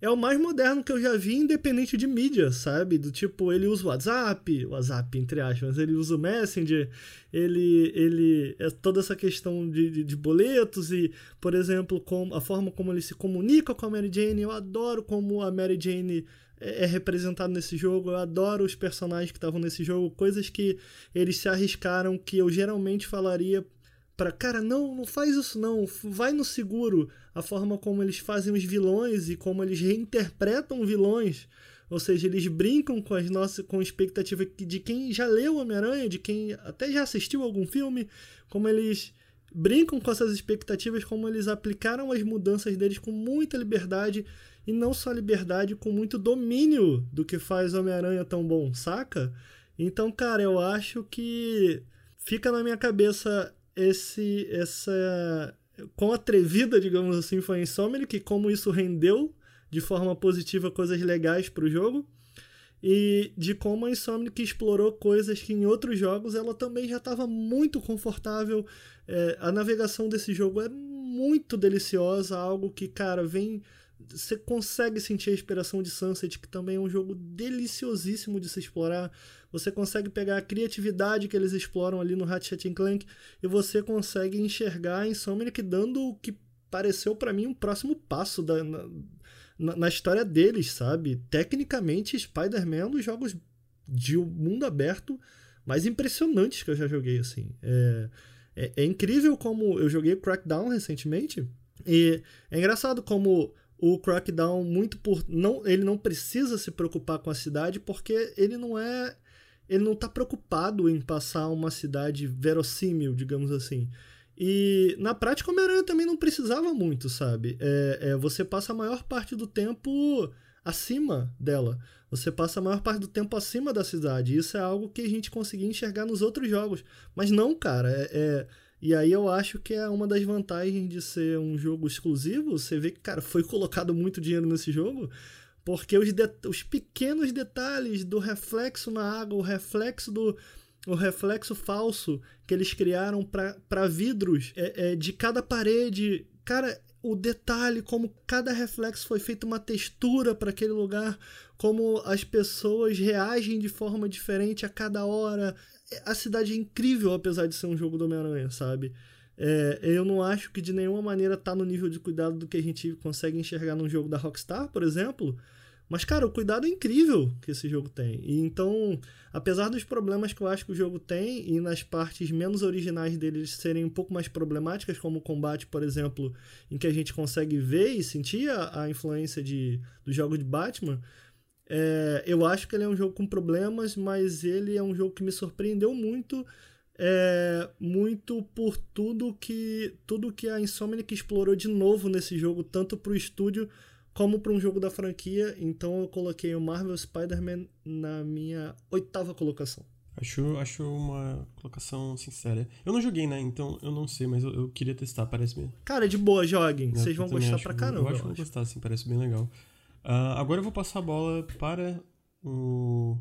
Speaker 2: é o mais moderno que eu já vi, independente de mídia, sabe? Do tipo, ele usa o WhatsApp, WhatsApp, entre aspas, ele usa o Messenger, ele. ele é toda essa questão de, de, de boletos e, por exemplo, com, a forma como ele se comunica com a Mary Jane. Eu adoro como a Mary Jane é, é representado nesse jogo. Eu adoro os personagens que estavam nesse jogo, coisas que eles se arriscaram que eu geralmente falaria para cara, não, não faz isso não, vai no seguro. A forma como eles fazem os vilões e como eles reinterpretam vilões. Ou seja, eles brincam com as nossas com a expectativa de quem já leu Homem-Aranha, de quem até já assistiu algum filme, como eles brincam com essas expectativas, como eles aplicaram as mudanças deles com muita liberdade e não só liberdade, com muito domínio do que faz Homem-Aranha tão bom, saca? Então, cara, eu acho que fica na minha cabeça esse essa quão atrevida, digamos assim, foi a Insomniac, como isso rendeu de forma positiva coisas legais para o jogo e de como a Insomniac explorou coisas que em outros jogos ela também já estava muito confortável. É, a navegação desse jogo é muito deliciosa, algo que, cara, vem. Você consegue sentir a inspiração de Sunset, que também é um jogo deliciosíssimo de se explorar. Você consegue pegar a criatividade que eles exploram ali no Ratchet Clank e você consegue enxergar a Insomniac dando o que pareceu para mim um próximo passo da, na, na, história deles, sabe? Tecnicamente, Spider-Man é um dos jogos de mundo aberto mais impressionantes que eu já joguei, assim. É, é, é incrível como eu joguei Crackdown recentemente e é engraçado como o Crackdown muito por não ele não precisa se preocupar com a cidade porque ele não é ele não está preocupado em passar uma cidade verossímil, digamos assim. E na prática, o Homem-Aranha também não precisava muito, sabe? É, é, você passa a maior parte do tempo acima dela. Você passa a maior parte do tempo acima da cidade. Isso é algo que a gente conseguia enxergar nos outros jogos. Mas não, cara. É, é... E aí eu acho que é uma das vantagens de ser um jogo exclusivo. Você vê que, cara, foi colocado muito dinheiro nesse jogo. Porque os, os pequenos detalhes do reflexo na água, o reflexo do o reflexo falso que eles criaram para vidros é, é, de cada parede. Cara, o detalhe, como cada reflexo foi feito uma textura para aquele lugar, como as pessoas reagem de forma diferente a cada hora. A cidade é incrível, apesar de ser um jogo do Homem-Aranha, sabe? É, eu não acho que de nenhuma maneira tá no nível de cuidado do que a gente consegue enxergar num jogo da Rockstar, por exemplo. Mas, cara, o cuidado é incrível que esse jogo tem. E então, apesar dos problemas que eu acho que o jogo tem, e nas partes menos originais deles serem um pouco mais problemáticas, como o combate, por exemplo, em que a gente consegue ver e sentir a, a influência de, do jogo de Batman, é, eu acho que ele é um jogo com problemas, mas ele é um jogo que me surpreendeu muito. É, muito por tudo que tudo que a Insomniac explorou de novo nesse jogo, tanto para o estúdio como para um jogo da franquia, então eu coloquei o Marvel Spider-Man na minha oitava colocação.
Speaker 1: Acho, acho uma colocação sincera. Eu não joguei, né? Então eu não sei, mas eu, eu queria testar, parece bem.
Speaker 2: Cara, de boa, joguem. Vocês vão gostar pra caramba.
Speaker 1: Eu acho que vão gostar, sim, parece bem legal. Uh, agora eu vou passar a bola para o.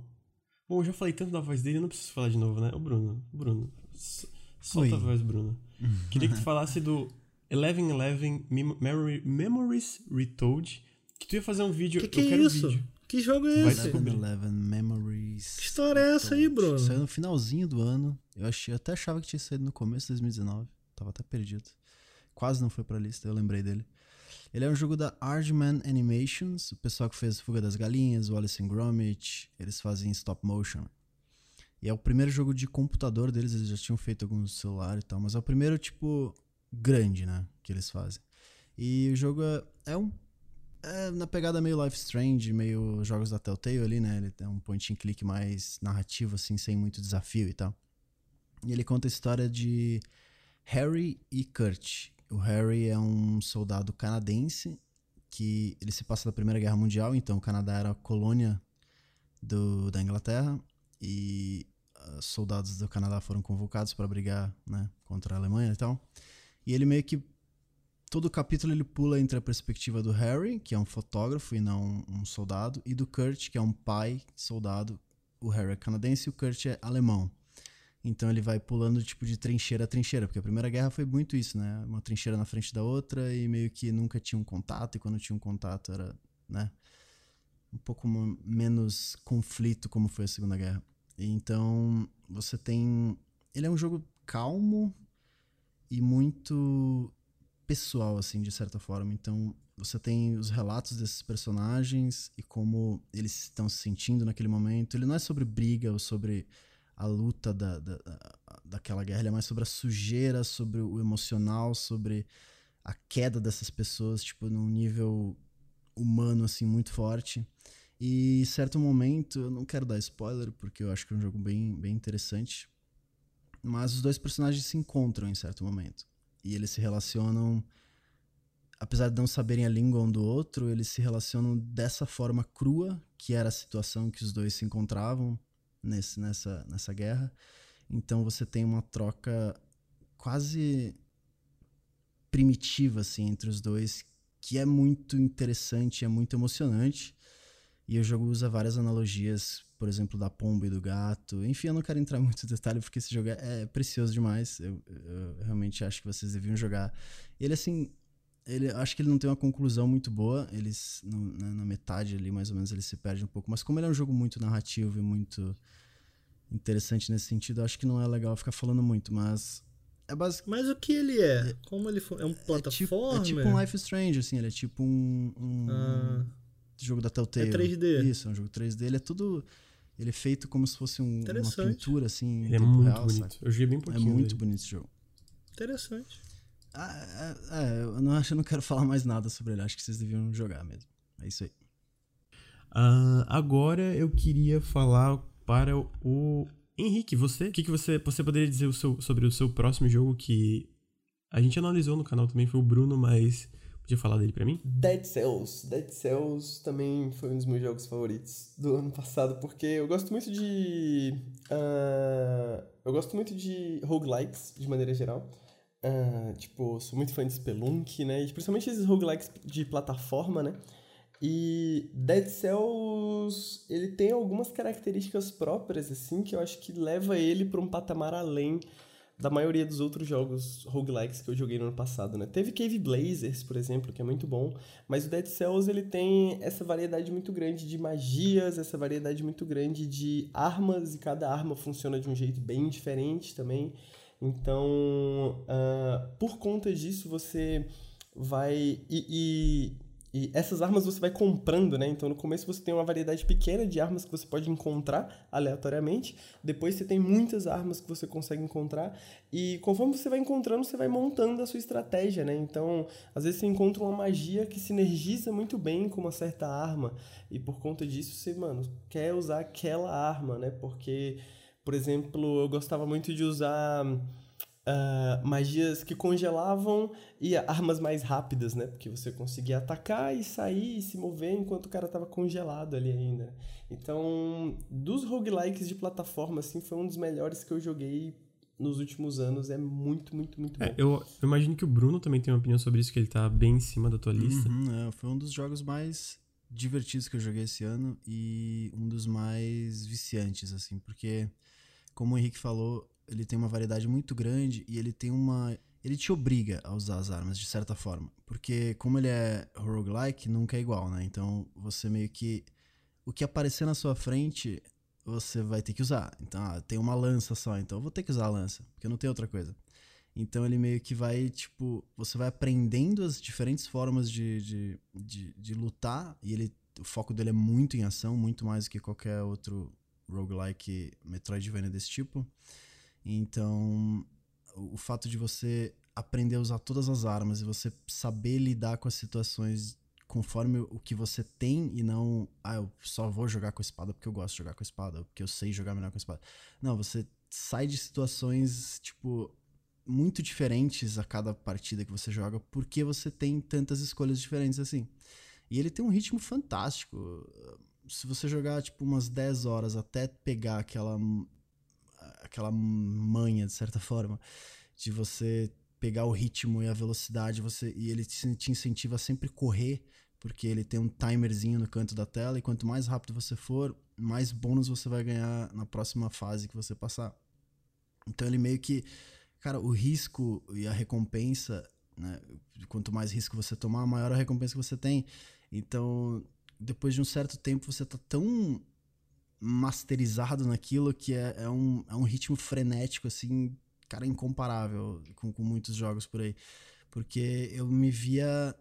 Speaker 1: Bom, eu já falei tanto da voz dele, eu não preciso falar de novo, né? O Bruno. Bruno. Solta Oi. a voz, Bruno. Queria que tu falasse do Eleven Eleven Memory, Memories Retold. Que tu ia fazer um vídeo.
Speaker 2: Que que eu é quero isso? Vídeo. Que jogo é esse?
Speaker 3: Eleven Eleven Memories.
Speaker 2: Que história é essa aí, Bruno?
Speaker 3: Saiu no finalzinho do ano. Eu, achei, eu até achava que tinha saído no começo de 2019. Tava até perdido. Quase não foi pra lista, eu lembrei dele. Ele é um jogo da Aardman Animations, o pessoal que fez Fuga das Galinhas, Wallace and Gromit, eles fazem stop motion. E é o primeiro jogo de computador deles, eles já tinham feito alguns celular e tal, mas é o primeiro, tipo, grande, né? Que eles fazem. E o jogo é, é um. É na pegada meio Life Strange, meio jogos da Telltale ali, né? Ele tem um point and click mais narrativo, assim, sem muito desafio e tal. E ele conta a história de Harry e Kurt. O Harry é um soldado canadense que ele se passa da Primeira Guerra Mundial, então o Canadá era colônia do, da Inglaterra e uh, soldados do Canadá foram convocados para brigar né, contra a Alemanha e tal. E ele meio que. Todo o capítulo ele pula entre a perspectiva do Harry, que é um fotógrafo e não um soldado, e do Kurt, que é um pai soldado. O Harry é canadense e o Kurt é alemão. Então ele vai pulando tipo de trincheira a trincheira, porque a Primeira Guerra foi muito isso, né? Uma trincheira na frente da outra e meio que nunca tinha um contato, e quando tinha um contato era, né? Um pouco menos conflito como foi a Segunda Guerra. Então você tem. Ele é um jogo calmo, e muito pessoal, assim, de certa forma. Então, você tem os relatos desses personagens e como eles estão se sentindo naquele momento. Ele não é sobre briga ou sobre a luta da, da, daquela guerra, ele é mais sobre a sujeira, sobre o emocional, sobre a queda dessas pessoas, tipo, num nível humano, assim, muito forte. E em certo momento, eu não quero dar spoiler, porque eu acho que é um jogo bem, bem interessante, mas os dois personagens se encontram em certo momento. E eles se relacionam. Apesar de não saberem a língua um do outro, eles se relacionam dessa forma crua, que era a situação que os dois se encontravam nesse, nessa, nessa guerra. Então você tem uma troca quase primitiva assim entre os dois que é muito interessante, é muito emocionante. E o jogo usa várias analogias, por exemplo, da pomba e do gato. Enfim, eu não quero entrar muito em detalhe porque esse jogo é precioso demais. Eu, eu realmente acho que vocês deviam jogar. Ele, assim, ele, acho que ele não tem uma conclusão muito boa. Eles, no, na, na, metade ali, mais ou menos, ele se perde um pouco. Mas como ele é um jogo muito narrativo e muito interessante nesse sentido, acho que não é legal ficar falando muito. Mas é basic...
Speaker 2: Mas o que ele é? é como ele foi? É um plataforma?
Speaker 3: É tipo, é tipo um Life is Strange, assim. Ele é tipo um... um ah jogo da Telltale.
Speaker 2: É 3D.
Speaker 3: Isso, é um jogo 3D. Ele é tudo. Ele é feito como se fosse um, uma pintura, assim.
Speaker 1: Ele é muito real, bonito. Sabe? Eu joguei bem pouquinho.
Speaker 3: É muito
Speaker 1: dele.
Speaker 3: bonito esse jogo.
Speaker 2: Interessante.
Speaker 3: Ah, é, é, eu não acho, eu não quero falar mais nada sobre ele. Acho que vocês deviam jogar mesmo. É isso aí.
Speaker 1: Uh, agora eu queria falar para o Henrique, você, o que, que você, você poderia dizer o seu, sobre o seu próximo jogo que a gente analisou no canal também, foi o Bruno, mas Podia falar dele para mim?
Speaker 4: Dead Cells. Dead Cells também foi um dos meus jogos favoritos do ano passado, porque eu gosto muito de. Uh, eu gosto muito de roguelikes, de maneira geral. Uh, tipo, sou muito fã de Spelunk, né? E principalmente esses roguelikes de plataforma, né? E Dead Cells, ele tem algumas características próprias, assim, que eu acho que leva ele para um patamar além da maioria dos outros jogos roguelikes que eu joguei no ano passado, né? Teve Cave Blazers, por exemplo, que é muito bom, mas o Dead Cells ele tem essa variedade muito grande de magias, essa variedade muito grande de armas, e cada arma funciona de um jeito bem diferente também. Então, uh, por conta disso, você vai. E, e e essas armas você vai comprando, né? Então no começo você tem uma variedade pequena de armas que você pode encontrar aleatoriamente. Depois você tem muitas armas que você consegue encontrar. E conforme você vai encontrando, você vai montando a sua estratégia, né? Então, às vezes você encontra uma magia que sinergiza muito bem com uma certa arma. E por conta disso, você, mano, quer usar aquela arma, né? Porque, por exemplo, eu gostava muito de usar uh, magias que congelavam e armas mais rápidas, né? Porque você conseguia atacar e sair e se mover enquanto o cara tava congelado ali ainda. Então, dos roguelikes de plataforma, assim, foi um dos melhores que eu joguei nos últimos anos. É muito, muito, muito
Speaker 1: é,
Speaker 4: bom.
Speaker 1: Eu, eu, imagino que o Bruno também tem uma opinião sobre isso, que ele tá bem em cima da tua lista.
Speaker 3: Uhum, é, foi um dos jogos mais divertidos que eu joguei esse ano e um dos mais viciantes, assim, porque, como o Henrique falou, ele tem uma variedade muito grande e ele tem uma. Ele te obriga a usar as armas, de certa forma. Porque, como ele é roguelike, nunca é igual, né? Então, você meio que. O que aparecer na sua frente, você vai ter que usar. Então, ah, tem uma lança só, então eu vou ter que usar a lança, porque não tem outra coisa. Então, ele meio que vai, tipo. Você vai aprendendo as diferentes formas de, de, de, de lutar, e ele. O foco dele é muito em ação, muito mais do que qualquer outro roguelike Metroidvania desse tipo. Então, o fato de você aprender a usar todas as armas e você saber lidar com as situações conforme o que você tem e não, ah, eu só vou jogar com a espada porque eu gosto de jogar com a espada, porque eu sei jogar melhor com a espada. Não, você sai de situações, tipo, muito diferentes a cada partida que você joga porque você tem tantas escolhas diferentes assim. E ele tem um ritmo fantástico. Se você jogar, tipo, umas 10 horas até pegar aquela aquela manha, de certa forma, de você pegar o ritmo e a velocidade, você e ele te, incentiva a sempre correr, porque ele tem um timerzinho no canto da tela, e quanto mais rápido você for, mais bônus você vai ganhar na próxima fase que você passar. Então ele meio que. Cara, o risco e a recompensa, né? Quanto mais risco você tomar, maior a recompensa que você tem. Então, depois de um certo tempo, você tá tão masterizado naquilo que é, é, um, é um ritmo frenético, assim, cara, incomparável com, com muitos jogos por aí. Porque eu me via,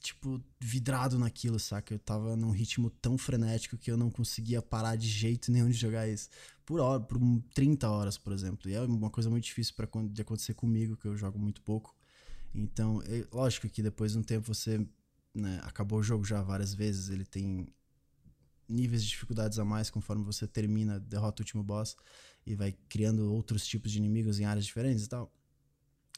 Speaker 3: tipo, vidrado naquilo, saca? Eu tava num ritmo tão frenético que eu não conseguia parar de jeito nenhum de jogar isso. Por hora, por 30 horas, por exemplo. E é uma coisa muito difícil para de acontecer comigo, que eu jogo muito pouco. Então, lógico que depois de um tempo você né, acabou o jogo já várias vezes, ele tem níveis de dificuldades a mais conforme você termina, derrota o último boss e vai criando outros tipos de inimigos em áreas diferentes e tal.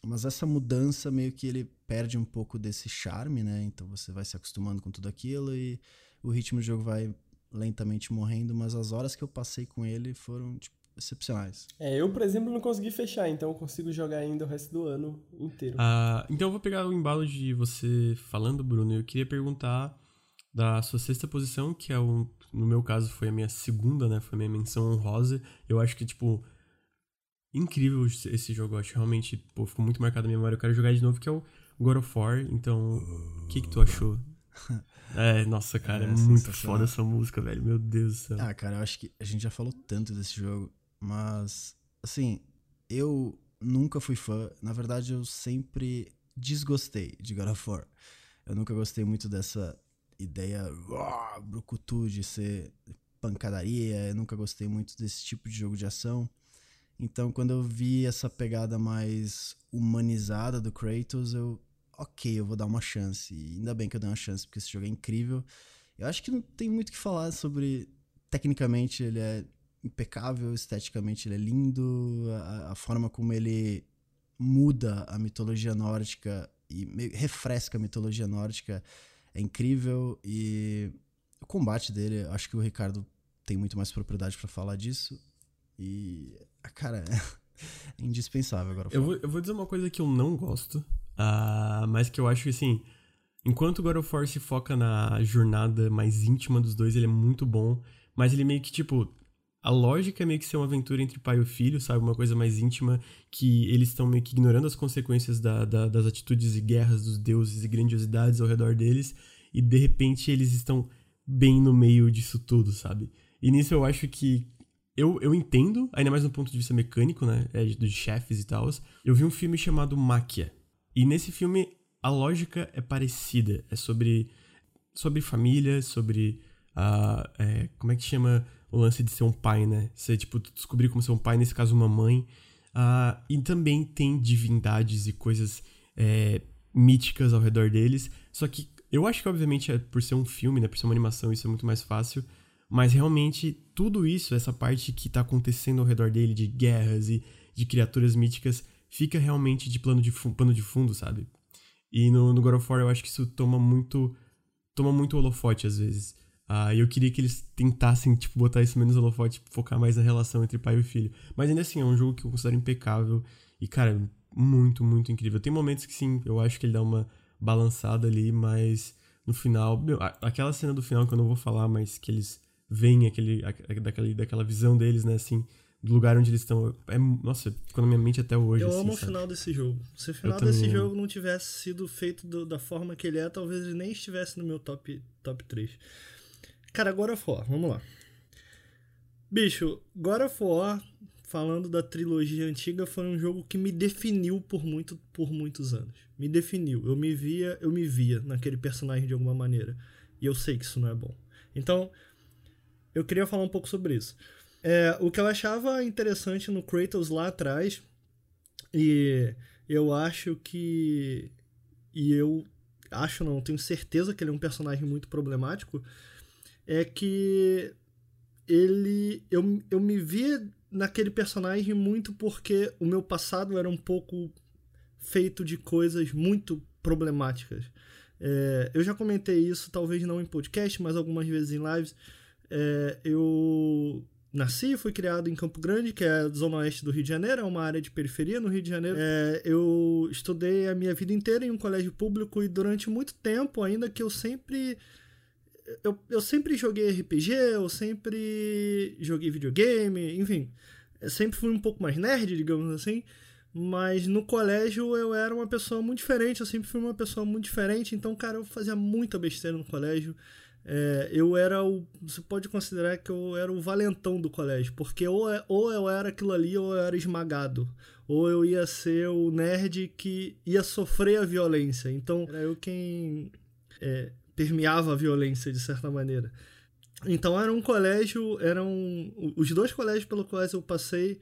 Speaker 3: Mas essa mudança meio que ele perde um pouco desse charme, né? Então você vai se acostumando com tudo aquilo e o ritmo do jogo vai lentamente morrendo, mas as horas que eu passei com ele foram tipo, excepcionais.
Speaker 4: É, eu, por exemplo, não consegui fechar, então eu consigo jogar ainda o resto do ano inteiro.
Speaker 1: Ah, então eu vou pegar o embalo de você falando, Bruno. Eu queria perguntar da sua sexta posição, que é o, no meu caso foi a minha segunda, né? Foi a minha menção honrosa. Eu acho que, tipo, incrível esse jogo. Eu acho realmente, pô, ficou muito marcado na minha memória. Eu quero jogar de novo, que é o God of War. Então, o que, que tu achou? É, nossa, cara, é, é muito foda essa música, velho. Meu Deus do céu.
Speaker 3: Ah, cara, eu acho que a gente já falou tanto desse jogo, mas, assim, eu nunca fui fã. Na verdade, eu sempre desgostei de God of War. Eu nunca gostei muito dessa ideia uh, brucutu de ser pancadaria. Eu nunca gostei muito desse tipo de jogo de ação. Então, quando eu vi essa pegada mais humanizada do Kratos, eu ok, eu vou dar uma chance. E ainda bem que eu dei uma chance, porque esse jogo é incrível. Eu acho que não tem muito o que falar sobre. Tecnicamente, ele é impecável, esteticamente, ele é lindo. A, a forma como ele muda a mitologia nórdica e refresca a mitologia nórdica é incrível. E o combate dele, acho que o Ricardo tem muito mais propriedade para falar disso. E, cara, é indispensável agora.
Speaker 1: Eu vou, eu vou dizer uma coisa que eu não gosto Uh, mas que eu acho que, assim, enquanto God of War se foca na jornada mais íntima dos dois, ele é muito bom. Mas ele meio que, tipo, a lógica é meio que ser uma aventura entre pai e filho, sabe? Uma coisa mais íntima, que eles estão meio que ignorando as consequências da, da, das atitudes e guerras dos deuses e grandiosidades ao redor deles, e de repente eles estão bem no meio disso tudo, sabe? E nisso eu acho que. Eu, eu entendo, ainda mais no ponto de vista mecânico, né? É, dos chefes e tal. Eu vi um filme chamado Máquia, e nesse filme a lógica é parecida. É sobre, sobre família, sobre. Uh, é, como é que chama o lance de ser um pai, né? Você, tipo, descobrir como ser um pai, nesse caso, uma mãe. Uh, e também tem divindades e coisas é, míticas ao redor deles. Só que eu acho que, obviamente, é por ser um filme, né? Por ser uma animação, isso é muito mais fácil. Mas realmente, tudo isso, essa parte que tá acontecendo ao redor dele, de guerras e de criaturas míticas, fica realmente de plano de, plano de fundo, sabe? E no, no God of War eu acho que isso toma muito toma muito holofote às vezes. Ah, e eu queria que eles tentassem, tipo, botar isso menos holofote, focar mais na relação entre pai e filho. Mas ainda assim, é um jogo que eu considero impecável. E, cara, muito, muito incrível. Tem momentos que sim, eu acho que ele dá uma balançada ali, mas no final. Meu, aquela cena do final que eu não vou falar, mas que eles veem aquele, daquela, daquela visão deles, né, assim, do lugar onde eles estão. É, nossa, ficou na minha mente até hoje.
Speaker 2: Eu
Speaker 1: assim,
Speaker 2: amo
Speaker 1: sabe?
Speaker 2: o final desse jogo. Se o final eu desse também... jogo não tivesse sido feito do, da forma que ele é, talvez ele nem estivesse no meu top, top 3. Cara, God of War, vamos lá. Bicho, God of War, falando da trilogia antiga, foi um jogo que me definiu por, muito, por muitos anos. Me definiu. Eu me via, eu me via naquele personagem de alguma maneira. E eu sei que isso não é bom. Então, eu queria falar um pouco sobre isso. É, o que eu achava interessante no Kratos lá atrás, e eu acho que. E eu acho não, tenho certeza que ele é um personagem muito problemático, é que ele. Eu, eu me via naquele personagem muito porque o meu passado era um pouco feito de coisas muito problemáticas. É, eu já comentei isso, talvez não em podcast, mas algumas vezes em lives. É, eu nasci fui criado em Campo Grande, que é a zona oeste do Rio de Janeiro, é uma área de periferia no Rio de Janeiro. É, eu estudei a minha vida inteira em um colégio público e durante muito tempo, ainda que eu sempre. Eu, eu sempre joguei RPG, eu sempre joguei videogame, enfim. Sempre fui um pouco mais nerd, digamos assim. Mas no colégio eu era uma pessoa muito diferente, eu sempre fui uma pessoa muito diferente. Então, cara, eu fazia muita besteira no colégio é, eu era o. Você pode considerar que eu era o valentão do colégio, porque ou, é, ou eu era aquilo ali ou eu era esmagado. Ou eu ia ser o nerd que ia sofrer a violência. Então, era eu quem é, permeava a violência de certa maneira. Então, era um colégio, eram. Os dois colégios pelos quais eu passei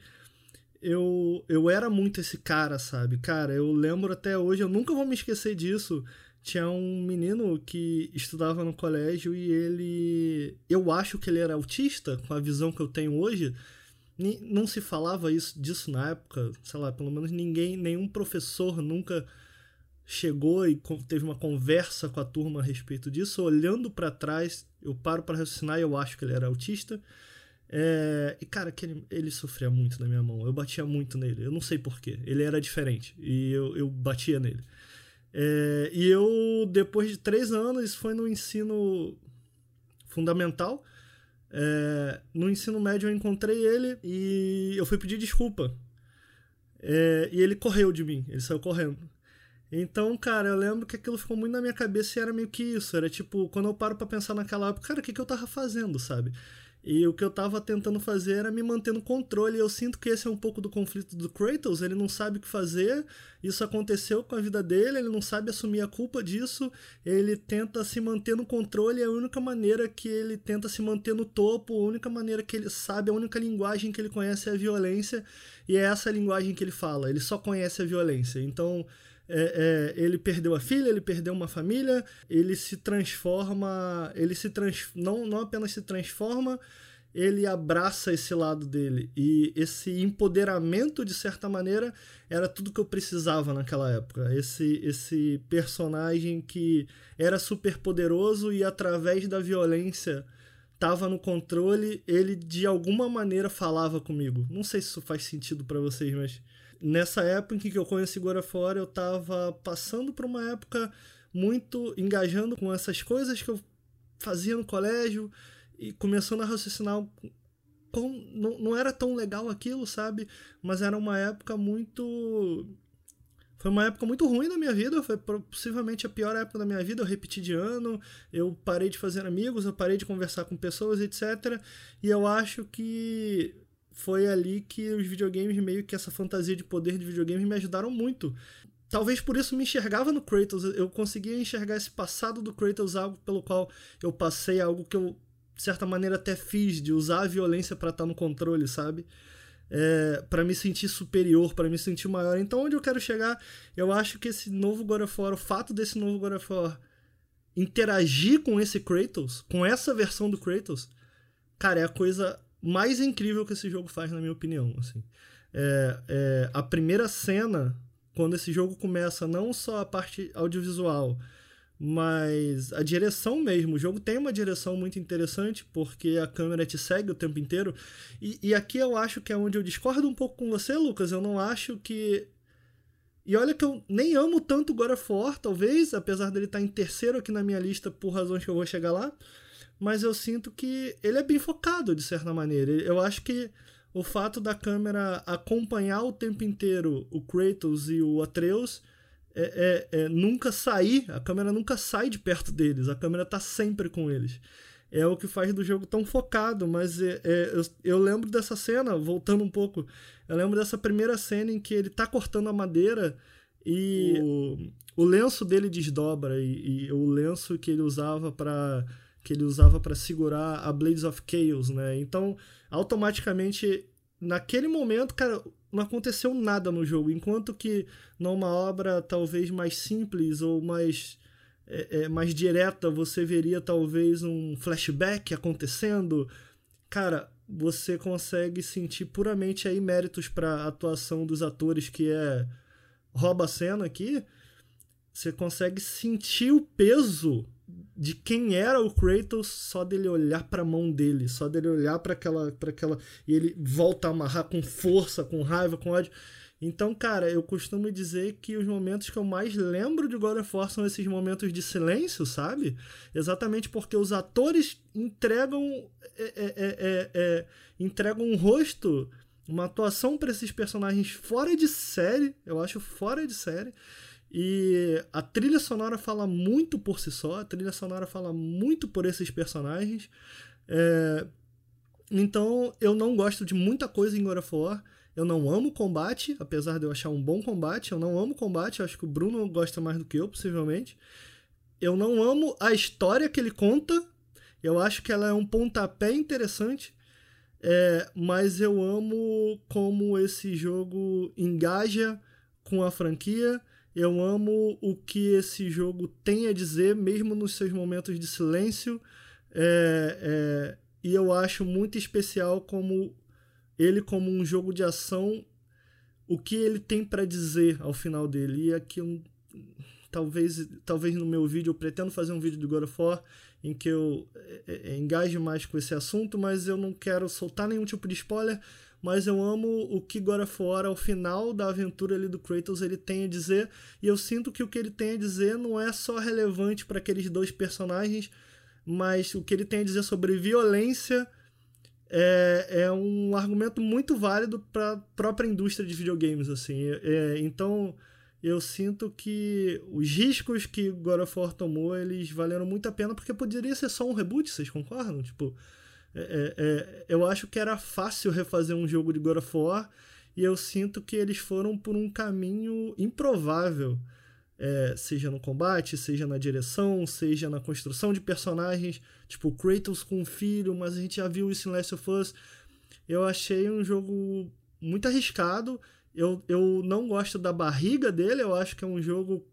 Speaker 2: eu, eu era muito esse cara, sabe? Cara, eu lembro até hoje, eu nunca vou me esquecer disso tinha um menino que estudava no colégio e ele. Eu acho que ele era autista, com a visão que eu tenho hoje. Não se falava isso disso na época, sei lá, pelo menos ninguém, nenhum professor nunca chegou e teve uma conversa com a turma a respeito disso. Olhando para trás, eu paro para raciocinar e eu acho que ele era autista. É, e cara, que ele, ele, sofria muito na minha mão. Eu batia muito nele. Eu não sei porquê. Ele era diferente. E eu, eu batia nele. É, e eu, depois de três anos, foi no ensino fundamental. É, no ensino médio eu encontrei ele e eu fui pedir desculpa. E ele correu de mim, ele saiu correndo. Então, cara, eu lembro que aquilo ficou muito na minha cabeça e era meio que isso. Era tipo, quando eu paro pra pensar naquela época, cara, o que, que eu tava fazendo, sabe? E o que eu tava tentando fazer era me manter no controle. Eu sinto que esse é um pouco do conflito do Kratos. Ele não sabe o que fazer. Isso aconteceu com a vida dele. Ele não sabe assumir a culpa disso. Ele tenta se manter no controle. E a única maneira que ele tenta se manter no topo, a única maneira que ele sabe, a única linguagem que ele conhece é a violência. E é essa linguagem que ele fala. Ele só conhece a violência. Então é, é, ele perdeu a filha, ele perdeu uma família, ele se transforma, ele se trans, não, não apenas se transforma, ele abraça esse lado dele. E esse empoderamento, de certa maneira, era tudo que eu precisava naquela época. Esse, esse personagem que era super poderoso e através da violência estava no controle, ele de alguma maneira falava comigo. Não sei se isso faz sentido para vocês, mas nessa época em que eu conheci of War, eu tava passando por uma época muito engajando com essas coisas que eu fazia no colégio e começando a raciocinar com, não, não era tão legal aquilo, sabe? Mas era uma época muito foi uma época muito ruim na minha vida, foi possivelmente a pior época da minha vida. Eu repeti de ano, eu parei de fazer amigos, eu parei de conversar com pessoas, etc. E eu acho que foi ali que os videogames, meio que essa fantasia de poder de videogames, me ajudaram muito. Talvez por isso me enxergava no Kratos, eu conseguia enxergar esse passado do Kratos, algo pelo qual eu passei, algo que eu, de certa maneira, até fiz, de usar a violência para estar no controle, sabe? É, para me sentir superior, para me sentir maior. Então, onde eu quero chegar, eu acho que esse novo God of War, o fato desse novo God of War interagir com esse Kratos, com essa versão do Kratos, cara, é a coisa mais incrível que esse jogo faz, na minha opinião. Assim. É, é, a primeira cena, quando esse jogo começa, não só a parte audiovisual, mas a direção mesmo. O jogo tem uma direção muito interessante, porque a câmera te segue o tempo inteiro. E, e aqui eu acho que é onde eu discordo um pouco com você, Lucas. Eu não acho que. E olha que eu nem amo tanto God of War, talvez, apesar dele estar em terceiro aqui na minha lista por razões que eu vou chegar lá mas eu sinto que ele é bem focado de certa maneira. Eu acho que o fato da câmera acompanhar o tempo inteiro o Kratos e o Atreus é, é, é, nunca sair, a câmera nunca sai de perto deles, a câmera tá sempre com eles. É o que faz do jogo tão focado, mas é, é, eu, eu, lembro dessa cena, voltando um pouco, eu lembro dessa primeira cena em que ele tá cortando a madeira e o, o lenço dele desdobra, e, e o lenço que ele usava para que ele usava para segurar a Blades of Chaos, né? Então, automaticamente, naquele momento, cara, não aconteceu nada no jogo. Enquanto que numa obra talvez mais simples ou mais, é, é, mais direta, você veria talvez um flashback acontecendo. Cara, você consegue sentir puramente aí méritos para atuação dos atores, que é rouba a cena aqui. Você consegue sentir o peso de quem era o Kratos só dele olhar para a mão dele, só dele olhar para aquela para aquela e ele volta a amarrar com força, com raiva, com ódio. Então, cara, eu costumo dizer que os momentos que eu mais lembro de God of War são esses momentos de silêncio, sabe? Exatamente porque os atores entregam é, é, é, é, é entregam um rosto, uma atuação para esses personagens fora de série, eu acho fora de série. E a trilha sonora fala muito por si só, a trilha sonora fala muito por esses personagens. É... Então eu não gosto de muita coisa em God of War. Eu não amo combate, apesar de eu achar um bom combate. Eu não amo combate, acho que o Bruno gosta mais do que eu, possivelmente. Eu não amo a história que ele conta. Eu acho que ela é um pontapé interessante. É... mas eu amo como esse jogo engaja com a franquia eu amo o que esse jogo tem a dizer, mesmo nos seus momentos de silêncio. É, é, e eu acho muito especial como ele, como um jogo de ação, o que ele tem para dizer ao final dele. E aqui, um, talvez, talvez no meu vídeo, eu pretendo fazer um vídeo do God of War em que eu é, é, engaje mais com esse assunto, mas eu não quero soltar nenhum tipo de spoiler. Mas eu amo o que God of War, ao final da aventura ali do Kratos, ele tem a dizer. E eu sinto que o que ele tem a dizer não é só relevante para aqueles dois personagens, mas o que ele tem a dizer sobre violência é, é um argumento muito válido para a própria indústria de videogames. assim. É, então eu sinto que os riscos que God of War tomou, eles valeram muito a pena, porque poderia ser só um reboot, vocês concordam? Tipo, é, é, é, eu acho que era fácil refazer um jogo de God of War, e eu sinto que eles foram por um caminho improvável. É, seja no combate, seja na direção, seja na construção de personagens, tipo Kratos com um filho, mas a gente já viu isso em Last of Us. Eu achei um jogo muito arriscado eu, eu não gosto da barriga dele, eu acho que é um jogo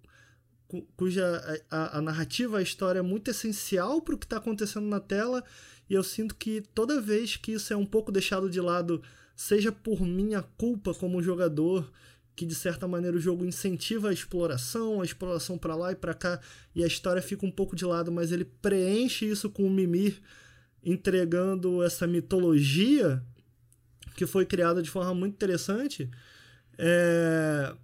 Speaker 2: cuja a, a narrativa, a história é muito essencial para o que está acontecendo na tela, e eu sinto que toda vez que isso é um pouco deixado de lado, seja por minha culpa como jogador, que de certa maneira o jogo incentiva a exploração, a exploração para lá e para cá, e a história fica um pouco de lado, mas ele preenche isso com o Mimir entregando essa mitologia que foi criada de forma muito interessante é,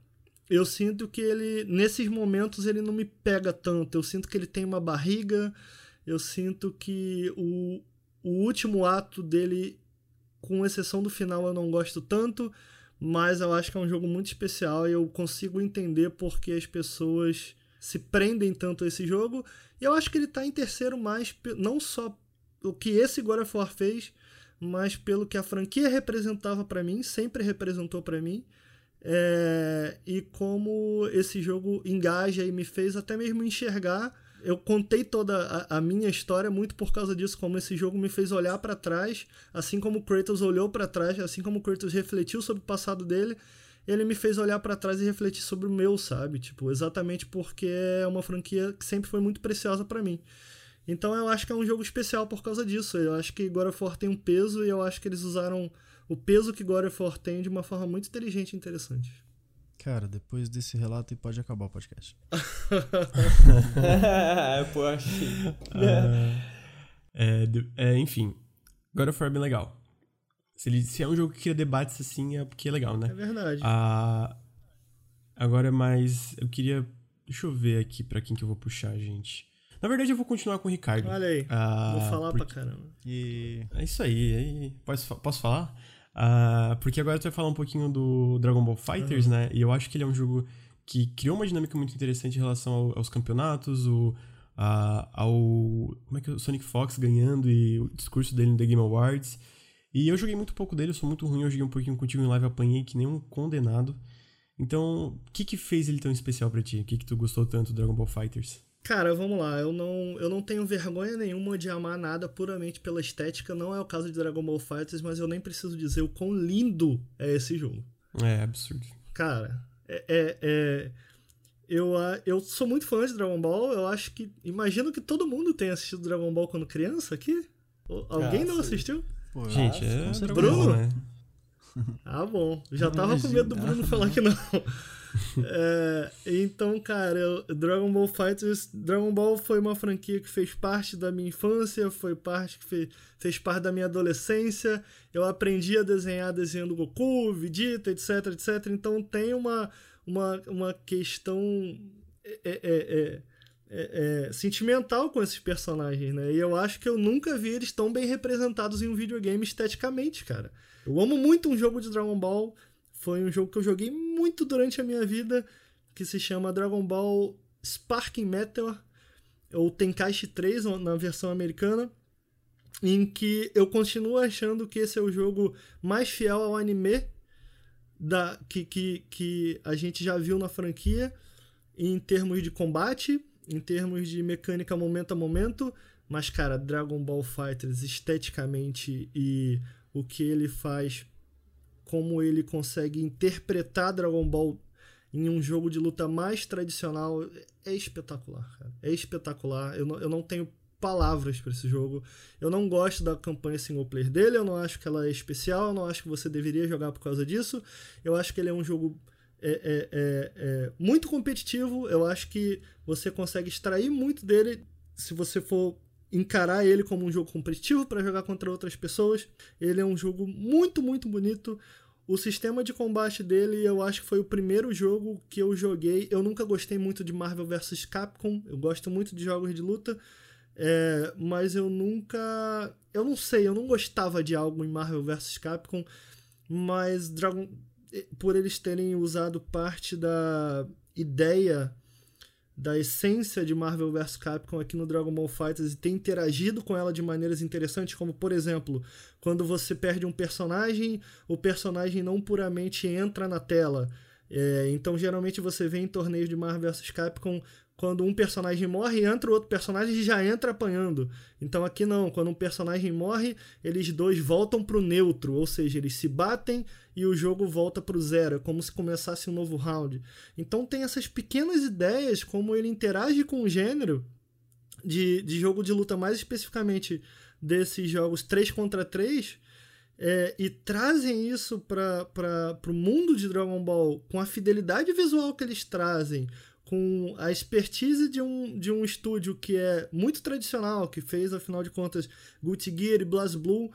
Speaker 2: eu sinto que ele, nesses momentos, ele não me pega tanto. Eu sinto que ele tem uma barriga, eu sinto que o, o último ato dele, com exceção do final, eu não gosto tanto, mas eu acho que é um jogo muito especial e eu consigo entender porque as pessoas se prendem tanto a esse jogo. E eu acho que ele está em terceiro mais, não só o que esse God of War fez, mas pelo que a franquia representava para mim, sempre representou para mim é, e como esse jogo engaja e me fez até mesmo enxergar. Eu contei toda a, a minha história muito por causa disso, como esse jogo me fez olhar para trás, assim como o Kratos olhou para trás, assim como o Kratos refletiu sobre o passado dele, ele me fez olhar para trás e refletir sobre o meu, sabe? Tipo, exatamente porque é uma franquia que sempre foi muito preciosa para mim. Então eu acho que é um jogo especial por causa disso. Eu acho que God of War tem um peso e eu acho que eles usaram o peso que God of War tem de uma forma muito inteligente e interessante.
Speaker 3: Cara, depois desse relato pode acabar o podcast.
Speaker 4: Poxa.
Speaker 1: é, é, enfim, God of War é bem legal. Se, ele, se é um jogo que cria debates assim, é porque é legal, né?
Speaker 2: É verdade.
Speaker 1: Ah, agora, mais. Eu queria. Deixa eu ver aqui pra quem que eu vou puxar, gente. Na verdade, eu vou continuar com o Ricardo.
Speaker 2: Olha aí.
Speaker 1: Ah,
Speaker 2: vou falar porque... pra caramba.
Speaker 1: E... É isso aí. aí posso, posso falar? Uh, porque agora tu vai falar um pouquinho do Dragon Ball Fighters, uhum. né? E eu acho que ele é um jogo que criou uma dinâmica muito interessante em relação ao, aos campeonatos, o, uh, ao. Como é que é? O Sonic Fox ganhando e o discurso dele no The Game Awards. E eu joguei muito pouco dele, eu sou muito ruim, eu joguei um pouquinho contigo em live, apanhei que nem um condenado. Então, o que que fez ele tão especial para ti? O que que tu gostou tanto do Dragon Ball Fighters?
Speaker 2: Cara, vamos lá, eu não, eu não tenho vergonha nenhuma de amar nada puramente pela estética, não é o caso de Dragon Ball Fighters, mas eu nem preciso dizer o quão lindo é esse jogo.
Speaker 1: É absurdo.
Speaker 2: Cara, é, é, é eu, eu sou muito fã de Dragon Ball, eu acho que. Imagino que todo mundo tenha assistido Dragon Ball quando criança aqui. Alguém ah, não assistiu?
Speaker 1: Pô, Gente, é
Speaker 2: Bruno? Ball, né? Ah, bom. Já tava com medo do Bruno falar que não. é, então, cara, Dragon Ball Fighters. Dragon Ball foi uma franquia que fez parte da minha infância, foi parte que fez, fez parte da minha adolescência. Eu aprendi a desenhar desenhando Goku, Vegeta, etc, etc. Então tem uma, uma, uma questão. É, é, é, é, é, sentimental com esses personagens, né? E eu acho que eu nunca vi eles tão bem representados em um videogame esteticamente, cara. Eu amo muito um jogo de Dragon Ball foi um jogo que eu joguei muito durante a minha vida, que se chama Dragon Ball Sparking Meteor, ou Tenkaichi 3 na versão americana, em que eu continuo achando que esse é o jogo mais fiel ao anime da, que, que, que a gente já viu na franquia, em termos de combate, em termos de mecânica momento a momento, mas, cara, Dragon Ball Fighters esteticamente e o que ele faz como ele consegue interpretar Dragon Ball em um jogo de luta mais tradicional é espetacular, cara. É espetacular. Eu não, eu não tenho palavras para esse jogo. Eu não gosto da campanha single player dele, eu não acho que ela é especial, eu não acho que você deveria jogar por causa disso. Eu acho que ele é um jogo é, é, é, é muito competitivo, eu acho que você consegue extrair muito dele se você for encarar ele como um jogo competitivo para jogar contra outras pessoas. Ele é um jogo muito, muito bonito. O sistema de combate dele, eu acho que foi o primeiro jogo que eu joguei. Eu nunca gostei muito de Marvel vs Capcom. Eu gosto muito de jogos de luta. É, mas eu nunca. Eu não sei, eu não gostava de algo em Marvel vs Capcom. Mas Dragon. Por eles terem usado parte da ideia da essência de Marvel vs Capcom aqui no Dragon Ball FighterZ e ter interagido com ela de maneiras interessantes, como por exemplo, quando você perde um personagem, o personagem não puramente entra na tela. É, então, geralmente você vê em torneios de Marvel vs Capcom quando um personagem morre, entra o outro personagem e já entra apanhando. Então aqui não, quando um personagem morre, eles dois voltam pro neutro, ou seja, eles se batem e o jogo volta pro zero, é como se começasse um novo round. Então tem essas pequenas ideias, como ele interage com o gênero de, de jogo de luta, mais especificamente desses jogos 3 contra 3, é, e trazem isso para o mundo de Dragon Ball com a fidelidade visual que eles trazem, com a expertise de um, de um estúdio que é muito tradicional, que fez, afinal de contas, Guilty Gear e BlazBlue.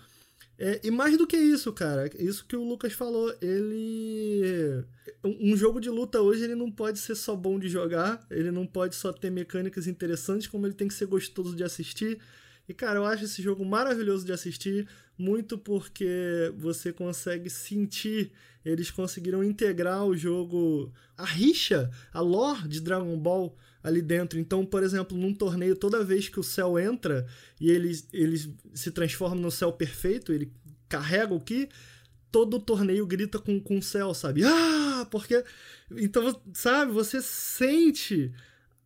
Speaker 2: É, e mais do que isso, cara, isso que o Lucas falou, ele. Um jogo de luta hoje ele não pode ser só bom de jogar, ele não pode só ter mecânicas interessantes, como ele tem que ser gostoso de assistir. E, cara, eu acho esse jogo maravilhoso de assistir, muito porque você consegue sentir eles conseguiram integrar o jogo, a rixa, a lore de Dragon Ball ali dentro. Então, por exemplo, num torneio, toda vez que o céu entra e ele, ele se transforma no céu perfeito, ele carrega o Ki, todo torneio grita com, com o céu, sabe? Ah! Porque. Então, sabe, você sente.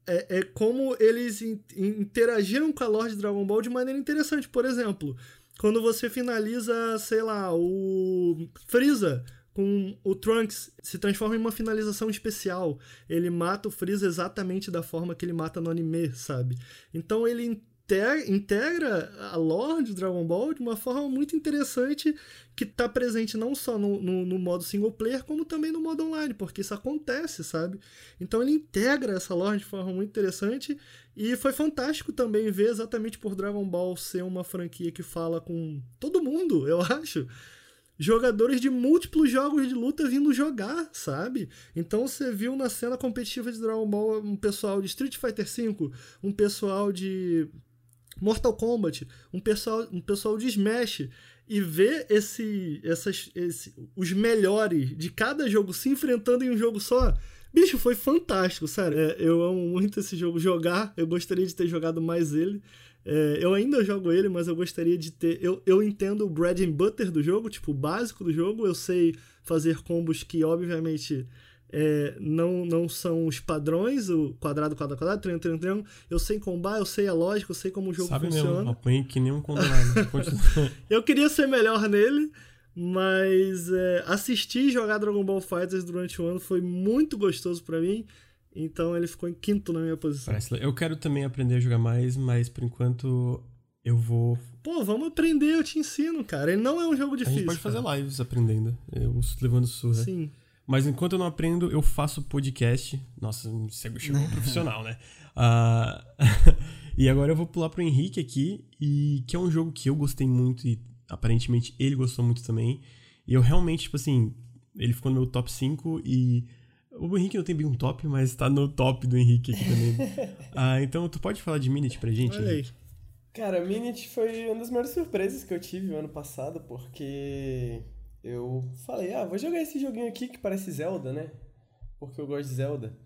Speaker 2: É, é como eles in, interagiram com a lore de Dragon Ball de maneira interessante. Por exemplo, quando você finaliza, sei lá, o Freeza com o Trunks se transforma em uma finalização especial. Ele mata o Freeza exatamente da forma que ele mata no anime, sabe? Então ele integra a lore de Dragon Ball de uma forma muito interessante que está presente não só no, no, no, modo single player, como também no modo online, porque isso acontece, sabe? Então ele integra essa lore de forma muito interessante e foi fantástico também ver exatamente por Dragon Ball ser uma franquia que fala com todo mundo, eu acho jogadores de múltiplos jogos de luta vindo jogar, sabe? Então você viu na cena competitiva de Dragon Ball um pessoal de Street Fighter V, um pessoal de Mortal Kombat, um pessoal, um pessoal de Smash e ver esse, essas, esse, os melhores de cada jogo se enfrentando em um jogo só. Bicho, foi fantástico, sério. É, eu amo muito esse jogo jogar. Eu gostaria de ter jogado mais ele. É, eu ainda jogo ele, mas eu gostaria de ter. Eu, eu entendo o bread and butter do jogo, tipo, o básico do jogo. Eu sei fazer combos que, obviamente, é, não, não são os padrões, o quadrado, quadrado, quadrado, triângulo, triângulo, triângulo. Eu sei combar, eu sei a lógica, eu sei como o jogo
Speaker 1: Sabe
Speaker 2: funciona.
Speaker 1: Mesmo, apanhei que nem um condenado.
Speaker 2: eu queria ser melhor nele, mas é, assistir jogar Dragon Ball Fighters durante o ano foi muito gostoso para mim. Então ele ficou em quinto na minha posição.
Speaker 1: Eu quero também aprender a jogar mais, mas por enquanto eu vou.
Speaker 2: Pô, vamos aprender, eu te ensino, cara. Ele não é um jogo difícil. A
Speaker 1: gente pode
Speaker 2: cara.
Speaker 1: fazer lives aprendendo. Eu levando surra.
Speaker 2: Sim.
Speaker 1: Mas enquanto eu não aprendo, eu faço podcast. Nossa, você chegou um profissional, né? Uh... e agora eu vou pular pro Henrique aqui, e que é um jogo que eu gostei muito e aparentemente ele gostou muito também. E eu realmente, tipo assim, ele ficou no meu top 5 e o Henrique não tem bem um top, mas tá no top do Henrique aqui também. ah, então tu pode falar de Minute pra gente?
Speaker 2: Olha aí.
Speaker 4: Cara, Minute foi uma das maiores surpresas que eu tive no ano passado, porque eu falei, ah, vou jogar esse joguinho aqui que parece Zelda, né? Porque eu gosto de Zelda.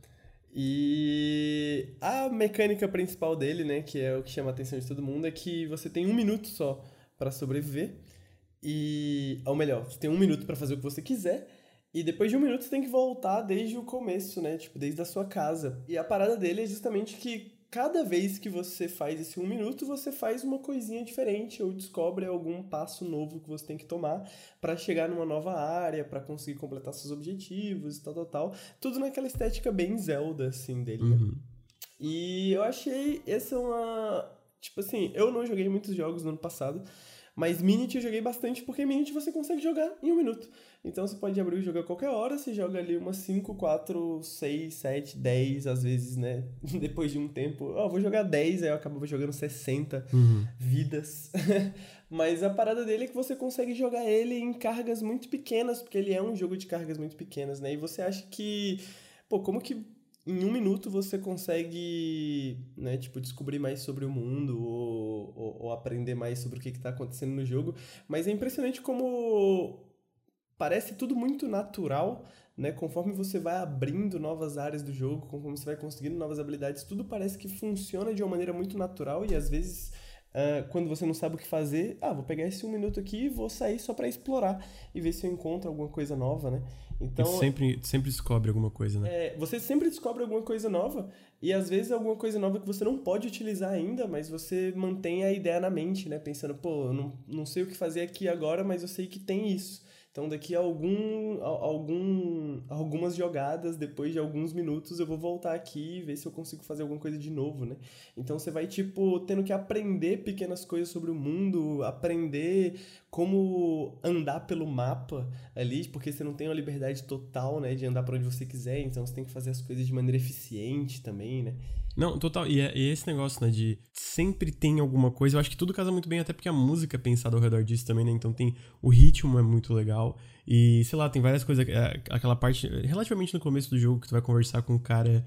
Speaker 4: E a mecânica principal dele, né, que é o que chama a atenção de todo mundo, é que você tem um minuto só para sobreviver. E, ou melhor, você tem um minuto para fazer o que você quiser. E depois de um minuto você tem que voltar desde o começo, né? Tipo, desde a sua casa. E a parada dele é justamente que cada vez que você faz esse um minuto, você faz uma coisinha diferente ou descobre algum passo novo que você tem que tomar para chegar numa nova área, para conseguir completar seus objetivos e tal, tal, tal. Tudo naquela estética bem Zelda, assim, dele, né?
Speaker 1: Uhum.
Speaker 4: E eu achei essa uma. Tipo assim, eu não joguei muitos jogos no ano passado, Mas Minute eu joguei bastante porque Minute você consegue jogar em um minuto. Então você pode abrir o jogo a qualquer hora, você joga ali umas 5, 4, 6, 7, 10, às vezes, né? Depois de um tempo, ó, oh, vou jogar 10, aí eu acabo jogando 60 uhum. vidas. Mas a parada dele é que você consegue jogar ele em cargas muito pequenas, porque ele é um jogo de cargas muito pequenas, né? E você acha que, pô, como que em um minuto você consegue, né, tipo, descobrir mais sobre o mundo ou, ou, ou aprender mais sobre o que está acontecendo no jogo. Mas é impressionante como parece tudo muito natural, né? Conforme você vai abrindo novas áreas do jogo, conforme você vai conseguindo novas habilidades, tudo parece que funciona de uma maneira muito natural e às vezes Uh, quando você não sabe o que fazer, ah, vou pegar esse um minuto aqui e vou sair só para explorar e ver se eu encontro alguma coisa nova, né?
Speaker 1: Então e sempre sempre descobre alguma coisa, né?
Speaker 4: É, você sempre descobre alguma coisa nova e às vezes alguma coisa nova que você não pode utilizar ainda, mas você mantém a ideia na mente, né? Pensando, pô, eu não, não sei o que fazer aqui agora, mas eu sei que tem isso. Então, daqui a algum, algum, algumas jogadas, depois de alguns minutos, eu vou voltar aqui e ver se eu consigo fazer alguma coisa de novo, né? Então, você vai, tipo, tendo que aprender pequenas coisas sobre o mundo, aprender como andar pelo mapa ali, porque você não tem uma liberdade total, né, de andar para onde você quiser, então você tem que fazer as coisas de maneira eficiente também, né?
Speaker 1: Não, total. E, é, e é esse negócio, né, de sempre tem alguma coisa. Eu acho que tudo casa muito bem, até porque a música é pensada ao redor disso também, né? Então tem. O ritmo é muito legal. E, sei lá, tem várias coisas. É, aquela parte, relativamente no começo do jogo, que tu vai conversar com o cara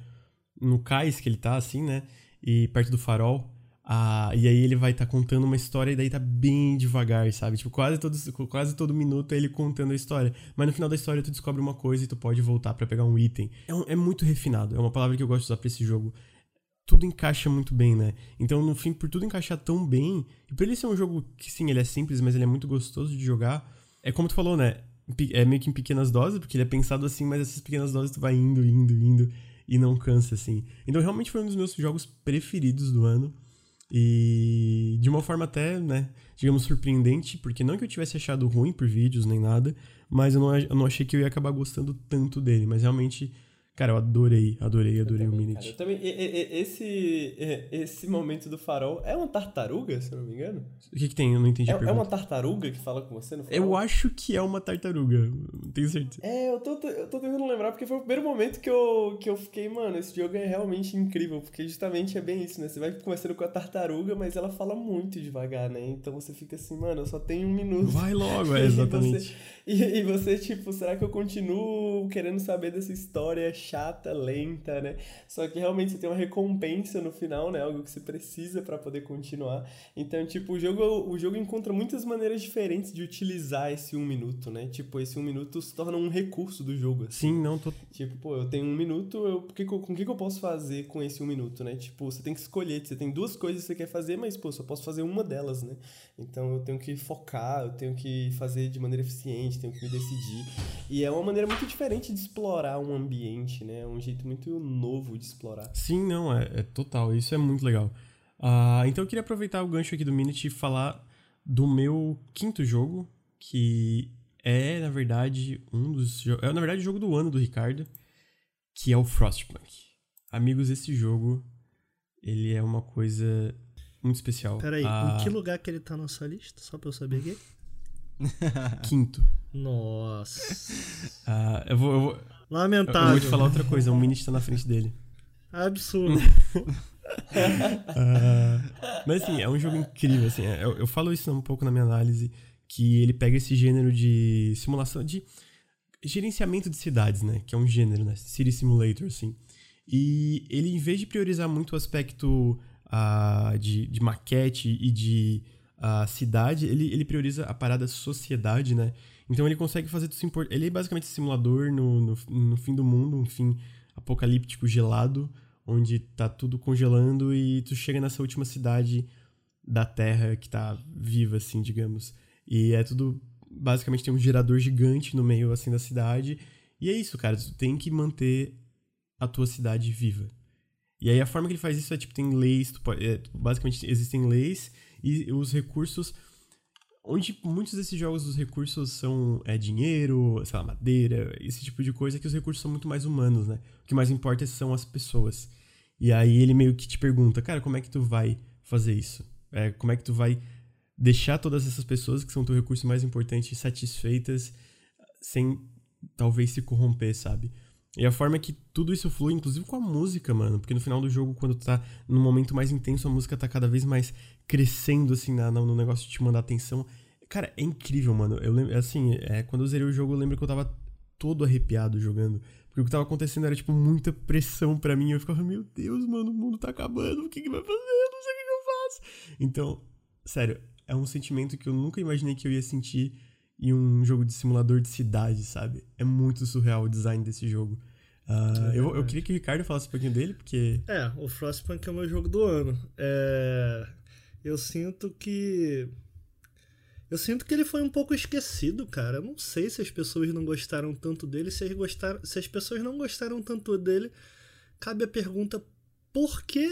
Speaker 1: no cais que ele tá, assim, né? E perto do farol. Ah, e aí ele vai estar tá contando uma história e daí tá bem devagar, sabe? Tipo, quase todo, quase todo minuto é ele contando a história. Mas no final da história tu descobre uma coisa e tu pode voltar para pegar um item. É, um, é muito refinado. É uma palavra que eu gosto de usar pra esse jogo tudo encaixa muito bem, né? Então, no fim, por tudo encaixar tão bem, e por ele ser um jogo que, sim, ele é simples, mas ele é muito gostoso de jogar, é como tu falou, né? É meio que em pequenas doses, porque ele é pensado assim, mas essas pequenas doses tu vai indo, indo, indo, e não cansa, assim. Então, realmente foi um dos meus jogos preferidos do ano. E de uma forma até, né, digamos, surpreendente, porque não que eu tivesse achado ruim por vídeos nem nada, mas eu não, eu não achei que eu ia acabar gostando tanto dele, mas realmente Cara, eu adorei, adorei, adorei
Speaker 4: também,
Speaker 1: o Minute.
Speaker 4: eu também, esse, esse momento do farol é uma tartaruga, se eu não me engano?
Speaker 1: O que que tem? Eu não entendi
Speaker 4: é,
Speaker 1: a pergunta.
Speaker 4: É uma tartaruga que fala com você no farol?
Speaker 1: Eu acho que é uma tartaruga, tenho certeza.
Speaker 4: É, eu tô, eu tô tentando lembrar, porque foi o primeiro momento que eu, que eu fiquei, mano, esse jogo é realmente incrível, porque justamente é bem isso, né? Você vai conversando com a tartaruga, mas ela fala muito devagar, né? Então você fica assim, mano, eu só tenho um minuto.
Speaker 1: Vai logo, é, exatamente.
Speaker 4: e, você, e, e você, tipo, será que eu continuo querendo saber dessa história chata, lenta, né? Só que realmente você tem uma recompensa no final, né? Algo que você precisa para poder continuar. Então, tipo, o jogo, o jogo encontra muitas maneiras diferentes de utilizar esse um minuto, né? Tipo, esse um minuto se torna um recurso do jogo.
Speaker 1: Assim. Sim, não, tô...
Speaker 4: Tipo, pô, eu tenho um minuto, eu, que, com o que, que eu posso fazer com esse um minuto, né? Tipo, você tem que escolher, você tem duas coisas que você quer fazer, mas, pô, só posso fazer uma delas, né? Então eu tenho que focar, eu tenho que fazer de maneira eficiente, tenho que me decidir. E é uma maneira muito diferente de explorar um ambiente, né? É um jeito muito novo de explorar.
Speaker 1: Sim, não, é, é total. Isso é muito legal. Uh, então eu queria aproveitar o gancho aqui do Minute e falar do meu quinto jogo, que é, na verdade, um dos. É, na verdade, o jogo do ano do Ricardo, que é o Frostpunk. Amigos, esse jogo, ele é uma coisa muito especial.
Speaker 2: Peraí, uh, em que lugar que ele tá na sua lista? Só pra eu saber aqui.
Speaker 1: Quinto.
Speaker 2: Nossa.
Speaker 1: Uh, eu, vou, eu vou.
Speaker 2: Lamentável.
Speaker 1: Eu vou te falar outra coisa, o Mini está na frente dele.
Speaker 2: Absurdo.
Speaker 1: uh, mas assim, é um jogo incrível, assim, é, eu, eu, falo isso um pouco na minha análise, que ele pega esse gênero de simulação, de gerenciamento de cidades, né, que é um gênero, né, City Simulator, assim, e ele, em vez de priorizar muito o aspecto uh, de, de maquete e de uh, cidade, ele, ele prioriza a parada sociedade, né, então ele consegue fazer tudo importar. Ele é basicamente um simulador no, no, no, fim do mundo, um fim apocalíptico gelado, onde tá tudo congelando e tu chega nessa última cidade da Terra que tá viva, assim, digamos. E é tudo. Basicamente tem um gerador gigante no meio, assim, da cidade. E é isso, cara. Tu tem que manter a tua cidade viva. E aí a forma que ele faz isso é tipo, tem leis, pode, é, basicamente existem leis e os recursos onde muitos desses jogos os recursos são é, dinheiro, sei lá, madeira, esse tipo de coisa, que os recursos são muito mais humanos, né? O que mais importa são as pessoas. E aí ele meio que te pergunta, cara, como é que tu vai fazer isso? É, como é que tu vai deixar todas essas pessoas que são teu recurso mais importante satisfeitas sem talvez se corromper, sabe? E a forma que tudo isso flui, inclusive com a música, mano. Porque no final do jogo, quando tu tá num momento mais intenso, a música tá cada vez mais crescendo, assim, na, no negócio de te mandar atenção. Cara, é incrível, mano. Eu lembro, assim, é, quando eu zerei o jogo, eu lembro que eu tava todo arrepiado jogando. Porque o que tava acontecendo era, tipo, muita pressão para mim. Eu ficava, meu Deus, mano, o mundo tá acabando. O que que vai fazer? Eu não sei o que, que eu faço. Então, sério, é um sentimento que eu nunca imaginei que eu ia sentir em um jogo de simulador de cidade, sabe? É muito surreal o design desse jogo. Uh, é eu, eu queria que o Ricardo falasse um pouquinho dele, porque.
Speaker 2: É, o Frostpunk é o meu jogo do ano. É... Eu sinto que. Eu sinto que ele foi um pouco esquecido, cara. Eu não sei se as pessoas não gostaram tanto dele. Se as, gostaram... se as pessoas não gostaram tanto dele, cabe a pergunta: por quê?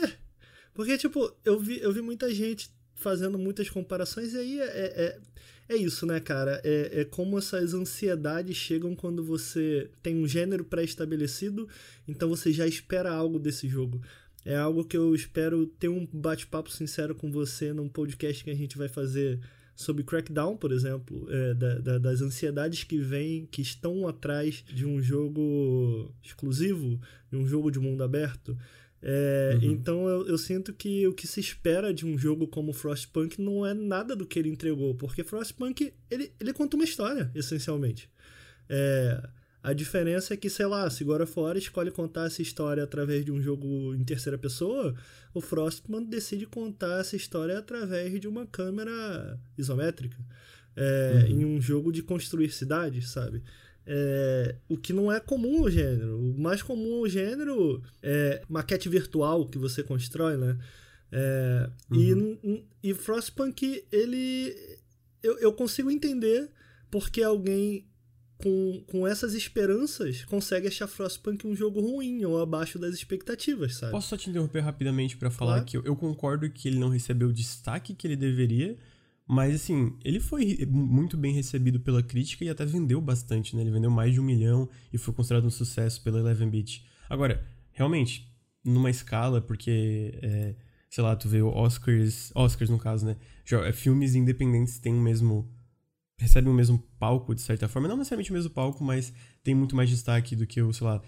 Speaker 2: Porque, tipo, eu vi, eu vi muita gente fazendo muitas comparações, e aí é, é, é, é isso, né, cara? É, é como essas ansiedades chegam quando você tem um gênero pré-estabelecido, então você já espera algo desse jogo. É algo que eu espero ter um bate-papo sincero com você num podcast que a gente vai fazer sobre Crackdown, por exemplo, é, da, da, das ansiedades que vêm, que estão atrás de um jogo exclusivo, de um jogo de mundo aberto. É, uhum. Então eu, eu, sinto que o que se espera de um jogo como Frostpunk não é nada do que ele entregou, porque Frostpunk ele, ele conta uma história, essencialmente. É, a diferença é que, sei lá, se of War escolhe contar essa história através de um jogo em terceira pessoa, o Frostpunk decide contar essa história através de uma câmera isométrica. É, uhum. Em um jogo de construir cidades, sabe? É, o que não é comum ao gênero. O mais comum ao gênero é maquete virtual que você constrói, né? É, uhum. e, e Frostpunk, ele. Eu, eu consigo entender porque alguém com, com essas esperanças consegue achar Frostpunk um jogo ruim ou abaixo das expectativas, sabe?
Speaker 1: Posso só te interromper rapidamente para falar claro. que eu, eu concordo que ele não recebeu o destaque que ele deveria mas, assim, ele foi muito bem recebido pela crítica e até vendeu bastante, né? Ele vendeu mais de um milhão e foi considerado um sucesso pela Eleven Beat. Agora, realmente, numa escala, porque, é, sei lá, tu vê Oscars, Oscars no caso, né? É, filmes independentes têm o mesmo recebem o mesmo palco, de certa forma. Não necessariamente o mesmo palco, mas tem muito mais destaque do que o, sei lá...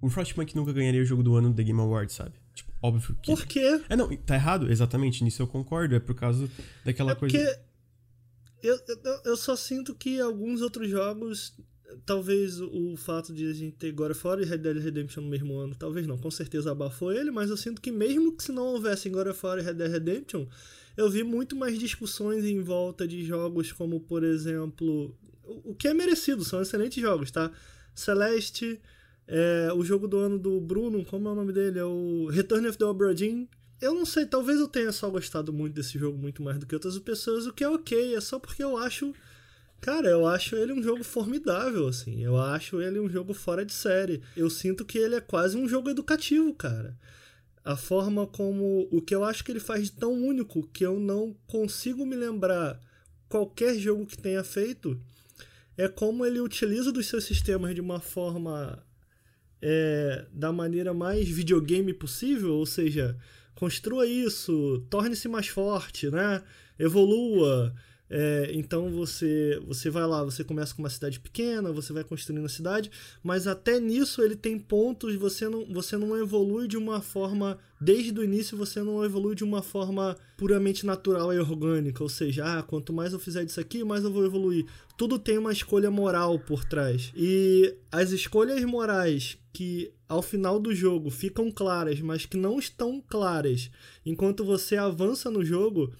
Speaker 1: O Frostpunk nunca ganharia o jogo do ano do The Game Awards, sabe? Óbvio que...
Speaker 2: Por quê?
Speaker 1: É, não, tá errado, exatamente, nisso eu concordo. É por causa daquela
Speaker 2: é
Speaker 1: coisa...
Speaker 2: Porque eu, eu, eu só sinto que alguns outros jogos talvez o fato de a gente ter God of War e Red Dead Redemption no mesmo ano, talvez não, com certeza abafou ele, mas eu sinto que mesmo que se não houvesse God of War e Red Dead Redemption, eu vi muito mais discussões em volta de jogos como, por exemplo, o que é merecido, são excelentes jogos, tá? Celeste, é, o jogo do ano do Bruno, como é o nome dele? É o Return of the Obra Dinn, eu não sei, talvez eu tenha só gostado muito desse jogo muito mais do que outras pessoas, o que é ok, é só porque eu acho. Cara, eu acho ele um jogo formidável, assim. Eu acho ele um jogo fora de série. Eu sinto que ele é quase um jogo educativo, cara. A forma como. O que eu acho que ele faz de tão único que eu não consigo me lembrar qualquer jogo que tenha feito é como ele utiliza dos seus sistemas de uma forma. É, da maneira mais videogame possível, ou seja construa isso, torne-se mais forte, né? Evolua. É, então você você vai lá, você começa com uma cidade pequena, você vai construindo a cidade, mas até nisso ele tem pontos, você não, você não evolui de uma forma, desde o início você não evolui de uma forma puramente natural e orgânica, ou seja, ah, quanto mais eu fizer disso aqui, mais eu vou evoluir. Tudo tem uma escolha moral por trás. E as escolhas morais que ao final do jogo ficam claras, mas que não estão claras enquanto você avança no jogo,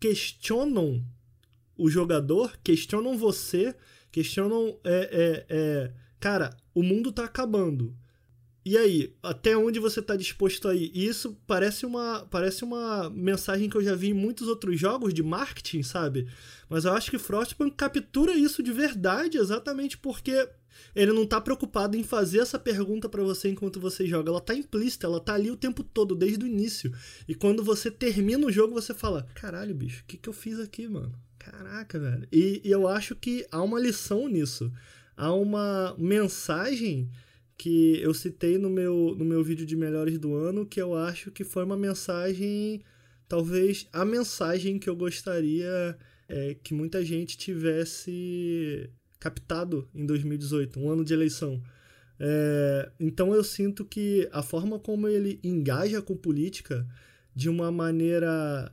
Speaker 2: questionam o jogador, questionam você, questionam. É, é, é, cara, o mundo tá acabando. E aí, até onde você tá disposto a ir? E isso parece uma, parece uma mensagem que eu já vi em muitos outros jogos de marketing, sabe? Mas eu acho que Frostpunk captura isso de verdade, exatamente porque ele não tá preocupado em fazer essa pergunta para você enquanto você joga. Ela tá implícita, ela tá ali o tempo todo, desde o início. E quando você termina o jogo, você fala: caralho, bicho, o que, que eu fiz aqui, mano? Caraca, velho. E, e eu acho que há uma lição nisso. Há uma mensagem que eu citei no meu, no meu vídeo de melhores do ano, que eu acho que foi uma mensagem talvez a mensagem que eu gostaria é, que muita gente tivesse captado em 2018, um ano de eleição. É, então eu sinto que a forma como ele engaja com política de uma maneira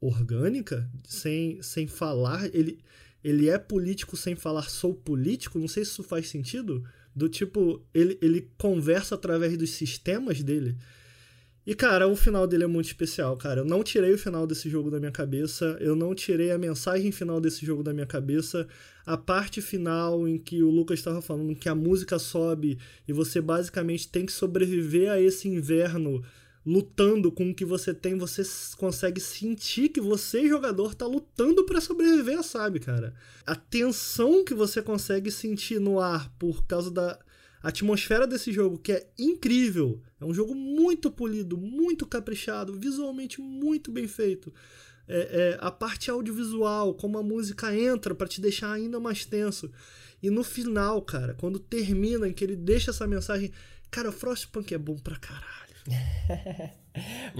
Speaker 2: orgânica, sem, sem falar, ele, ele é político sem falar sou político, não sei se isso faz sentido, do tipo, ele, ele conversa através dos sistemas dele. E, cara, o final dele é muito especial, cara. Eu não tirei o final desse jogo da minha cabeça, eu não tirei a mensagem final desse jogo da minha cabeça. A parte final em que o Lucas estava falando que a música sobe e você basicamente tem que sobreviver a esse inverno lutando com o que você tem, você consegue sentir que você, jogador, tá lutando para sobreviver, sabe, cara? A tensão que você consegue sentir no ar por causa da atmosfera desse jogo, que é incrível. É um jogo muito polido, muito caprichado, visualmente muito bem feito. É, é, a parte audiovisual, como a música entra para te deixar ainda mais tenso. E no final, cara, quando termina, em que ele deixa essa mensagem. Cara, Frostpunk é bom pra caralho.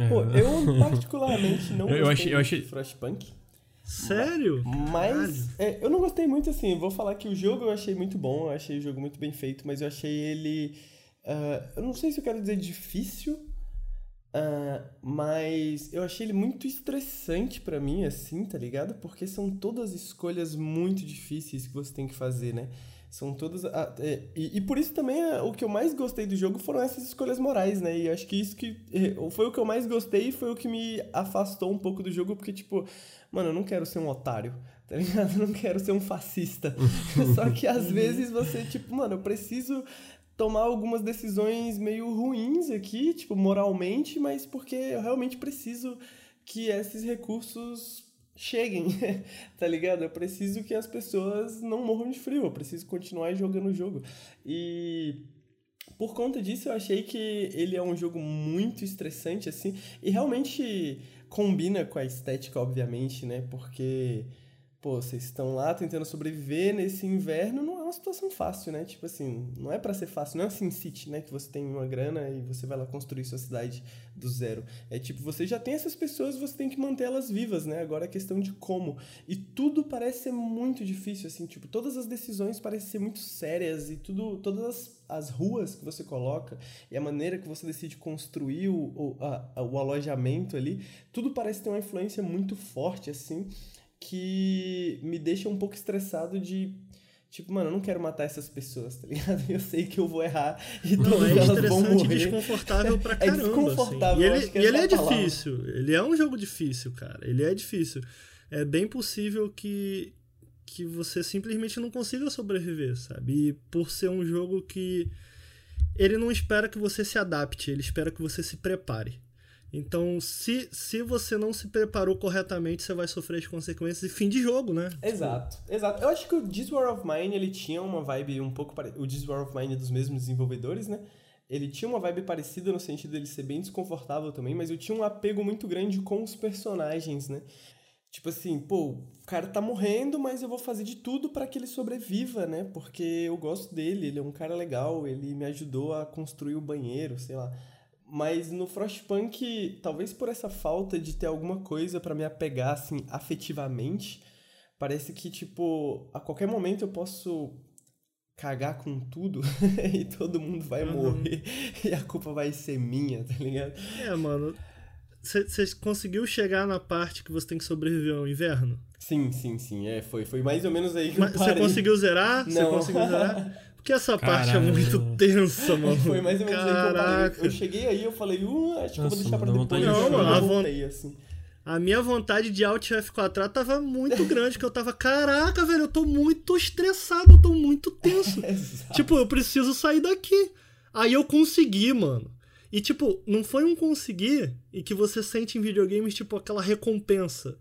Speaker 4: Pô, eu particularmente não
Speaker 1: eu,
Speaker 4: gostei
Speaker 1: achei, eu achei...
Speaker 4: de Frostpunk.
Speaker 2: Sério?
Speaker 4: Mas é, eu não gostei muito assim. Vou falar que o jogo eu achei muito bom, eu achei o jogo muito bem feito, mas eu achei ele. Uh, eu não sei se eu quero dizer difícil, uh, mas eu achei ele muito estressante para mim, assim, tá ligado? Porque são todas escolhas muito difíceis que você tem que fazer, né? São todas. Ah, é, e, e, por isso também é, o que eu mais gostei do jogo foram essas escolhas morais, né? E acho que isso que. É, foi o que eu mais gostei e foi o que me afastou um pouco do jogo, porque, tipo, mano, eu não quero ser um otário, tá ligado? Eu não quero ser um fascista. Só que às vezes você, tipo, mano, eu preciso tomar algumas decisões meio ruins aqui, tipo, moralmente, mas porque eu realmente preciso que esses recursos cheguem, tá ligado? Eu preciso que as pessoas não morram de frio, eu preciso continuar jogando o jogo. E por conta disso eu achei que ele é um jogo muito estressante, assim, e realmente combina com a estética, obviamente, né? Porque pô, vocês estão lá tentando sobreviver nesse inverno, não é uma situação fácil, né? Tipo assim, não é para ser fácil, não é assim City, né? Que você tem uma grana e você vai lá construir sua cidade do zero. É tipo, você já tem essas pessoas, você tem que manter elas vivas, né? Agora é questão de como. E tudo parece ser muito difícil, assim, tipo, todas as decisões parecem ser muito sérias e tudo, todas as, as ruas que você coloca e a maneira que você decide construir o, o, a, o alojamento ali, tudo parece ter uma influência muito forte, assim que me deixa um pouco estressado de Tipo, mano, eu não quero matar essas pessoas, tá ligado? Eu sei que eu vou errar e não, todas é elas vão morrer.
Speaker 2: e desconfortável pra caramba.
Speaker 4: É desconfortável,
Speaker 2: assim. E ele, e ele é palavra. difícil. Ele é um jogo difícil, cara. Ele é difícil. É bem possível que, que você simplesmente não consiga sobreviver, sabe? E por ser um jogo que ele não espera que você se adapte, ele espera que você se prepare. Então, se, se você não se preparou corretamente, você vai sofrer as consequências de fim de jogo, né?
Speaker 4: Exato, exato. Eu acho que o This War of Mine, ele tinha uma vibe um pouco... Pare... O This War of Mine é dos mesmos desenvolvedores, né? Ele tinha uma vibe parecida no sentido dele ser bem desconfortável também, mas eu tinha um apego muito grande com os personagens, né? Tipo assim, pô, o cara tá morrendo, mas eu vou fazer de tudo para que ele sobreviva, né? Porque eu gosto dele, ele é um cara legal, ele me ajudou a construir o banheiro, sei lá. Mas no Frostpunk, talvez por essa falta de ter alguma coisa para me apegar, assim, afetivamente, parece que, tipo, a qualquer momento eu posso cagar com tudo e todo mundo vai uhum. morrer e a culpa vai ser minha, tá ligado?
Speaker 2: É, mano. Você conseguiu chegar na parte que você tem que sobreviver ao inverno?
Speaker 4: Sim, sim, sim. É, foi, foi mais ou menos aí que Mas.
Speaker 2: Você conseguiu zerar? Você conseguiu zerar? Porque essa Caralho. parte é muito tensa, mano.
Speaker 4: Foi mais ou menos Caraca. aí que eu. Eu cheguei aí eu falei, uh, acho que eu vou deixar pra depois.
Speaker 2: Não, mano, a, voltei, assim. a minha vontade de Alt F4 tava muito grande, que eu tava, caraca, velho, eu tô muito estressado, eu tô muito tenso. tipo, eu preciso sair daqui. Aí eu consegui, mano. E, tipo, não foi um conseguir e que você sente em videogames, tipo, aquela recompensa.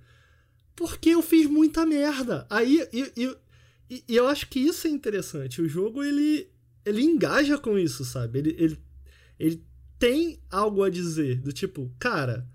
Speaker 2: Porque eu fiz muita merda. Aí, e, e, e, e, eu acho que isso é interessante. O jogo, ele, ele engaja com isso, sabe? Ele, ele, ele tem algo a dizer, do tipo, cara,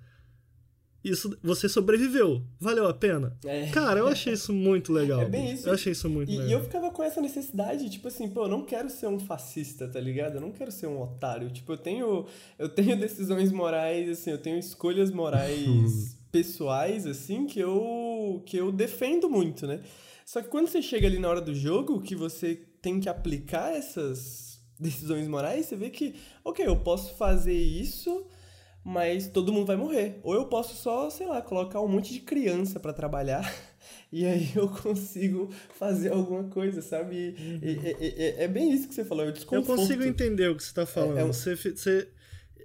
Speaker 2: isso você sobreviveu, valeu a pena? É. Cara, eu achei isso muito legal.
Speaker 4: É bem isso.
Speaker 2: Eu achei isso muito
Speaker 4: e,
Speaker 2: legal.
Speaker 4: E eu ficava com essa necessidade, tipo assim, pô, eu não quero ser um fascista, tá ligado? Eu não quero ser um otário. Tipo, eu tenho, eu tenho decisões morais, assim, eu tenho escolhas morais pessoais, assim, que eu, que eu defendo muito, né? Só que quando você chega ali na hora do jogo, que você tem que aplicar essas decisões morais, você vê que, ok, eu posso fazer isso, mas todo mundo vai morrer. Ou eu posso só, sei lá, colocar um monte de criança para trabalhar e aí eu consigo fazer alguma coisa, sabe? Uhum. é, é, bem isso que você falou, eu desconforto.
Speaker 2: Eu consigo entender o que você tá falando. É, é um... você, você,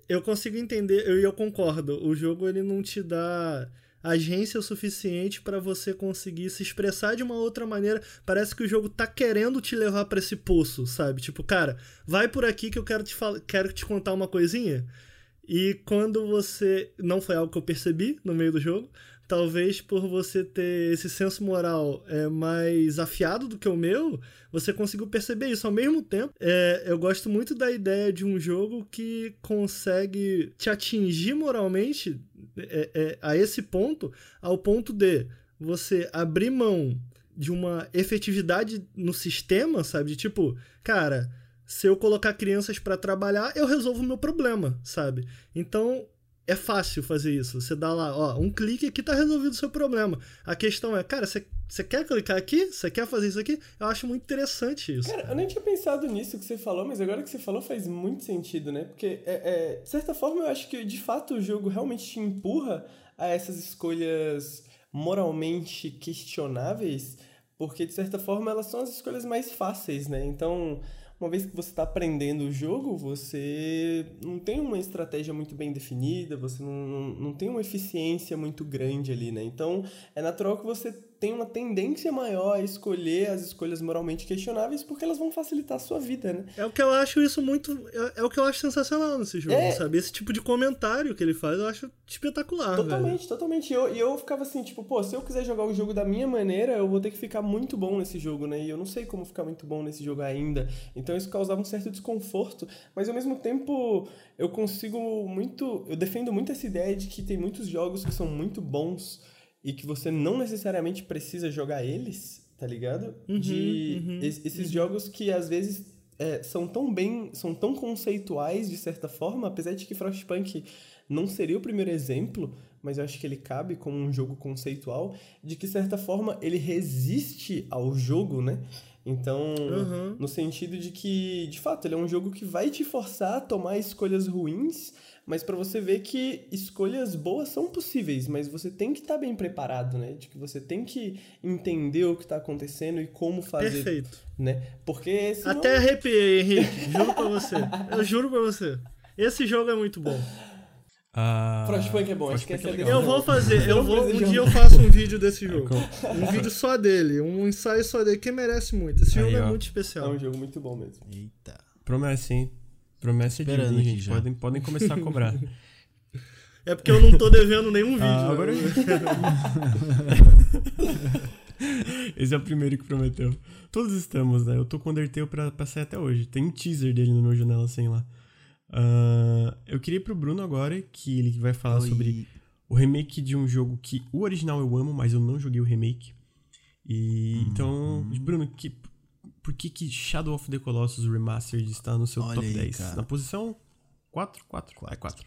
Speaker 2: eu consigo entender, eu, eu concordo. O jogo ele não te dá agência o suficiente para você conseguir se expressar de uma outra maneira. Parece que o jogo tá querendo te levar para esse poço, sabe? Tipo, cara, vai por aqui que eu quero te quero te contar uma coisinha. E quando você não foi algo que eu percebi no meio do jogo, talvez por você ter esse senso moral é, mais afiado do que o meu, você conseguiu perceber isso. Ao mesmo tempo, é, eu gosto muito da ideia de um jogo que consegue te atingir moralmente é, a esse ponto, ao ponto de você abrir mão de uma efetividade no sistema, sabe? De tipo, cara, se eu colocar crianças para trabalhar, eu resolvo o meu problema, sabe? Então, é fácil fazer isso. Você dá lá, ó, um clique aqui tá resolvido o seu problema. A questão é, cara, você, quer clicar aqui? Você quer fazer isso aqui? Eu acho muito interessante isso.
Speaker 4: Cara, eu nem tinha pensado nisso que você falou, mas agora que você falou faz muito sentido, né? Porque, é, é, de certa forma, eu acho que de fato o jogo realmente te empurra a essas escolhas moralmente questionáveis, porque de certa forma elas são as escolhas mais fáceis, né? Então, uma vez que você está aprendendo o jogo, você não tem uma estratégia muito bem definida, você não, não, não tem uma eficiência muito grande ali, né? Então, é natural que você tem uma tendência maior a escolher as escolhas moralmente questionáveis porque elas vão facilitar a sua vida, né?
Speaker 2: É o que eu acho isso muito. É, é o que eu acho sensacional nesse jogo, é... sabe? Esse tipo de comentário que ele faz eu acho espetacular.
Speaker 4: Totalmente,
Speaker 2: velho.
Speaker 4: totalmente. E eu, eu ficava assim, tipo, pô, se eu quiser jogar o jogo da minha maneira, eu vou ter que ficar muito bom nesse jogo, né? E eu não sei como ficar muito bom nesse jogo ainda. Então isso causava um certo desconforto, mas ao mesmo tempo eu consigo muito. Eu defendo muito essa ideia de que tem muitos jogos que são muito bons e que você não necessariamente precisa jogar eles, tá ligado?
Speaker 2: Uhum, de uhum,
Speaker 4: esses
Speaker 2: uhum.
Speaker 4: jogos que às vezes é, são tão bem, são tão conceituais de certa forma, apesar de que Frostpunk não seria o primeiro exemplo, mas eu acho que ele cabe como um jogo conceitual, de que certa forma ele resiste ao jogo, né? Então,
Speaker 2: uhum.
Speaker 4: no sentido de que, de fato, ele é um jogo que vai te forçar a tomar escolhas ruins, mas para você ver que escolhas boas são possíveis, mas você tem que estar tá bem preparado, né? De que você tem que entender o que está acontecendo e como fazer.
Speaker 2: Perfeito.
Speaker 4: Né? Porque senão...
Speaker 2: Até arrepiei, Henrique. juro pra você. Eu juro pra você. Esse jogo é muito bom.
Speaker 4: Uh... Frostpunk é bom, acho que é legal.
Speaker 2: Eu vou fazer, eu vou, um dia eu faço um vídeo desse jogo. Um vídeo só dele, um ensaio só dele, que merece muito. Esse Aí, jogo é ó. é muito especial.
Speaker 4: É um jogo muito bom mesmo.
Speaker 3: Eita.
Speaker 1: Promessa, hein? Promessa de vir, gente. Já. Podem, podem começar a cobrar.
Speaker 2: É porque eu não tô devendo nenhum vídeo. Ah,
Speaker 1: agora... Esse é o primeiro que prometeu. Todos estamos, né? Eu tô com o Undertale pra, pra sair até hoje. Tem um teaser dele no meu janela sem lá. Uh, eu queria ir pro Bruno agora, que ele vai falar Oi. sobre o remake de um jogo que o original eu amo, mas eu não joguei o remake. E uhum. então, Bruno, que, por que, que Shadow of the Colossus Remastered está no seu Olha top aí, 10? Cara. Na posição 4? 4? 4. É 4.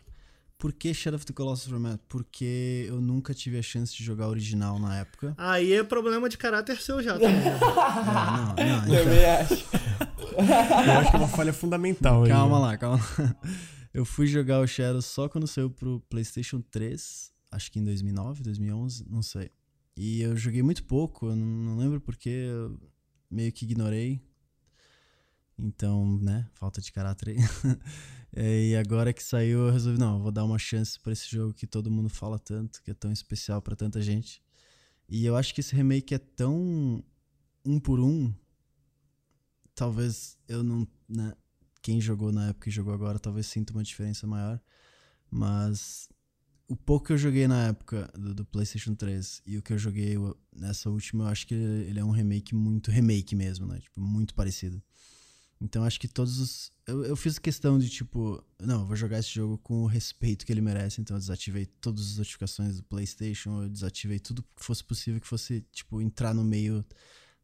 Speaker 3: Por que Shadow of the Colossus Remastered? Porque eu nunca tive a chance de jogar original na época.
Speaker 2: Aí é problema de caráter seu já também.
Speaker 3: Né? não, não, não,
Speaker 4: então... Também acho.
Speaker 1: eu acho que é uma falha fundamental.
Speaker 3: Calma
Speaker 1: aí,
Speaker 3: lá, calma lá. Eu fui jogar o Shadow só quando saiu pro PlayStation 3, acho que em 2009, 2011, não sei. E eu joguei muito pouco, eu não lembro porque eu meio que ignorei. Então, né, falta de caráter aí. É, e agora que saiu, eu resolvi, não, vou dar uma chance para esse jogo que todo mundo fala tanto, que é tão especial para tanta gente. E eu acho que esse remake é tão um por um. Talvez eu não, né, quem jogou na época e jogou agora, talvez sinta uma diferença maior. Mas o pouco que eu joguei na época do, do, PlayStation 3 e o que eu joguei nessa última, eu acho que ele, é um remake muito remake mesmo, né? Tipo, muito parecido. Então acho que todos os. Eu, eu fiz questão de tipo, não, eu vou jogar esse jogo com o respeito que ele merece, então eu desativei todas as notificações do PlayStation, eu desativei tudo que fosse possível que fosse, tipo, entrar no meio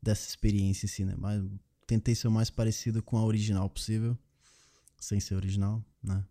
Speaker 3: dessa experiência si, né? Mas tentei ser o mais parecido com a original possível, sem ser original, né?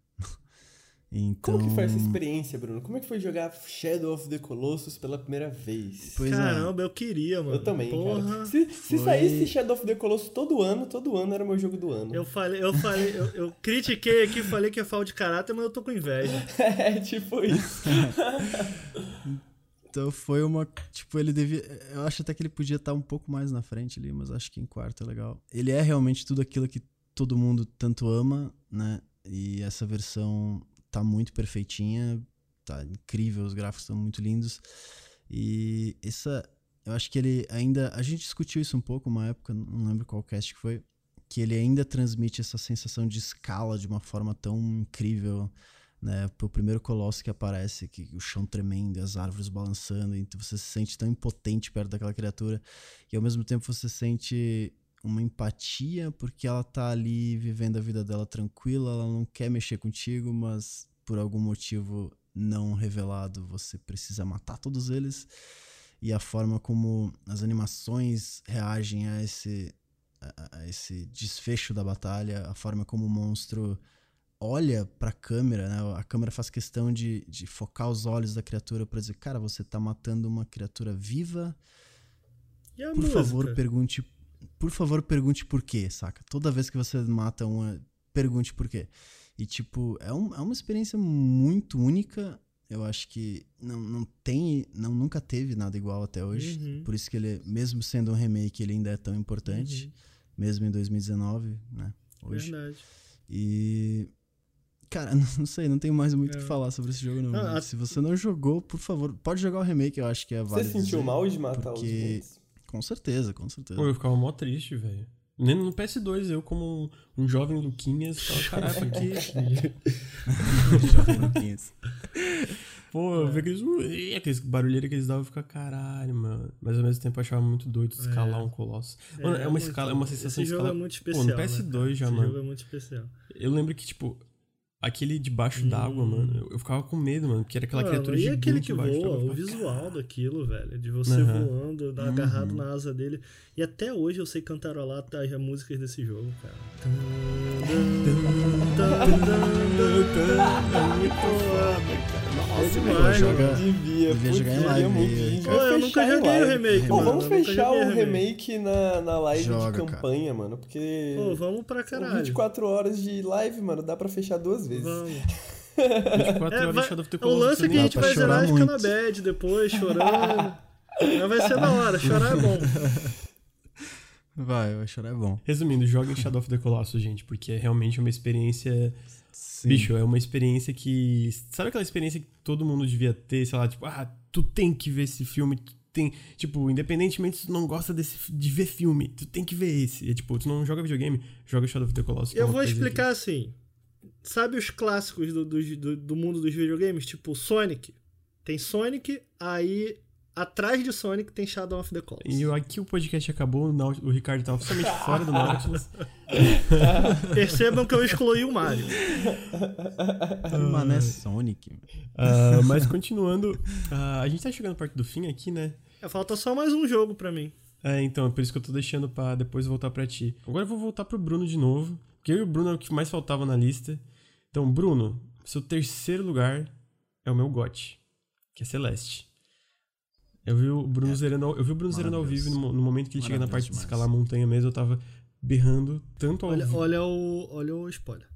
Speaker 3: Então...
Speaker 4: Como que foi essa experiência, Bruno? Como é que foi jogar Shadow of the Colossus pela primeira vez?
Speaker 2: Pois é. Caramba, é. eu queria, mano.
Speaker 4: Eu também, Porra. cara. Se, se saísse Shadow of the Colossus todo ano, todo ano era meu jogo do ano.
Speaker 2: Eu falei, eu falei, eu, eu critiquei aqui, falei que é falta de caráter, mas eu tô com inveja.
Speaker 4: é, tipo isso.
Speaker 3: então foi uma. Tipo, ele devia. Eu acho até que ele podia estar um pouco mais na frente ali, mas acho que em quarto é legal. Ele é realmente tudo aquilo que todo mundo tanto ama, né? E essa versão tá muito perfeitinha, tá incrível, os gráficos estão muito lindos. E essa, eu acho que ele ainda, a gente discutiu isso um pouco uma época, não lembro qual cast que foi, que ele ainda transmite essa sensação de escala de uma forma tão incrível, né? O primeiro colosso que aparece, que o chão tremendo, as árvores balançando, então você se sente tão impotente perto daquela criatura e ao mesmo tempo você sente uma empatia, porque ela tá ali vivendo a vida dela tranquila, ela não quer mexer contigo, mas por algum motivo não revelado você precisa matar todos eles. E a forma como as animações reagem a esse, a, a esse desfecho da batalha, a forma como o monstro olha para a câmera, né? A câmera faz questão de, de focar os olhos da criatura para dizer, cara, você tá matando uma criatura viva. por música? favor, pergunte por favor, pergunte por quê, saca? Toda vez que você mata uma, pergunte por quê. E, tipo, é, um, é uma experiência muito única. Eu acho que não, não tem, não, nunca teve nada igual até hoje. Uhum. Por isso que ele, mesmo sendo um remake, ele ainda é tão importante. Uhum. Mesmo em 2019, né? Hoje. Verdade. E. Cara, não sei, não tenho mais muito o é. que falar sobre esse jogo, não. Ah, Se você não jogou, por favor, pode jogar o remake, eu acho que é válido.
Speaker 4: Você sentiu mal de matar porque... os
Speaker 3: com certeza, com certeza.
Speaker 1: Pô, eu ficava mó triste, velho. Nem no PS2, eu como um, jovem Luquinhas, ficava, caraca, aqui. jovem Luquinhas. Pô, eu vi aqueles, aqueles barulheiros que eles davam, eu ficava, caralho, mano. Mas ao mesmo tempo eu achava muito doido escalar é. um colosso. Mano, é, é uma escala, é uma sensação
Speaker 2: de
Speaker 1: escala.
Speaker 2: Esse jogo é muito especial.
Speaker 1: Pô, no PS2
Speaker 2: né,
Speaker 1: já,
Speaker 2: Esse
Speaker 1: mano.
Speaker 2: Esse jogo é muito especial.
Speaker 1: Eu lembro que, tipo, Aquele debaixo hum. d'água, mano. Eu, eu, ficava com medo, mano. Porque era aquela mano, criatura
Speaker 2: e aquele que voa, o visual daquilo, velho. De você uhum. voando, uhum. agarrado na asa dele. E até hoje eu sei cantarolar as músicas desse jogo, cara.
Speaker 4: Muito foda, cara. Nossa, demais, joga, devia, devia jogar em live. Pô, eu nunca joguei o remake, Pô, vamos fechar o remake na, na live joga, de campanha, cara. mano. Porque.
Speaker 2: Pô, vamos pra caralho.
Speaker 4: 24 horas de live, mano. Dá pra fechar duas vezes.
Speaker 2: Vamos. 24 é, horas vai, Shadow of the Colossus. O lance é que a gente vai zerar e na bad depois, chorando. Mas vai ser da hora, chorar é bom.
Speaker 3: Vai, vai chorar é bom.
Speaker 1: Resumindo, joga em Shadow of the Colossus, gente, porque é realmente uma experiência. Sim. Bicho, é uma experiência que. Sabe aquela experiência que todo mundo devia ter, sei lá, tipo, ah, tu tem que ver esse filme, tu tem. Tipo, independentemente se tu não gosta desse, de ver filme, tu tem que ver esse. É tipo, tu não joga videogame, joga Shadow of the Colossus.
Speaker 2: Eu é vou explicar que... assim. Sabe os clássicos do, do, do mundo dos videogames? Tipo, Sonic. Tem Sonic, aí atrás de Sonic tem Shadow of the Colossus.
Speaker 1: E aqui o podcast acabou, o Ricardo tá oficialmente fora do Nautilus.
Speaker 2: Percebam que eu excluí o Mario.
Speaker 3: Mano, é Sonic.
Speaker 1: Uh, mas continuando, uh, a gente tá chegando perto do fim aqui, né?
Speaker 2: É, falta só mais um jogo para mim.
Speaker 1: É, então, é por isso que eu tô deixando para depois voltar para ti. Agora eu vou voltar pro Bruno de novo, porque eu e o Bruno é o que mais faltava na lista. Então, Bruno, seu terceiro lugar é o meu gote, que é Celeste. Eu vi o Bruno é. zerando, eu vi o Bruno zerando ao vivo no, no, momento que ele chega na parte de escalar a montanha mesmo, eu tava berrando tanto ao
Speaker 2: olha, vivo. Olha o, olha o spoiler.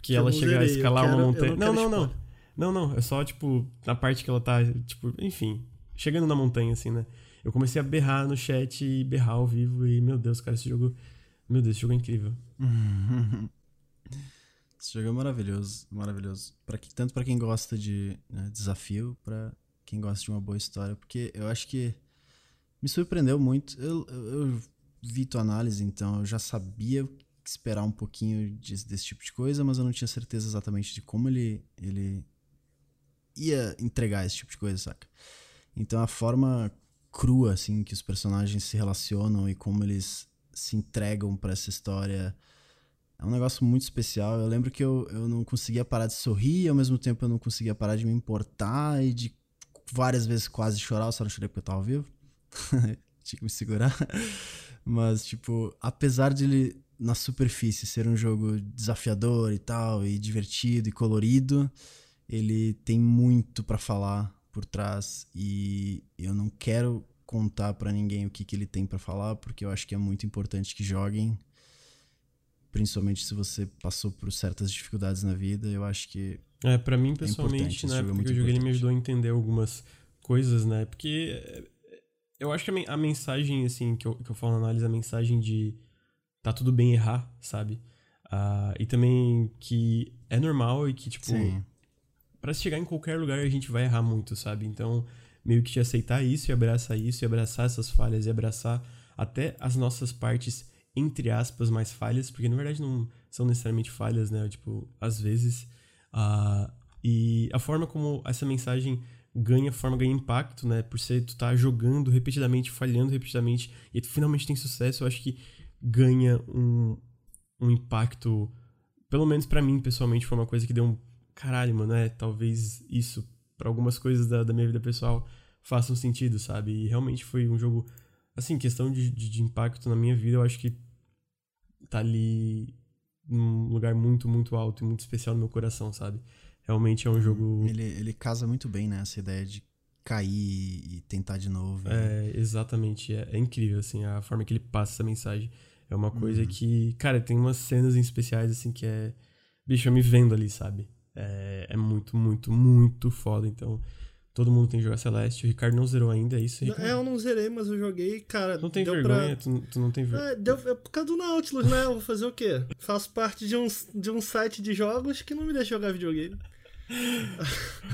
Speaker 1: Que, ela chega a escalar quero, uma montanha. Não, não, não, não. Não, não. É só, tipo, na parte que ela tá, tipo, enfim, chegando na montanha, assim, né? Eu comecei a berrar no chat e berrar ao vivo e, meu Deus, cara, esse jogo. Meu Deus, esse jogo é incrível.
Speaker 3: esse jogo é maravilhoso, maravilhoso. Pra que, tanto para quem gosta de né, desafio, para quem gosta de uma boa história, porque eu acho que me surpreendeu muito. Eu, eu, vi tua análise, então eu já sabia esperar um pouquinho de, desse tipo de coisa, mas eu não tinha certeza exatamente de como ele, ele ia entregar esse tipo de coisa, saca? Então a forma crua, assim, que os personagens se relacionam e como eles se entregam para essa história é um negócio muito especial. Eu lembro que eu, eu não conseguia parar de sorrir e ao mesmo tempo eu não conseguia parar de me importar e de várias vezes quase chorar, eu só não chorei porque eu tava vivo. tinha que me segurar. Mas, tipo, apesar de ele, na superfície, ser um jogo desafiador e tal, e divertido e colorido, ele tem muito para falar por trás. E eu não quero contar para ninguém o que, que ele tem para falar, porque eu acho que é muito importante que joguem. Principalmente se você passou por certas dificuldades na vida, eu acho que.
Speaker 1: É, para mim, é pessoalmente, é na época que eu joguei, ele me ajudou a entender algumas coisas, né? Porque eu acho que a, mensagem, assim, que eu, que eu falo na análise, a mensagem de tá tudo bem errar, sabe? Uh, e também que é normal e que, tipo, para chegar em qualquer lugar a gente vai errar muito, sabe? Então, meio que te aceitar isso e abraçar isso e abraçar essas falhas e abraçar até as nossas partes, entre aspas, mais falhas, porque na verdade não são necessariamente falhas, né? Tipo, às vezes. Uh, e a forma como essa mensagem ganha forma, ganha impacto, né? Por ser tu tá jogando repetidamente, falhando repetidamente, e tu finalmente tem sucesso, eu acho que ganha um, um impacto. Pelo menos para mim, pessoalmente, foi uma coisa que deu um. Caralho, mano, é, talvez isso, para algumas coisas da, da minha vida pessoal, façam sentido, sabe? E realmente foi um jogo. Assim, questão de, de, de impacto na minha vida, eu acho que tá ali num lugar muito, muito alto e muito especial no meu coração, sabe? Realmente é um jogo.
Speaker 3: Ele, ele casa muito bem, né? Essa ideia de cair e tentar de novo.
Speaker 1: É, exatamente. É, é, incrível, assim, a forma que ele passa essa mensagem. É uma coisa uhum. que, cara, tem umas cenas em especiais, assim, que é. Bicho, eu me vendo ali, sabe? É, é muito, muito, muito foda. Então, todo mundo tem que jogar Celeste. O Ricardo não zerou ainda, é isso?
Speaker 2: Ricardo? É, eu não zerei, mas eu joguei, cara.
Speaker 1: Não tem vergonha? Pra... Tu, tu, não tem vergonha?
Speaker 2: É, deu, é por causa do Nautilus, né? Eu vou fazer o quê? Faço parte de um, de um site de jogos que não me deixa jogar videogame.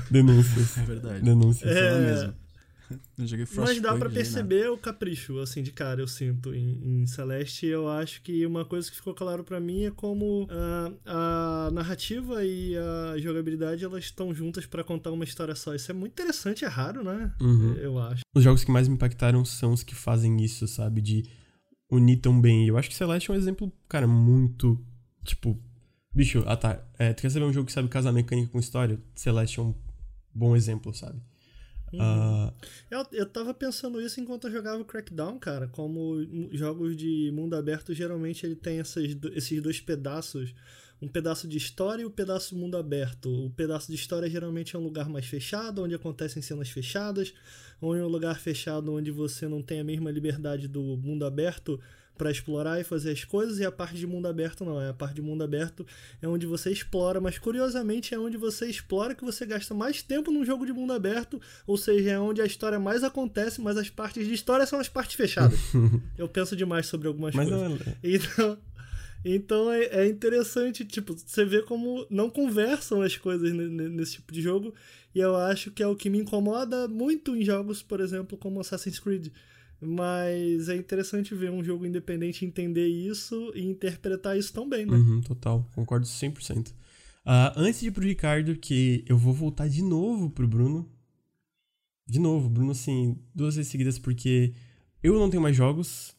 Speaker 1: Denúncias.
Speaker 3: É verdade.
Speaker 1: Denúncias.
Speaker 3: É, mesmo. Eu joguei
Speaker 2: Mas dá para perceber o capricho, assim, de cara, eu sinto em, em Celeste. Eu acho que uma coisa que ficou claro para mim é como uh, a narrativa e a jogabilidade elas estão juntas para contar uma história só. Isso é muito interessante, é raro, né?
Speaker 1: Uhum.
Speaker 2: Eu acho.
Speaker 1: Os jogos que mais me impactaram são os que fazem isso, sabe? De unir tão bem. Eu acho que Celeste é um exemplo, cara, muito, tipo, Bicho, ah tá. É, tu quer saber um jogo que sabe casar mecânica com história? Celeste é um bom exemplo, sabe?
Speaker 2: Uhum. Uh... Eu, eu tava pensando isso enquanto eu jogava o Crackdown, cara. Como jogos de mundo aberto, geralmente ele tem essas, esses dois pedaços. Um pedaço de história e o um pedaço mundo aberto. O pedaço de história geralmente é um lugar mais fechado, onde acontecem cenas fechadas. Ou em um lugar fechado onde você não tem a mesma liberdade do mundo aberto para explorar e fazer as coisas, e a parte de mundo aberto não. É a parte de mundo aberto é onde você explora, mas curiosamente é onde você explora que você gasta mais tempo num jogo de mundo aberto, ou seja, é onde a história mais acontece, mas as partes de história são as partes fechadas. Eu penso demais sobre algumas mas coisas. Não... É, então, então é, é, interessante, tipo, você vê como não conversam as coisas nesse tipo de jogo, e eu acho que é o que me incomoda muito em jogos, por exemplo, como Assassin's Creed mas é interessante ver um jogo independente entender isso e interpretar isso tão bem, né?
Speaker 1: Uhum, total, concordo 100%. Uh, ah, antes de ir pro Ricardo, que eu vou voltar de novo pro Bruno. De novo, Bruno, assim, duas vezes seguidas, porque eu não tenho mais jogos,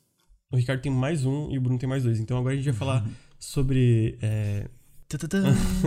Speaker 1: o Ricardo tem mais um e o Bruno tem mais dois. Então agora a gente vai falar sobre. É...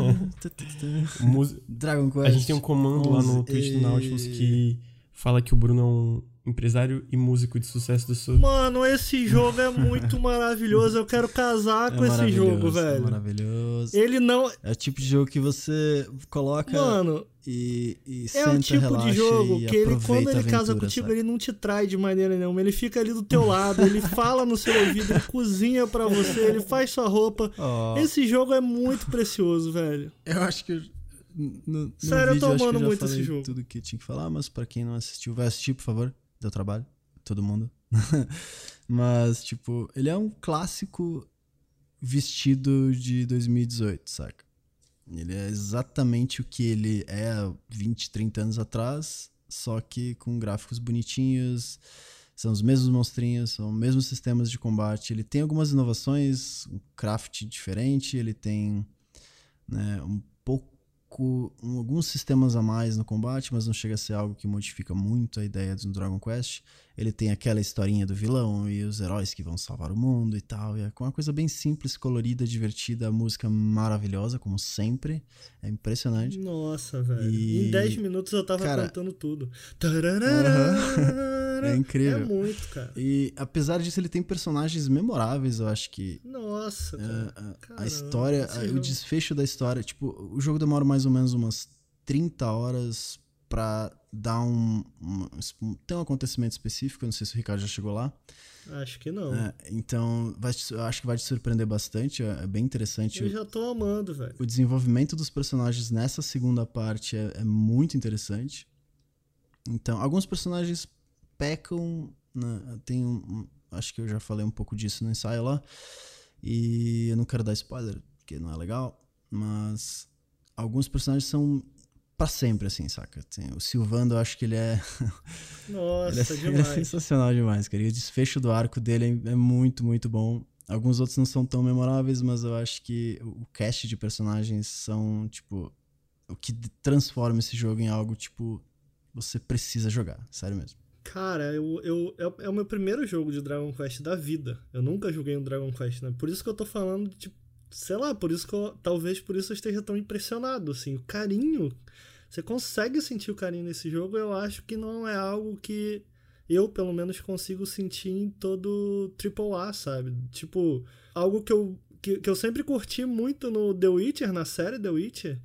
Speaker 3: Dragon Quest.
Speaker 1: A gente tem um comando lá no Twitch do Nautilus que fala que o Bruno é um empresário e músico de sucesso do sul.
Speaker 2: Mano, esse jogo é muito maravilhoso. Eu quero casar é com esse jogo, velho. É
Speaker 3: maravilhoso.
Speaker 2: Ele não.
Speaker 3: É o tipo de jogo que você coloca.
Speaker 2: Mano.
Speaker 3: E, e
Speaker 2: é
Speaker 3: senta,
Speaker 2: o tipo
Speaker 3: de
Speaker 2: jogo que ele, quando ele
Speaker 3: aventura,
Speaker 2: casa contigo, sabe? ele não te trai de maneira nenhuma. Ele fica ali do teu lado, ele fala no seu ouvido, ele cozinha para você, ele faz sua roupa. Oh. Esse jogo é muito precioso, velho.
Speaker 3: Eu acho que no, no
Speaker 2: Sério,
Speaker 3: vídeo,
Speaker 2: eu tô amando
Speaker 3: eu
Speaker 2: muito esse jogo.
Speaker 3: Tudo que tinha que falar, mas para quem não assistiu, vai assistir, por favor deu trabalho, todo mundo. Mas, tipo, ele é um clássico vestido de 2018, saca? Ele é exatamente o que ele é 20, 30 anos atrás, só que com gráficos bonitinhos, são os mesmos monstrinhos, são os mesmos sistemas de combate. Ele tem algumas inovações, um craft diferente, ele tem né, um alguns sistemas a mais no combate, mas não chega a ser algo que modifica muito a ideia do Dragon Quest. Ele tem aquela historinha do vilão e os heróis que vão salvar o mundo e tal. E é uma coisa bem simples, colorida, divertida, a música maravilhosa, como sempre. É impressionante.
Speaker 2: Nossa, velho. E... Em 10 minutos eu tava Cara... cantando tudo. Cara, é incrível. É muito, cara.
Speaker 3: E apesar disso, ele tem personagens memoráveis, eu acho que.
Speaker 2: Nossa,
Speaker 3: cara. a, a história, a, o desfecho da história. Tipo, o jogo demora mais ou menos umas 30 horas pra dar um, um. Tem um acontecimento específico, eu não sei se o Ricardo já chegou lá.
Speaker 2: Acho que não.
Speaker 3: É, então, vai, acho que vai te surpreender bastante. É, é bem interessante.
Speaker 2: Eu já tô amando, velho.
Speaker 3: O desenvolvimento dos personagens nessa segunda parte é, é muito interessante. Então, alguns personagens pecam. Né? Tem um, Acho que eu já falei um pouco disso no ensaio lá. E eu não quero dar spoiler, porque não é legal. Mas alguns personagens são para sempre, assim, saca? O Silvando, eu acho que ele é.
Speaker 2: Nossa, ele
Speaker 3: é, demais. Ele é sensacional demais, cara. E o desfecho do arco dele é, é muito, muito bom. Alguns outros não são tão memoráveis, mas eu acho que o cast de personagens são, tipo, o que transforma esse jogo em algo, tipo, você precisa jogar, sério mesmo.
Speaker 2: Cara, eu, eu, é, é o meu primeiro jogo de Dragon Quest da vida. Eu nunca joguei um Dragon Quest, né? Por isso que eu tô falando, tipo, sei lá, por isso que eu, talvez por isso eu esteja tão impressionado, assim, o carinho, você consegue sentir o carinho nesse jogo, eu acho que não é algo que eu, pelo menos, consigo sentir em todo AAA, sabe? Tipo, algo que eu, que, que eu sempre curti muito no The Witcher, na série The Witcher,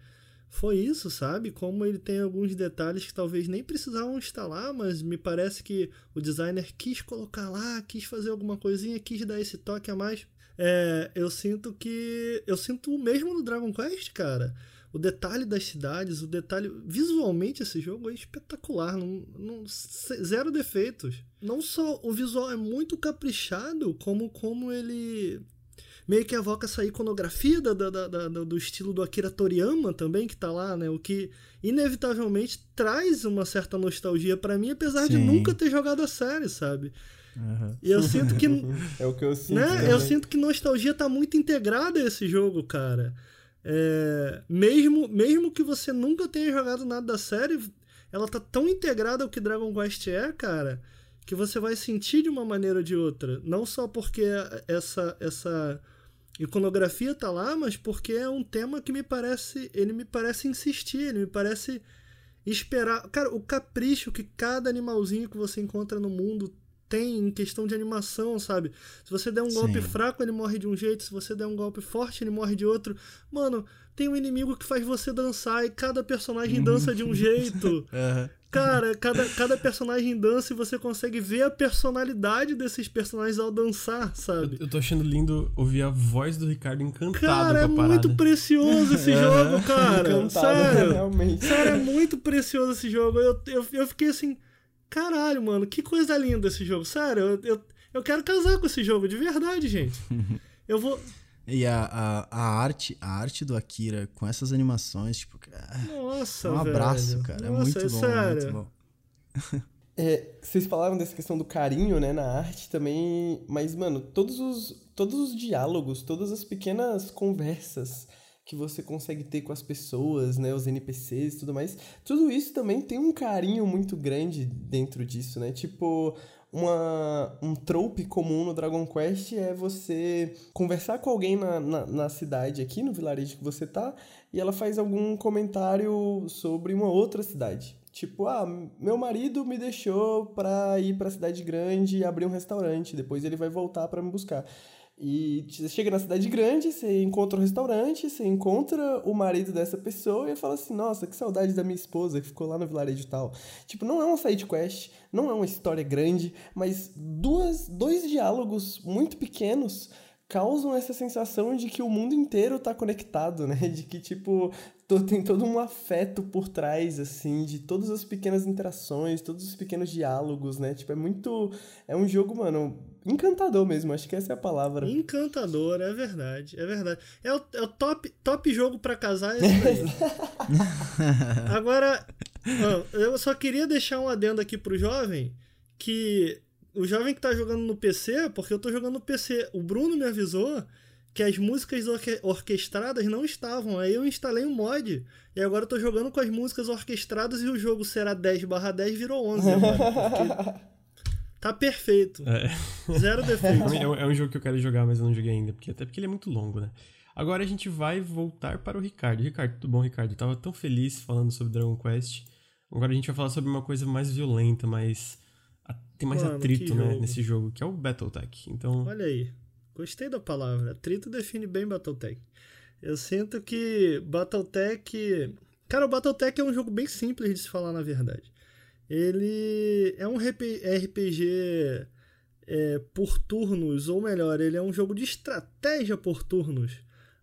Speaker 2: foi isso, sabe? Como ele tem alguns detalhes que talvez nem precisavam lá, mas me parece que o designer quis colocar lá, quis fazer alguma coisinha, quis dar esse toque a mais. É, eu sinto que. Eu sinto o mesmo no Dragon Quest, cara. O detalhe das cidades, o detalhe. Visualmente, esse jogo é espetacular. Não, não, zero defeitos. Não só o visual é muito caprichado, como, como ele meio que evoca essa iconografia da, da, da, do estilo do Akira Toriyama também, que tá lá, né? O que inevitavelmente traz uma certa nostalgia para mim, apesar Sim. de nunca ter jogado a série, sabe? Uhum. E eu sinto que.
Speaker 4: é o que eu sinto.
Speaker 2: Né? Eu sinto que nostalgia tá muito integrada a esse jogo, cara. É, mesmo, mesmo que você nunca tenha jogado nada da série, ela tá tão integrada ao que Dragon Quest é, cara, que você vai sentir de uma maneira ou de outra. Não só porque essa, essa iconografia tá lá, mas porque é um tema que me parece. Ele me parece insistir, ele me parece esperar. Cara, o capricho que cada animalzinho que você encontra no mundo tem em questão de animação, sabe? Se você der um Sim. golpe fraco, ele morre de um jeito, se você der um golpe forte, ele morre de outro. Mano, tem um inimigo que faz você dançar e cada personagem uhum. dança de um jeito. uhum. Cara, cada, cada personagem dança e você consegue ver a personalidade desses personagens ao dançar, sabe?
Speaker 1: Eu, eu tô achando lindo ouvir a voz do Ricardo encantado
Speaker 2: Cara, é muito precioso esse jogo, cara. Encantado, sério. Realmente. Sério, é muito precioso esse jogo. Eu, eu, eu fiquei assim, caralho, mano, que coisa linda esse jogo. Sério, eu, eu, eu quero casar com esse jogo, de verdade, gente. Eu vou.
Speaker 3: E a, a, a, arte, a arte do Akira com essas animações, tipo,
Speaker 2: Nossa,
Speaker 3: é um abraço,
Speaker 2: velho.
Speaker 3: cara. É Nossa, é muito bom, sério. muito bom.
Speaker 4: É, vocês falaram dessa questão do carinho, né, na arte também, mas, mano, todos os, todos os diálogos, todas as pequenas conversas que você consegue ter com as pessoas, né, os NPCs e tudo mais, tudo isso também tem um carinho muito grande dentro disso, né? Tipo, uma, um trope comum no Dragon Quest é você conversar com alguém na, na, na, cidade aqui, no vilarejo que você tá, e ela faz algum comentário sobre uma outra cidade. Tipo, ah, meu marido me deixou pra ir pra cidade grande e abrir um restaurante, depois ele vai voltar para me buscar. E você chega na cidade grande, você encontra um restaurante, você encontra o marido dessa pessoa e fala assim: Nossa, que saudade da minha esposa que ficou lá no vilarejo tal. Tipo, não é uma side quest, não é uma história grande, mas duas, dois diálogos muito pequenos causam essa sensação de que o mundo inteiro tá conectado, né? De que, tipo, tem todo um afeto por trás, assim, de todas as pequenas interações, todos os pequenos diálogos, né? Tipo, é muito. É um jogo, mano, encantador mesmo, acho que essa é a palavra.
Speaker 2: Encantador, é verdade, é verdade. É o, é o top, top jogo para casar, é. Agora, eu só queria deixar um adendo aqui pro jovem, que o jovem que tá jogando no PC, porque eu tô jogando no PC, o Bruno me avisou que as músicas orque orquestradas não estavam. Aí eu instalei um mod. E agora eu tô jogando com as músicas orquestradas e o jogo será 10 barra 10 virou 11 agora. Porque Tá perfeito. É. Zero defeito.
Speaker 1: É, é, um jogo que eu quero jogar, mas eu não joguei ainda. Porque, até porque ele é muito longo, né? Agora a gente vai voltar para o Ricardo. Ricardo, tudo bom, Ricardo? Eu tava tão feliz falando sobre Dragon Quest. Agora a gente vai falar sobre uma coisa mais violenta, mais tem mais Mano, atrito né, nesse jogo, que é o Battletech. Então...
Speaker 2: Olha aí, gostei da palavra. Atrito define bem Battletech. Eu sinto que Battletech. Cara, o Battletech é um jogo bem simples de se falar, na verdade. Ele é um RPG é, por turnos, ou melhor, ele é um jogo de estratégia por turnos,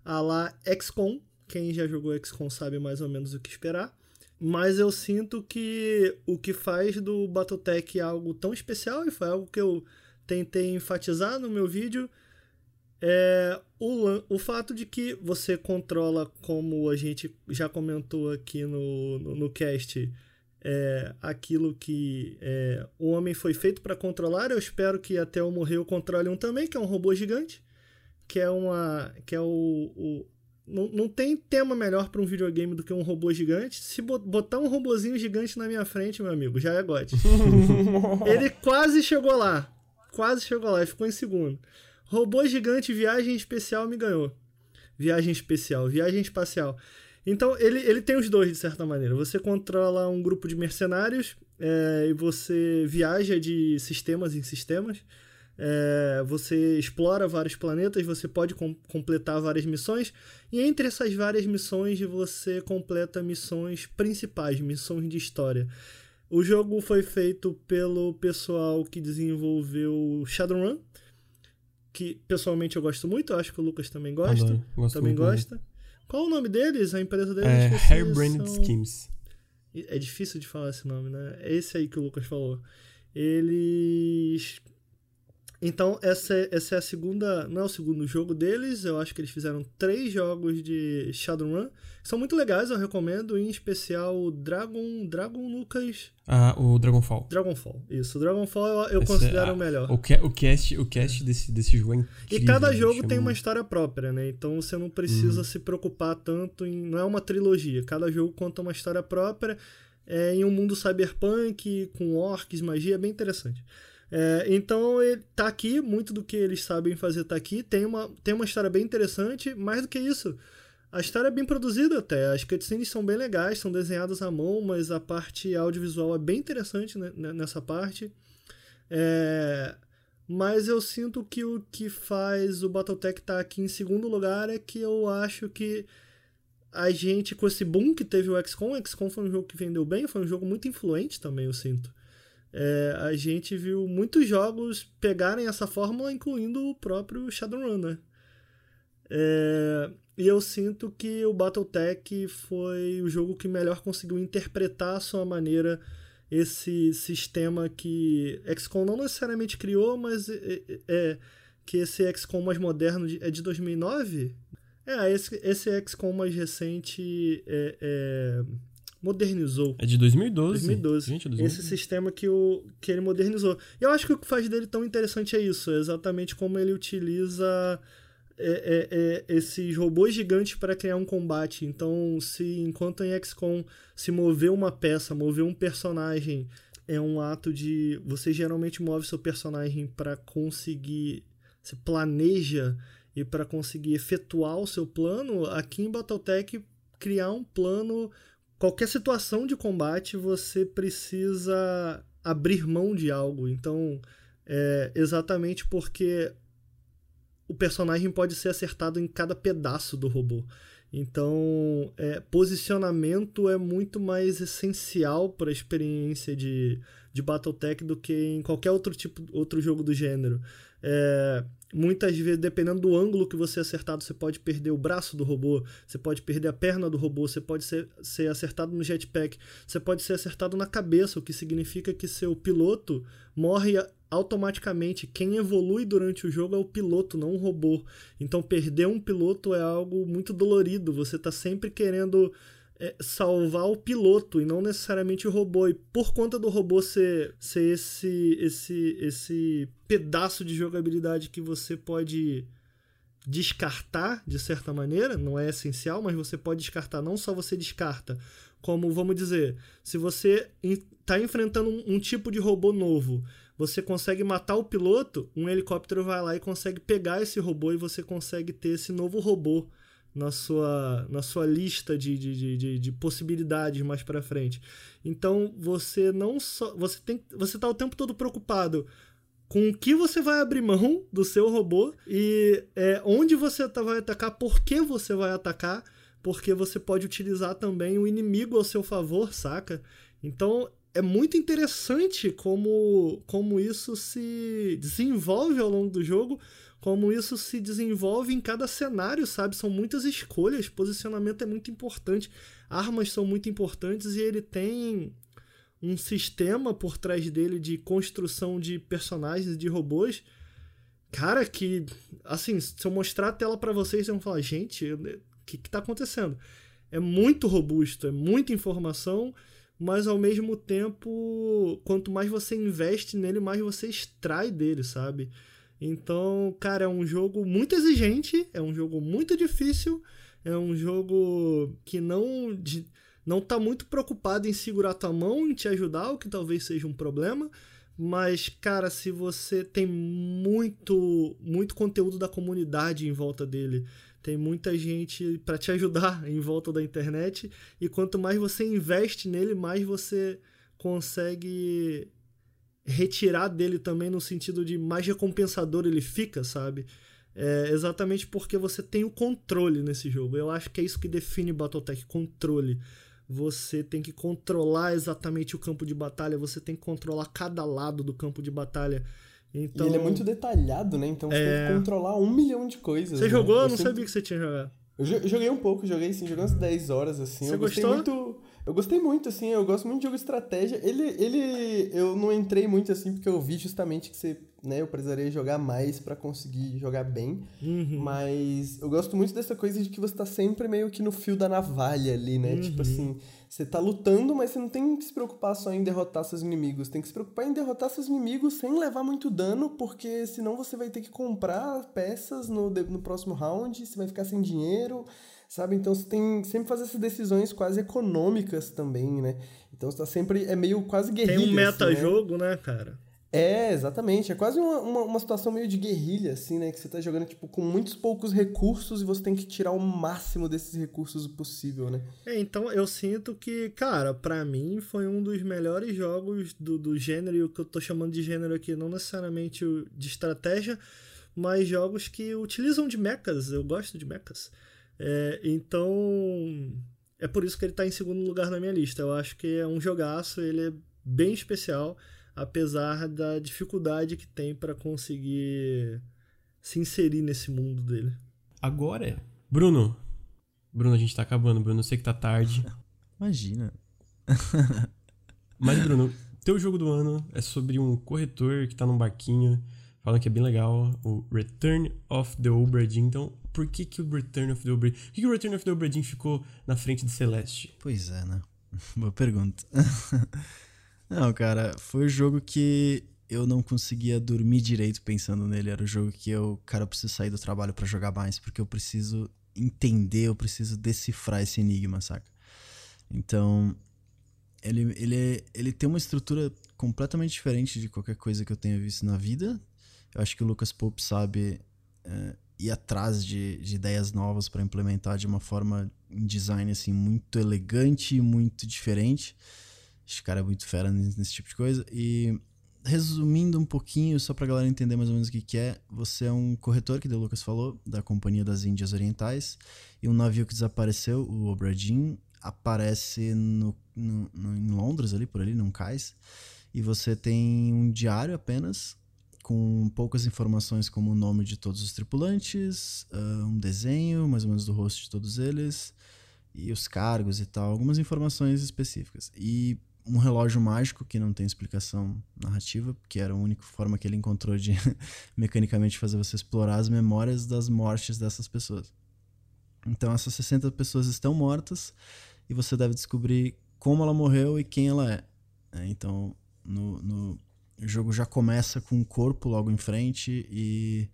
Speaker 2: a lá XCOM. Quem já jogou XCOM sabe mais ou menos o que esperar. Mas eu sinto que o que faz do Battletech algo tão especial, e foi algo que eu tentei enfatizar no meu vídeo, é o, o fato de que você controla, como a gente já comentou aqui no, no, no cast, é, aquilo que é, o homem foi feito para controlar. Eu espero que até eu morrer eu controle um também, que é um robô gigante, que é uma que é o, o não, não tem tema melhor para um videogame do que um robô gigante. Se botar um robozinho gigante na minha frente, meu amigo, já é God. Ele quase chegou lá. Quase chegou lá ficou em segundo. Robô gigante, viagem especial me ganhou. Viagem especial, viagem espacial. Então, ele, ele tem os dois, de certa maneira. Você controla um grupo de mercenários é, e você viaja de sistemas em sistemas. É, você explora vários planetas, você pode com completar várias missões, e entre essas várias missões você completa missões principais, missões de história. O jogo foi feito pelo pessoal que desenvolveu Shadowrun, que pessoalmente eu gosto muito, eu acho que o Lucas também gosta. Gosto também gosta. Qual o nome deles? A empresa deles?
Speaker 1: É Hairbrained são... Schemes.
Speaker 2: É difícil de falar esse nome, né? É esse aí que o Lucas falou. Eles então, essa, é, essa é a segunda. Não é o segundo jogo deles. Eu acho que eles fizeram três jogos de Shadowrun. São muito legais, eu recomendo. Em especial o Dragon. Dragon Lucas.
Speaker 1: Ah, o Dragonfall.
Speaker 2: Dragonfall, isso. O Dragonfall eu, eu considero
Speaker 1: é,
Speaker 2: o melhor.
Speaker 1: O, ca o cast, o cast desse, desse jogo é incrível.
Speaker 2: E cada jogo tem uma história própria, né? Então você não precisa hum. se preocupar tanto em. Não é uma trilogia. Cada jogo conta uma história própria. É, em um mundo cyberpunk, com orcs, magia, é bem interessante. É, então ele tá aqui, muito do que eles sabem fazer tá aqui. Tem uma, tem uma história bem interessante, mais do que isso. A história é bem produzida até, as cutscenes são bem legais, são desenhadas à mão, mas a parte audiovisual é bem interessante né, nessa parte. É, mas eu sinto que o que faz o Battletech estar tá aqui em segundo lugar é que eu acho que a gente, com esse boom que teve o XCOM, o XCOM foi um jogo que vendeu bem, foi um jogo muito influente também, eu sinto é, a gente viu muitos jogos pegarem essa fórmula, incluindo o próprio Shadowrun, né? É, e eu sinto que o Battletech foi o jogo que melhor conseguiu interpretar a sua maneira esse sistema que XCOM não necessariamente criou, mas é, é, é que esse XCOM mais moderno é de 2009? É, esse, esse XCOM mais recente é, é modernizou.
Speaker 1: É de 2012.
Speaker 2: 2012.
Speaker 1: Gente,
Speaker 2: 2012. Esse sistema que, o, que ele modernizou. E eu acho que o que faz dele tão interessante é isso, é exatamente como ele utiliza é, é, é, esses robôs gigantes para criar um combate. Então, se enquanto em XCOM se mover uma peça, mover um personagem é um ato de você geralmente move seu personagem para conseguir se planeja e para conseguir efetuar o seu plano, aqui em Battletech criar um plano qualquer situação de combate você precisa abrir mão de algo. Então, é exatamente porque o personagem pode ser acertado em cada pedaço do robô. Então, é, posicionamento é muito mais essencial para a experiência de, de Battletech do que em qualquer outro tipo outro jogo do gênero. É, muitas vezes, dependendo do ângulo que você acertado, você pode perder o braço do robô, você pode perder a perna do robô, você pode ser, ser acertado no jetpack, você pode ser acertado na cabeça, o que significa que seu piloto morre automaticamente. Quem evolui durante o jogo é o piloto, não o robô. Então, perder um piloto é algo muito dolorido. Você está sempre querendo é, salvar o piloto e não necessariamente o robô. E por conta do robô ser, ser esse, esse, esse pedaço de jogabilidade que você pode descartar de certa maneira, não é essencial, mas você pode descartar. Não só você descarta, como vamos dizer, se você está enfrentando um, um tipo de robô novo, você consegue matar o piloto, um helicóptero vai lá e consegue pegar esse robô e você consegue ter esse novo robô na sua, na sua lista de, de, de, de possibilidades mais para frente. Então você não só. Você tem. Você tá o tempo todo preocupado com o que você vai abrir mão do seu robô e é, onde você tá, vai atacar, por que você vai atacar, porque você pode utilizar também o inimigo ao seu favor, saca? Então é muito interessante como, como isso se desenvolve ao longo do jogo, como isso se desenvolve em cada cenário, sabe? São muitas escolhas, posicionamento é muito importante, armas são muito importantes e ele tem um sistema por trás dele de construção de personagens de robôs. Cara, que assim, se eu mostrar a tela para vocês, vocês vão falar, gente, o que, que tá acontecendo? É muito robusto, é muita informação, mas ao mesmo tempo, quanto mais você investe nele, mais você extrai dele, sabe? Então, cara, é um jogo muito exigente, é um jogo muito difícil, é um jogo que não não tá muito preocupado em segurar tua mão, em te ajudar, o que talvez seja um problema. Mas, cara, se você tem muito, muito conteúdo da comunidade em volta dele, tem muita gente para te ajudar em volta da internet, e quanto mais você investe nele, mais você consegue retirar dele também no sentido de mais recompensador ele fica, sabe? É exatamente porque você tem o controle nesse jogo. Eu acho que é isso que define Battletech, controle você tem que controlar exatamente o campo de batalha, você tem que controlar cada lado do campo de batalha. Então,
Speaker 4: e ele é muito detalhado, né? Então você é... tem que controlar um milhão de coisas.
Speaker 2: Você
Speaker 4: né?
Speaker 2: jogou? Eu, não sempre... sabia que você tinha jogado.
Speaker 4: Eu joguei um pouco, joguei assim, joguei umas 10 horas, assim.
Speaker 2: Você
Speaker 4: eu
Speaker 2: gostou?
Speaker 4: muito. Eu gostei muito, assim, eu gosto muito de jogo estratégia. Ele, ele. Eu não entrei muito assim, porque eu vi justamente que você né? Eu precisaria jogar mais para conseguir jogar bem.
Speaker 2: Uhum.
Speaker 4: Mas eu gosto muito dessa coisa de que você tá sempre meio que no fio da navalha ali, né? Uhum. Tipo assim, você tá lutando, mas você não tem que se preocupar só em derrotar seus inimigos. Tem que se preocupar em derrotar seus inimigos sem levar muito dano, porque senão você vai ter que comprar peças no, no próximo round, você vai ficar sem dinheiro sabe? Então você tem sempre fazer essas decisões quase econômicas também, né? Então você tá sempre. É meio quase guerrilha.
Speaker 2: Tem um
Speaker 4: meta-jogo,
Speaker 2: assim, né? né, cara?
Speaker 4: É, exatamente. É quase uma, uma, uma, situação meio de guerrilha, assim, né? Que você tá jogando, tipo, com muitos poucos recursos e você tem que tirar o máximo desses recursos possível, né?
Speaker 2: É, então eu sinto que, cara, para mim foi um dos melhores jogos do, do gênero, e o que eu tô chamando de gênero aqui, não necessariamente de estratégia, mas jogos que utilizam de mechas. Eu gosto de mechas. É, então. É por isso que ele tá em segundo lugar na minha lista. Eu acho que é um jogaço, ele é bem especial apesar da dificuldade que tem para conseguir se inserir nesse mundo dele.
Speaker 1: Agora, Bruno. Bruno, a gente tá acabando, Bruno. Eu sei que tá tarde.
Speaker 3: Imagina.
Speaker 1: Mas, Bruno, teu jogo do ano é sobre um corretor que tá num barquinho, falando que é bem legal, o Return of the Obra Dinn. Por que, que o Return of the Obra. Por que, que o Return of the Obra ficou na frente de Celeste?
Speaker 3: Pois é, né? Boa pergunta. Não, cara, foi o jogo que eu não conseguia dormir direito pensando nele. Era o jogo que eu, cara, eu preciso sair do trabalho para jogar mais, porque eu preciso entender, eu preciso decifrar esse enigma, saca? Então, ele, ele, ele tem uma estrutura completamente diferente de qualquer coisa que eu tenha visto na vida. Eu acho que o Lucas Pope sabe é, ir atrás de, de ideias novas para implementar de uma forma em design assim muito elegante e muito diferente. Esse cara é muito fera nesse tipo de coisa. E resumindo um pouquinho, só pra galera entender mais ou menos o que, que é, você é um corretor, que o Lucas falou, da Companhia das Índias Orientais, e um navio que desapareceu, o Obradin, aparece no, no, no, em Londres, ali por ali, num cais, e você tem um diário apenas, com poucas informações como o nome de todos os tripulantes, uh, um desenho mais ou menos do rosto de todos eles, e os cargos e tal, algumas informações específicas. E um relógio mágico que não tem explicação narrativa, que era a única forma que ele encontrou de mecanicamente fazer você explorar as memórias das mortes dessas pessoas. Então essas 60 pessoas estão mortas e você deve descobrir como ela morreu e quem ela é. é então no, no o jogo já começa com um corpo logo em frente e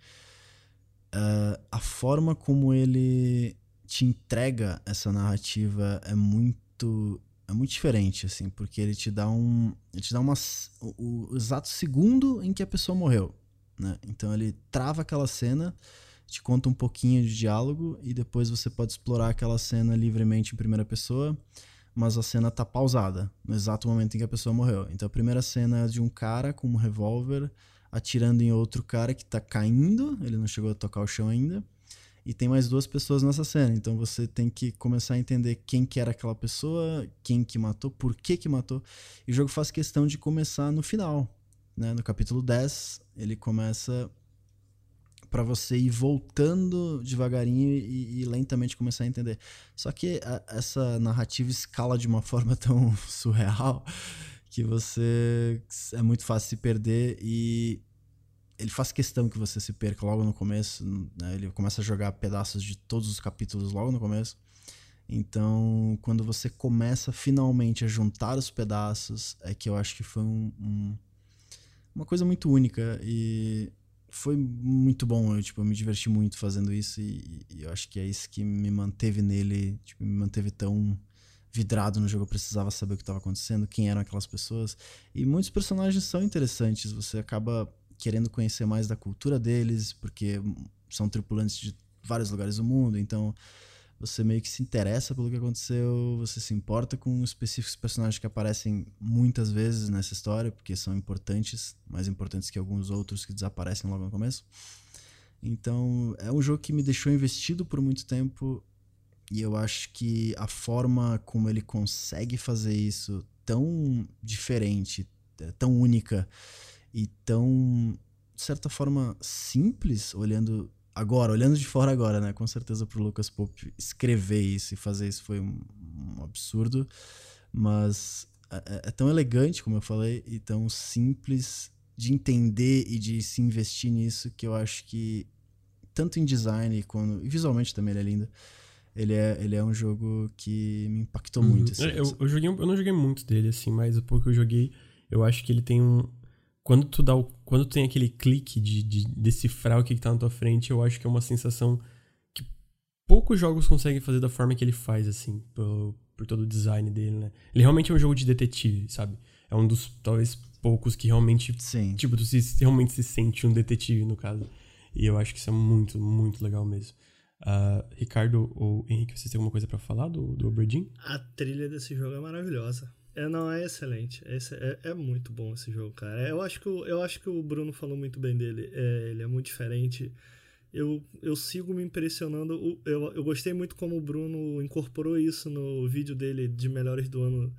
Speaker 3: uh, a forma como ele te entrega essa narrativa é muito é muito diferente, assim, porque ele te dá um. Ele te dá uma, o, o exato segundo em que a pessoa morreu. Né? Então ele trava aquela cena te conta um pouquinho de diálogo e depois você pode explorar aquela cena livremente em primeira pessoa, mas a cena tá pausada no exato momento em que a pessoa morreu. Então a primeira cena é de um cara com um revólver atirando em outro cara que tá caindo, ele não chegou a tocar o chão ainda. E tem mais duas pessoas nessa cena, então você tem que começar a entender quem que era aquela pessoa, quem que matou, por que que matou. E o jogo faz questão de começar no final, né? No capítulo 10, ele começa para você ir voltando devagarinho e, e, lentamente começar a entender. Só que a, essa narrativa escala de uma forma tão surreal que você é muito fácil se perder e ele faz questão que você se perca logo no começo. Né? Ele começa a jogar pedaços de todos os capítulos logo no começo. Então, quando você começa finalmente a juntar os pedaços, é que eu acho que foi um, um, uma coisa muito única e foi muito bom. Eu, tipo, eu me diverti muito fazendo isso e, e, eu acho que é isso que me manteve nele, tipo, me manteve tão vidrado no jogo. Eu precisava saber o que estava acontecendo, quem eram aquelas pessoas. E muitos personagens são interessantes. Você acaba querendo conhecer mais da cultura deles, porque são tripulantes de vários lugares do mundo. Então você meio que se interessa pelo que aconteceu, você se importa com específicos personagens que aparecem muitas vezes nessa história, porque são importantes, mais importantes que alguns outros que desaparecem logo no começo. Então, é um jogo que me deixou investido por muito tempo e eu acho que a forma como ele consegue fazer isso tão diferente, é, tão única e tão, de certa forma, simples, olhando agora, olhando de fora agora, né? Com certeza pro Lucas Pope escrever isso e fazer isso foi um, um absurdo. Mas é, é, é, tão elegante, como eu falei, e tão simples de entender e de se investir nisso que eu acho que tanto em design quanto e visualmente também ele é lindo. Ele é, ele é um jogo que me impactou uhum. muito.
Speaker 1: Assim, eu, eu, joguei, eu não joguei muito dele, assim, mas o pouco que eu joguei, eu acho que ele tem um, quando tu dá o, quando tu tem aquele clique de, de decifrar o que, que tá na tua frente, eu acho que é uma sensação que poucos jogos conseguem fazer da forma que ele faz, assim, por, por todo o design dele, né? Ele realmente é um jogo de detetive, sabe? É um dos, talvez, poucos que realmente.
Speaker 3: Sim.
Speaker 1: Tipo, tu se, realmente se sente um detetive, no caso. E eu acho que isso é muito, muito legal mesmo. Uh, Ricardo ou Henrique, vocês têm alguma coisa para falar do, do Oberdin?
Speaker 2: A trilha desse jogo é maravilhosa. É, não, é excelente. Esse, é, é muito bom esse jogo, cara. Eu acho que, eu acho que o Bruno falou muito bem dele. É, ele é muito diferente. Eu, eu sigo me impressionando. Eu, eu gostei muito como o Bruno incorporou isso no vídeo dele de melhores do ano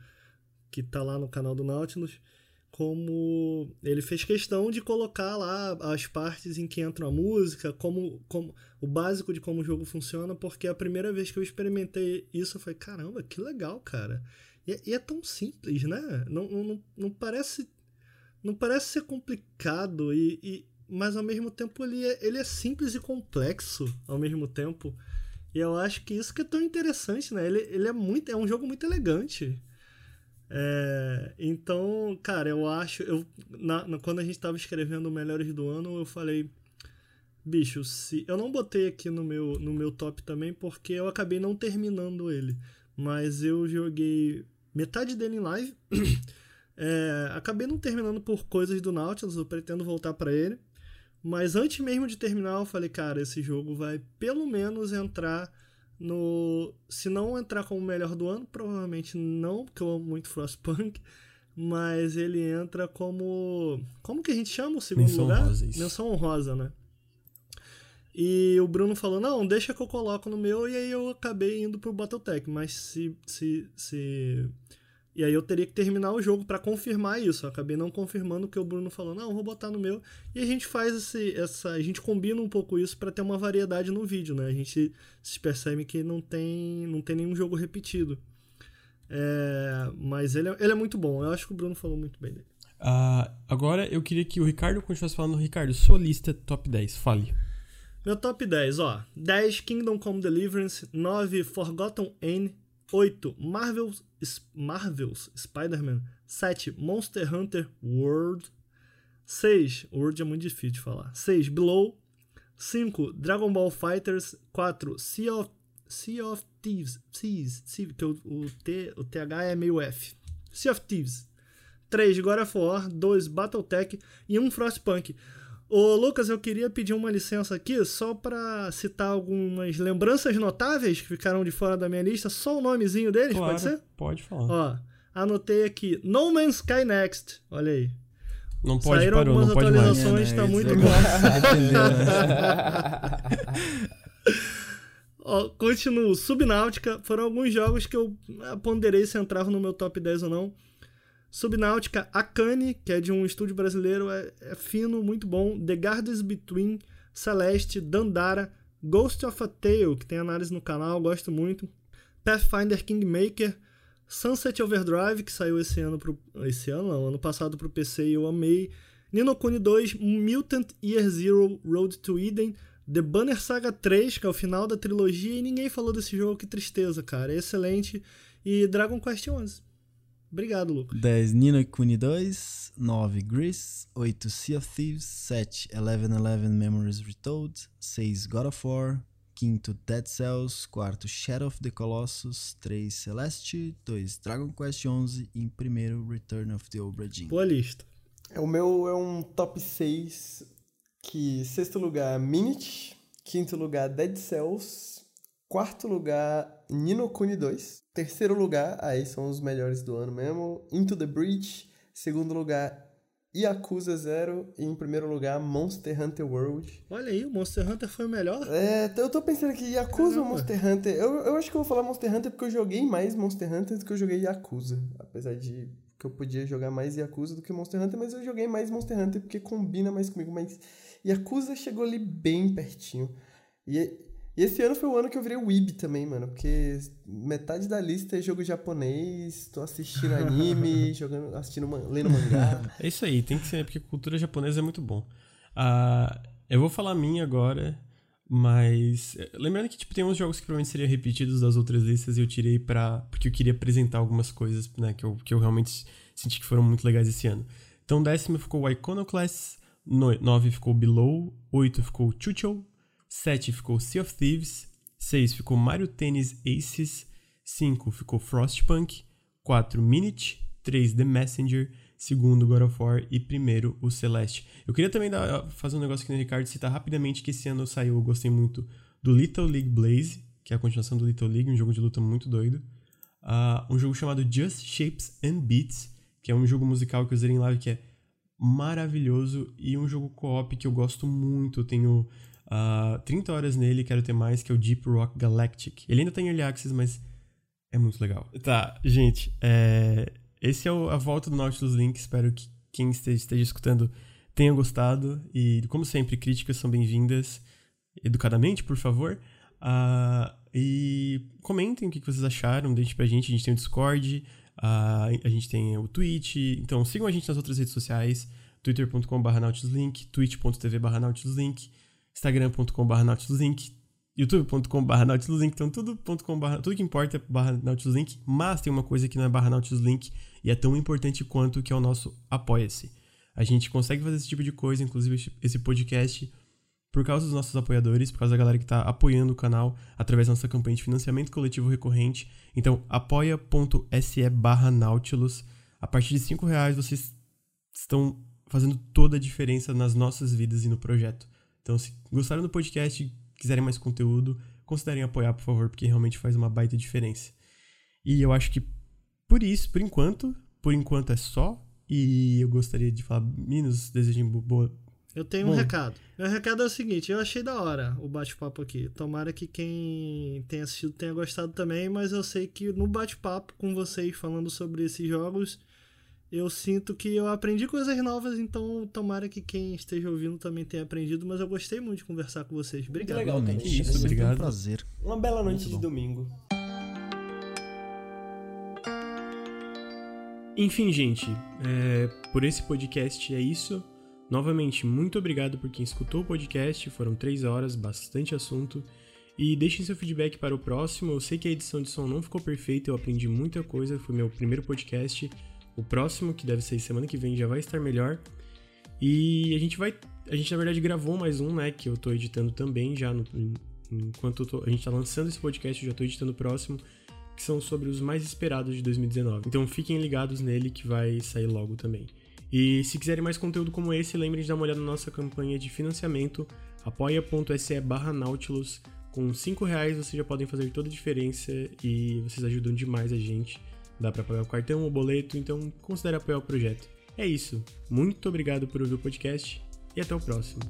Speaker 2: que tá lá no canal do Nautilus. Como ele fez questão de colocar lá as partes em que entra a música, como, como o básico de como o jogo funciona, porque a primeira vez que eu experimentei isso, eu falei: caramba, que legal, cara. E, é, e é tão simples, né? Não, não, não parece não parece ser complicado e, e mas ao mesmo tempo ele é, ele é simples e complexo ao mesmo tempo. E eu acho que isso que é tão interessante, né? Ele, ele é muito é um jogo muito elegante. É, então, cara, eu acho. Eu, na, na, quando a gente tava escrevendo Melhores do Ano, eu falei. Bicho, se. Eu não botei aqui no meu, no meu top também, porque eu acabei não terminando ele. Mas eu joguei metade dele em live. é, acabei não terminando por coisas do Nautilus, eu pretendo voltar para ele. Mas antes mesmo de terminar, eu falei, cara, esse jogo vai pelo menos entrar no. Se não entrar como o melhor do ano, provavelmente não, porque eu amo muito Frostpunk. Mas ele entra como. Como que a gente chama o segundo
Speaker 1: Menção
Speaker 2: lugar?
Speaker 1: Honrosa,
Speaker 2: Menção honrosa, né? E o Bruno falou: não, deixa que eu coloco no meu, e aí eu acabei indo pro Battletech. Mas se, se, se e aí eu teria que terminar o jogo para confirmar isso. Eu acabei não confirmando o que o Bruno falou. Não, vou botar no meu. E a gente faz esse, essa. A gente combina um pouco isso para ter uma variedade no vídeo, né? A gente se percebe que não tem, não tem nenhum jogo repetido. É, mas ele é, ele é muito bom. Eu acho que o Bruno falou muito bem dele.
Speaker 1: Uh, agora eu queria que o Ricardo continuasse falando. Ricardo, sua lista top 10, fale.
Speaker 2: Meu top 10, ó. 10 Kingdom Come Deliverance, 9 Forgotten N, 8. Marvel's, Marvel's Spider-Man. 7. Monster Hunter World. 6. World é muito difícil de falar. 6. Below. 5. Dragon Ball Fighters. 4. Sea of, sea of Thieves. Thieves. Thieves que o, o, T, o TH é meio F. Sea of Thieves. 3. God of War. 2. Battletech. E 1. Frostpunk. Ô, Lucas, eu queria pedir uma licença aqui só para citar algumas lembranças notáveis que ficaram de fora da minha lista. Só o nomezinho deles,
Speaker 1: claro,
Speaker 2: pode ser?
Speaker 1: Pode falar.
Speaker 2: Ó, anotei aqui. No Man's Sky Next. Olha aí.
Speaker 1: Não pode,
Speaker 2: Saíram
Speaker 1: parou,
Speaker 2: algumas
Speaker 1: não pode mais.
Speaker 2: atualizações,
Speaker 3: É,
Speaker 2: tá
Speaker 3: né,
Speaker 2: muito bom. Ó, continuo. Subnáutica. Foram alguns jogos que eu ponderei se entravam no meu top 10 ou não. Subnáutica, Akane, que é de um estúdio brasileiro, é, é fino, muito bom. The Gardens Between, Celeste, Dandara, Ghost of a Tale, que tem análise no canal, gosto muito. Pathfinder Kingmaker, Sunset Overdrive, que saiu esse ano pro. Esse ano não, ano passado pro PC e eu amei. Nino Kuni 2, Mutant Year Zero, Road to Eden, The Banner Saga 3, que é o final da trilogia, e ninguém falou desse jogo, que tristeza, cara. É excelente. E Dragon Quest 11. Obrigado, Lucas.
Speaker 3: 10 Nino Kuni 2, 9 Gris, 8 Sea of Thieves, 7 1111 Memories Retold, 6 God of War, 5 Dead Cells, 4 Shadow of the Colossus, 3 Celeste, 2 Dragon Quest 11 e em primeiro Return of the Obra Dinn.
Speaker 2: Boa lista.
Speaker 4: É, O meu é um top 6, que sexto lugar Minit, quinto lugar Dead Cells, quarto lugar Nino Kuni 2, terceiro lugar, aí são os melhores do ano mesmo, Into the Breach, segundo lugar Yakuza 0 e em primeiro lugar Monster Hunter World.
Speaker 2: Olha aí, o Monster Hunter foi o melhor.
Speaker 4: É, eu tô pensando aqui, Yakuza ou. Monster Hunter? Eu, eu acho que eu vou falar Monster Hunter porque eu joguei mais Monster Hunter do que eu joguei Yakuza. Apesar de que eu podia jogar mais Yakuza do que Monster Hunter, mas eu joguei mais Monster Hunter porque combina mais comigo. Mas Yakuza chegou ali bem pertinho. E, e esse ano foi o ano que eu virei Weeb também, mano. Porque metade da lista é jogo japonês, tô assistindo anime, jogando, assistindo, lendo mangá.
Speaker 1: É isso aí, tem que ser, porque cultura japonesa é muito bom. Ah, eu vou falar a minha agora, mas. eh, Lembrando que tipo, tem uns jogos que provavelmente seriam repetidos das outras listas e eu tirei pra. Porque eu queria apresentar algumas coisas, né, que eu, que eu realmente senti que foram muito legais esse ano. Então, décimo ficou o Iconoclast, no- nove ficou Below, oito ficou Chucho, sete ficou Sea of Thieves, seis ficou Mario Tennis Aces, cinco ficou Frostpunk, 4 Minute, 3 The Messenger, segundo God of War e primeiro o Celeste. Eu queria também dar- fazer um negócio aqui no Ricardo, citar rapidamente que esse ano saiu, eu gostei muito do Little League Blaze, que é a continuação do Little League, um jogo de luta muito doido. Ah, um jogo chamado Just Shapes and Beats, que é um jogo musical que eu zerei em live que é maravilhoso e um jogo co-op que eu gosto muito. Eu tenho ah, 30 horas nele, quero ter mais, que é o Deep Rock Galactic. Ele ainda tá em Early Access, mas é muito legal. Tá, gente, é... esse é o- a volta do Nautilus Link. Espero que quem esteja, esteja escutando tenha gostado. E, como sempre, críticas são bem-vindas. Educadamente, por favor. Ah, e comentem o que vocês acharam, deixem pra gente. A gente tem o Discord, ah, a gente tem o Twitch. Então sigam a gente nas outras redes sociais: twitter.com.br nautiluslink, twitch.tv.br nautiluslink, instagram.com.br nautiluslink, youtube.com.br nautiluslink. Então tudo.com.br, tudo que importa é barra nautiluslink. Mas tem uma coisa que não é barra nautiluslink e é tão importante quanto que é o nosso Apoia-se. A gente consegue fazer esse tipo de coisa, inclusive esse- podcast por causa dos nossos apoiadores, por causa da galera que está apoiando o canal através da nossa campanha de financiamento coletivo recorrente. Então, apoia.se barra Nautilus. A partir de 5 reais vocês estão fazendo toda a diferença nas nossas vidas e no projeto. Então, se gostaram do podcast quiserem mais conteúdo, considerem apoiar, por favor, porque realmente faz uma baita diferença. E eu acho que por isso, por enquanto, por enquanto é só. E eu gostaria de falar, meninos, desejem bo- boa
Speaker 2: Eu tenho um
Speaker 1: Bom.
Speaker 2: recado. Meu recado é o seguinte: eu achei da hora o bate-papo aqui. Tomara que quem tenha assistido tenha gostado também, mas eu sei que no bate-papo com vocês falando sobre esses jogos, eu sinto que eu aprendi coisas novas, então tomara que quem esteja ouvindo também tenha aprendido, mas eu gostei muito de conversar com vocês. Obrigado.
Speaker 4: legal, cara.
Speaker 3: Igualmente.
Speaker 1: Isso, obrigado.
Speaker 3: um prazer.
Speaker 4: Uma bela noite
Speaker 3: Muito
Speaker 4: de
Speaker 3: bom.
Speaker 4: domingo.
Speaker 1: Enfim, gente, é, por esse podcast é isso. Novamente, muito obrigado por quem escutou o podcast. Foram três horas, bastante assunto. E deixem seu feedback para o próximo. Eu sei que a edição de som não ficou perfeita, eu aprendi muita coisa. Foi meu primeiro podcast. O próximo, que deve ser semana que vem, já vai estar melhor. E a gente vai. A gente, na verdade, gravou mais um, né? Que eu tô editando também já. No, enquanto tô- a gente tá lançando esse podcast, eu já tô editando o próximo que são sobre os mais esperados de 2019. Então fiquem ligados nele que vai sair logo também. E se quiserem mais conteúdo como esse, lembrem de dar uma olhada na nossa campanha de financiamento apoia.se barra Nautilus. Com 5 reais vocês já podem fazer toda a diferença e vocês ajudam demais a gente. Dá para pagar o cartão ou boleto, então considere apoiar o projeto. É isso. Muito obrigado por ouvir o podcast e até o próximo.